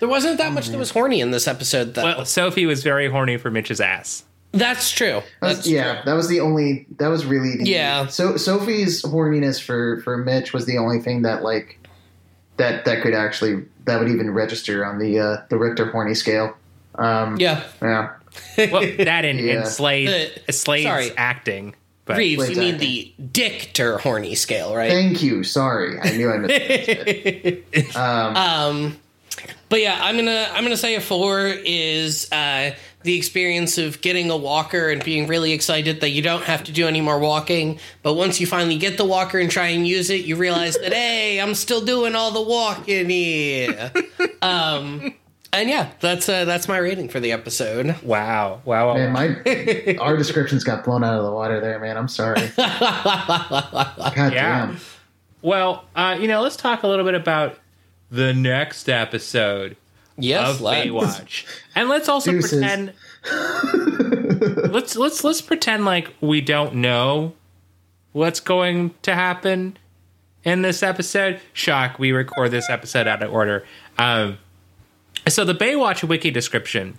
there wasn't that much that was horny in this episode, though. Well, Sophie was very horny for Mitch's ass. That's true. That's, That's yeah, that was the only. That was really. The, Yeah. So Sophie's horniness for for Mitch was the only thing that like that that could actually that would even register on the uh the Richter horny scale. Um, Yeah, yeah. <laughs> Well, that and, Yeah. and Slade, Uh, Slade's sorry. acting. But Reeves, Wait, you mean exactly. the Dichter horny scale, right? Thank you. Sorry, I knew I missed <laughs> it. Um, Um, but yeah, I'm gonna I'm gonna say a four is uh, the experience of getting a walker and being really excited that you don't have to do any more walking. But once you finally get the walker and try and use it, you realize that <laughs> hey, I'm still doing all the walking here. <laughs> um, and yeah, that's uh, that's my rating for the episode. wow, wow, wow. man, my our descriptions got blown out of the water there, man. I'm sorry. <laughs> God Yeah. damn. Well, uh, you know, let's talk a little bit about the next episode Yes, of let's. Baywatch, <laughs> and let's also Deuces. pretend. <laughs> let's let's let's pretend like we don't know what's going to happen in this episode. Shock, we record this episode out of order. Um, so the Baywatch wiki description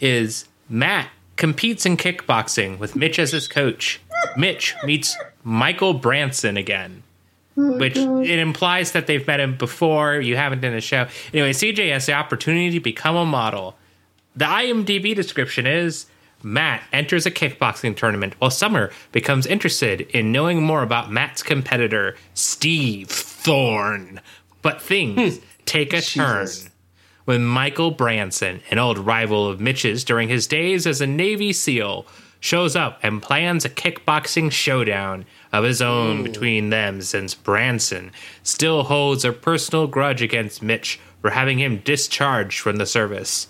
is Matt competes in kickboxing with Mitch as his coach. Mitch meets Michael Branson again. Oh which it implies that they've met him before. You haven't in the show. Anyway, CJ has the opportunity to become a model. The IMDb description is Matt enters a kickboxing tournament while Summer becomes interested in knowing more about Matt's competitor, Steve Thorne. But things hmm. take a Jesus. turn when Michael Branson, an old rival of Mitch's during his days as a Navy SEAL, shows up and plans a kickboxing showdown of his own between them since Branson still holds a personal grudge against Mitch for having him discharged from the service.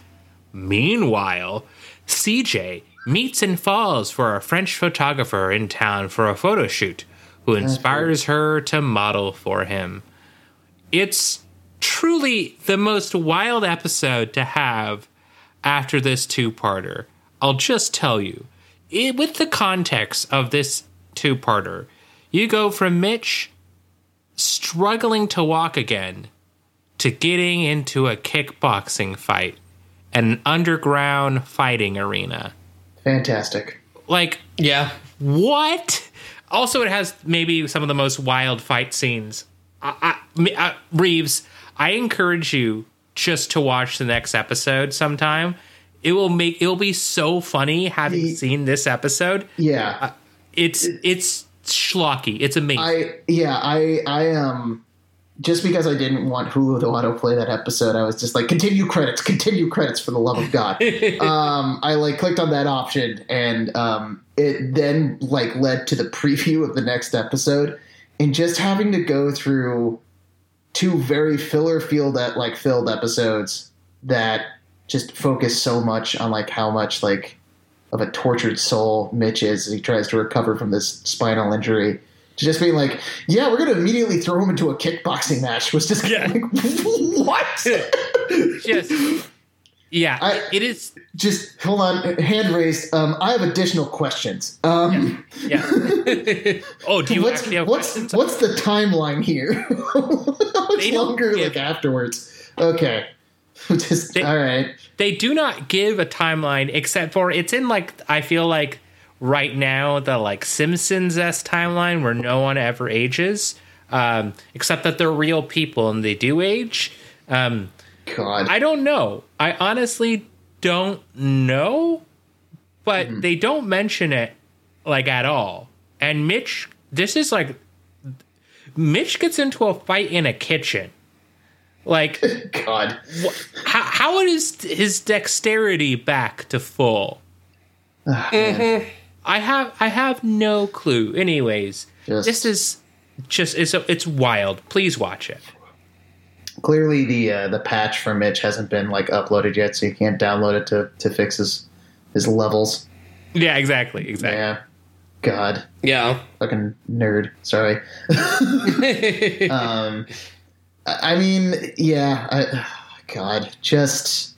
Meanwhile, CJ meets and falls for a French photographer in town for a photo shoot who inspires her to model for him. It's truly the most wild episode to have after this two parter. I'll just tell you, it, with the context of this two parter, you go from Mitch struggling to walk again to getting into a kickboxing fight, an underground fighting arena. Fantastic. Like, Yeah, what? Also, it has maybe some of the most wild fight scenes. I, I, me- uh, Reeves, I encourage you just to watch the next episode sometime. It will make it will be so funny having The- seen this episode. Yeah. It's it's schlocky. It's amazing. I yeah, I I um just because I didn't want Hulu to autoplay that episode, I was just like, continue credits, continue credits for the love of God. <laughs> um, I like clicked on that option and um, it then like led to the preview of the next episode and just having to go through two very filler field at like filled episodes that just focus so much on like how much like of a tortured soul Mitch is as he tries to recover from this spinal injury. To just being like, yeah, we're gonna immediately throw him into a kickboxing match was just Yeah. like, <laughs> what? <laughs> just yeah, I- it is. just hold on, hand raised. Um, I have additional questions. Um, Yeah. <laughs> oh, do you what's actually have what's questions? what's the timeline here? How much longer give- like afterwards? Okay, <laughs> just They- all right. they do not give a timeline except for it's in like I feel like right now the like Simpsons s timeline where no one ever ages, um, except that they're real people and they do age. Um, God, I don't know. I honestly don't know, but mm-hmm. they don't mention it like at all. And Mitch, this is like Mitch gets into a fight in a kitchen. Like <laughs> God, how how is his dexterity back to full? Oh, mm-hmm. I have I have no clue. Anyways, just, this is just it's it's wild. Please watch it. Clearly, the uh, the patch for Mitch hasn't been like uploaded yet, so you can't download it to to fix his his levels. Yeah, exactly, exactly. Yeah. God. Yeah. Fucking nerd. Sorry. <laughs> <laughs> um, I mean, yeah. I, <sighs> God, just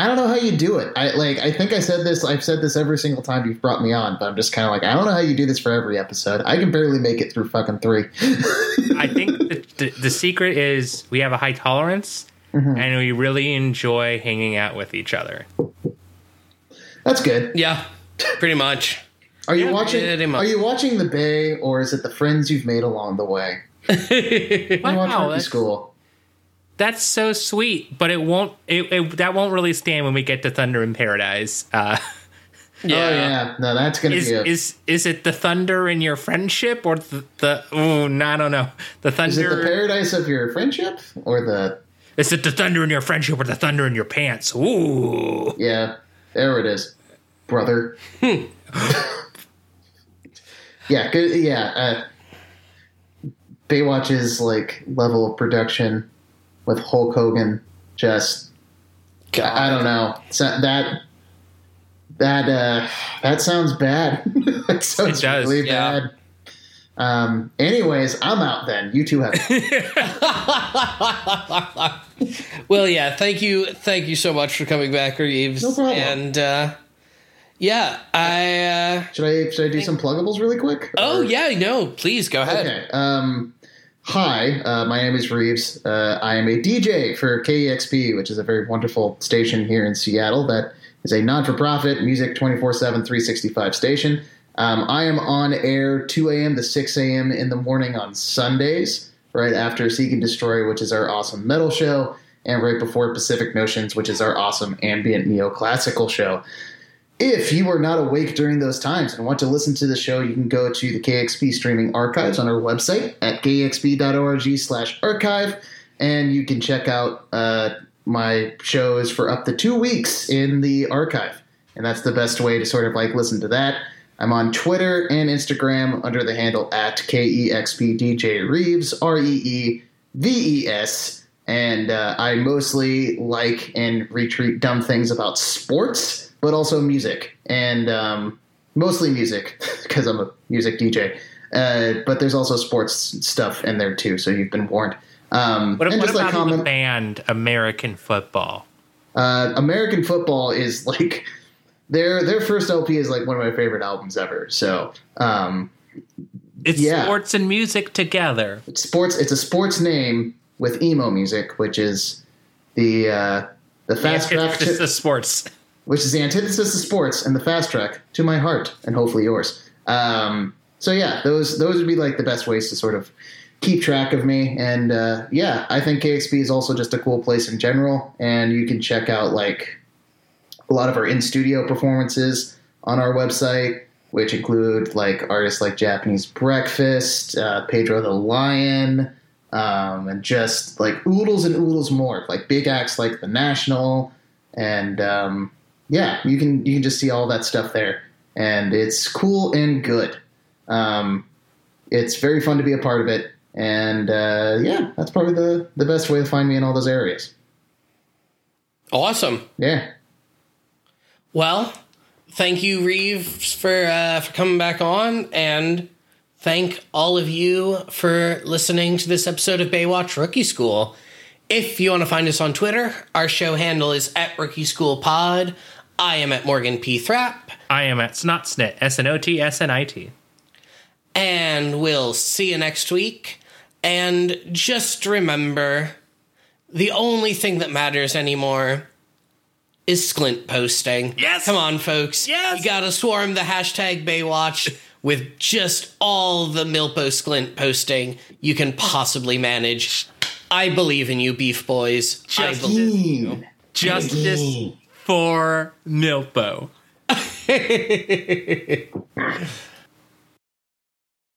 I don't know how you do it. I like. I think I said this. I've said this every single time you've brought me on, but I'm just kind of like, I don't know how you do this for every episode. I can barely make it through fucking three. <laughs> I think the, the, the, secret is we have a high tolerance, mm-hmm. and we really enjoy hanging out with each other. That's good. Yeah, pretty much. Are you yeah, watching? Are you watching the Bay, or is it the friends you've made along the way? Wow, watch School that's so sweet, but it won't. It, it, that won't really stand when we get to Thunder in Paradise. Uh, yeah. Oh yeah, no, that's gonna is, be. A, is is it the thunder in your friendship or the, the oh no, I don't know the thunder? Is it the paradise of your friendship or the? Is it the thunder in your friendship or the thunder in your pants? Ooh. Yeah, there it is, brother. Hmm. <laughs> yeah, good. Yeah, uh, Baywatch's like level of production with Hulk Hogan. Just, God. I don't know. that that uh, that sounds bad. <laughs> that sounds really yeah. bad. Um, anyways, I'm out then. You two have. <laughs> <laughs> well, yeah. Thank you. Thank you so much for coming back, Reeves. No problem. And uh, yeah, I uh, should I should I do some pluggables really quick? Oh or? yeah, no, please go ahead. Okay. Um, Hi, uh, my name is Reeves. Uh, I am a DJ for KEXP, which is a very wonderful station here in Seattle that is a non for profit music 24 7, 365 station. Um, I am on air 2 a.m. to 6 a.m. in the morning on Sundays, right after Seek and Destroy, which is our awesome metal show, and right before Pacific Notions, which is our awesome ambient neoclassical show. If you are not awake during those times and want to listen to the show, you can go to the KEXP streaming archives on our website at kexp.org slash archive, and you can check out uh, my shows for up to two weeks in the archive. And that's the best way to sort of like listen to that. I'm on Twitter and Instagram under the handle at KEXPDJ Reeves, R E E V E S. And uh, I mostly like and retweet dumb things about sports but also music and um, mostly music <laughs> because I'm a music DJ. Uh, but there's also sports stuff in there too, so you've been warned. Um, what, what about like comment, the band American Football? Uh, American Football is <laughs> like their their first LP is like one of my favorite albums ever. So um, it's yeah. sports and music together. It's sports. It's a sports name with emo music, which is the uh, the fast yeah, track. It's the sports which is the antithesis of sports and the fast track to my heart and hopefully yours. Um, so yeah, those those would be like the best ways to sort of keep track of me. And uh, yeah, I think KEXP is also just a cool place in general, and you can check out like a lot of our in studio performances on our website, which include like artists like Japanese Breakfast, uh, Pedro the Lion. Um, and just like oodles and oodles more, like big acts like the National, and um, yeah, you can you can just see all that stuff there, and it's cool and good. Um, it's very fun to be a part of it, and uh, yeah, that's probably the the best way to find me in all those areas. Awesome. Yeah. Well, thank you, Reeves, for uh, for coming back on, and thank all of you for listening to this episode of Baywatch Rookie School. If you want to find us on Twitter, our show handle is at Rookie School Pod. I am at Morgan P. Thrapp. I am at Snotsnit, S N O T S N I T. And we'll see you next week. And just remember the only thing that matters anymore is Sklint posting. Yes! Come on, folks. Yes! You gotta swarm the hashtag Baywatch with just all the Milpo Sklint posting you can possibly manage. I believe in you, Beef Boys. Justice. I believe in you. Justice for Milpo. <laughs>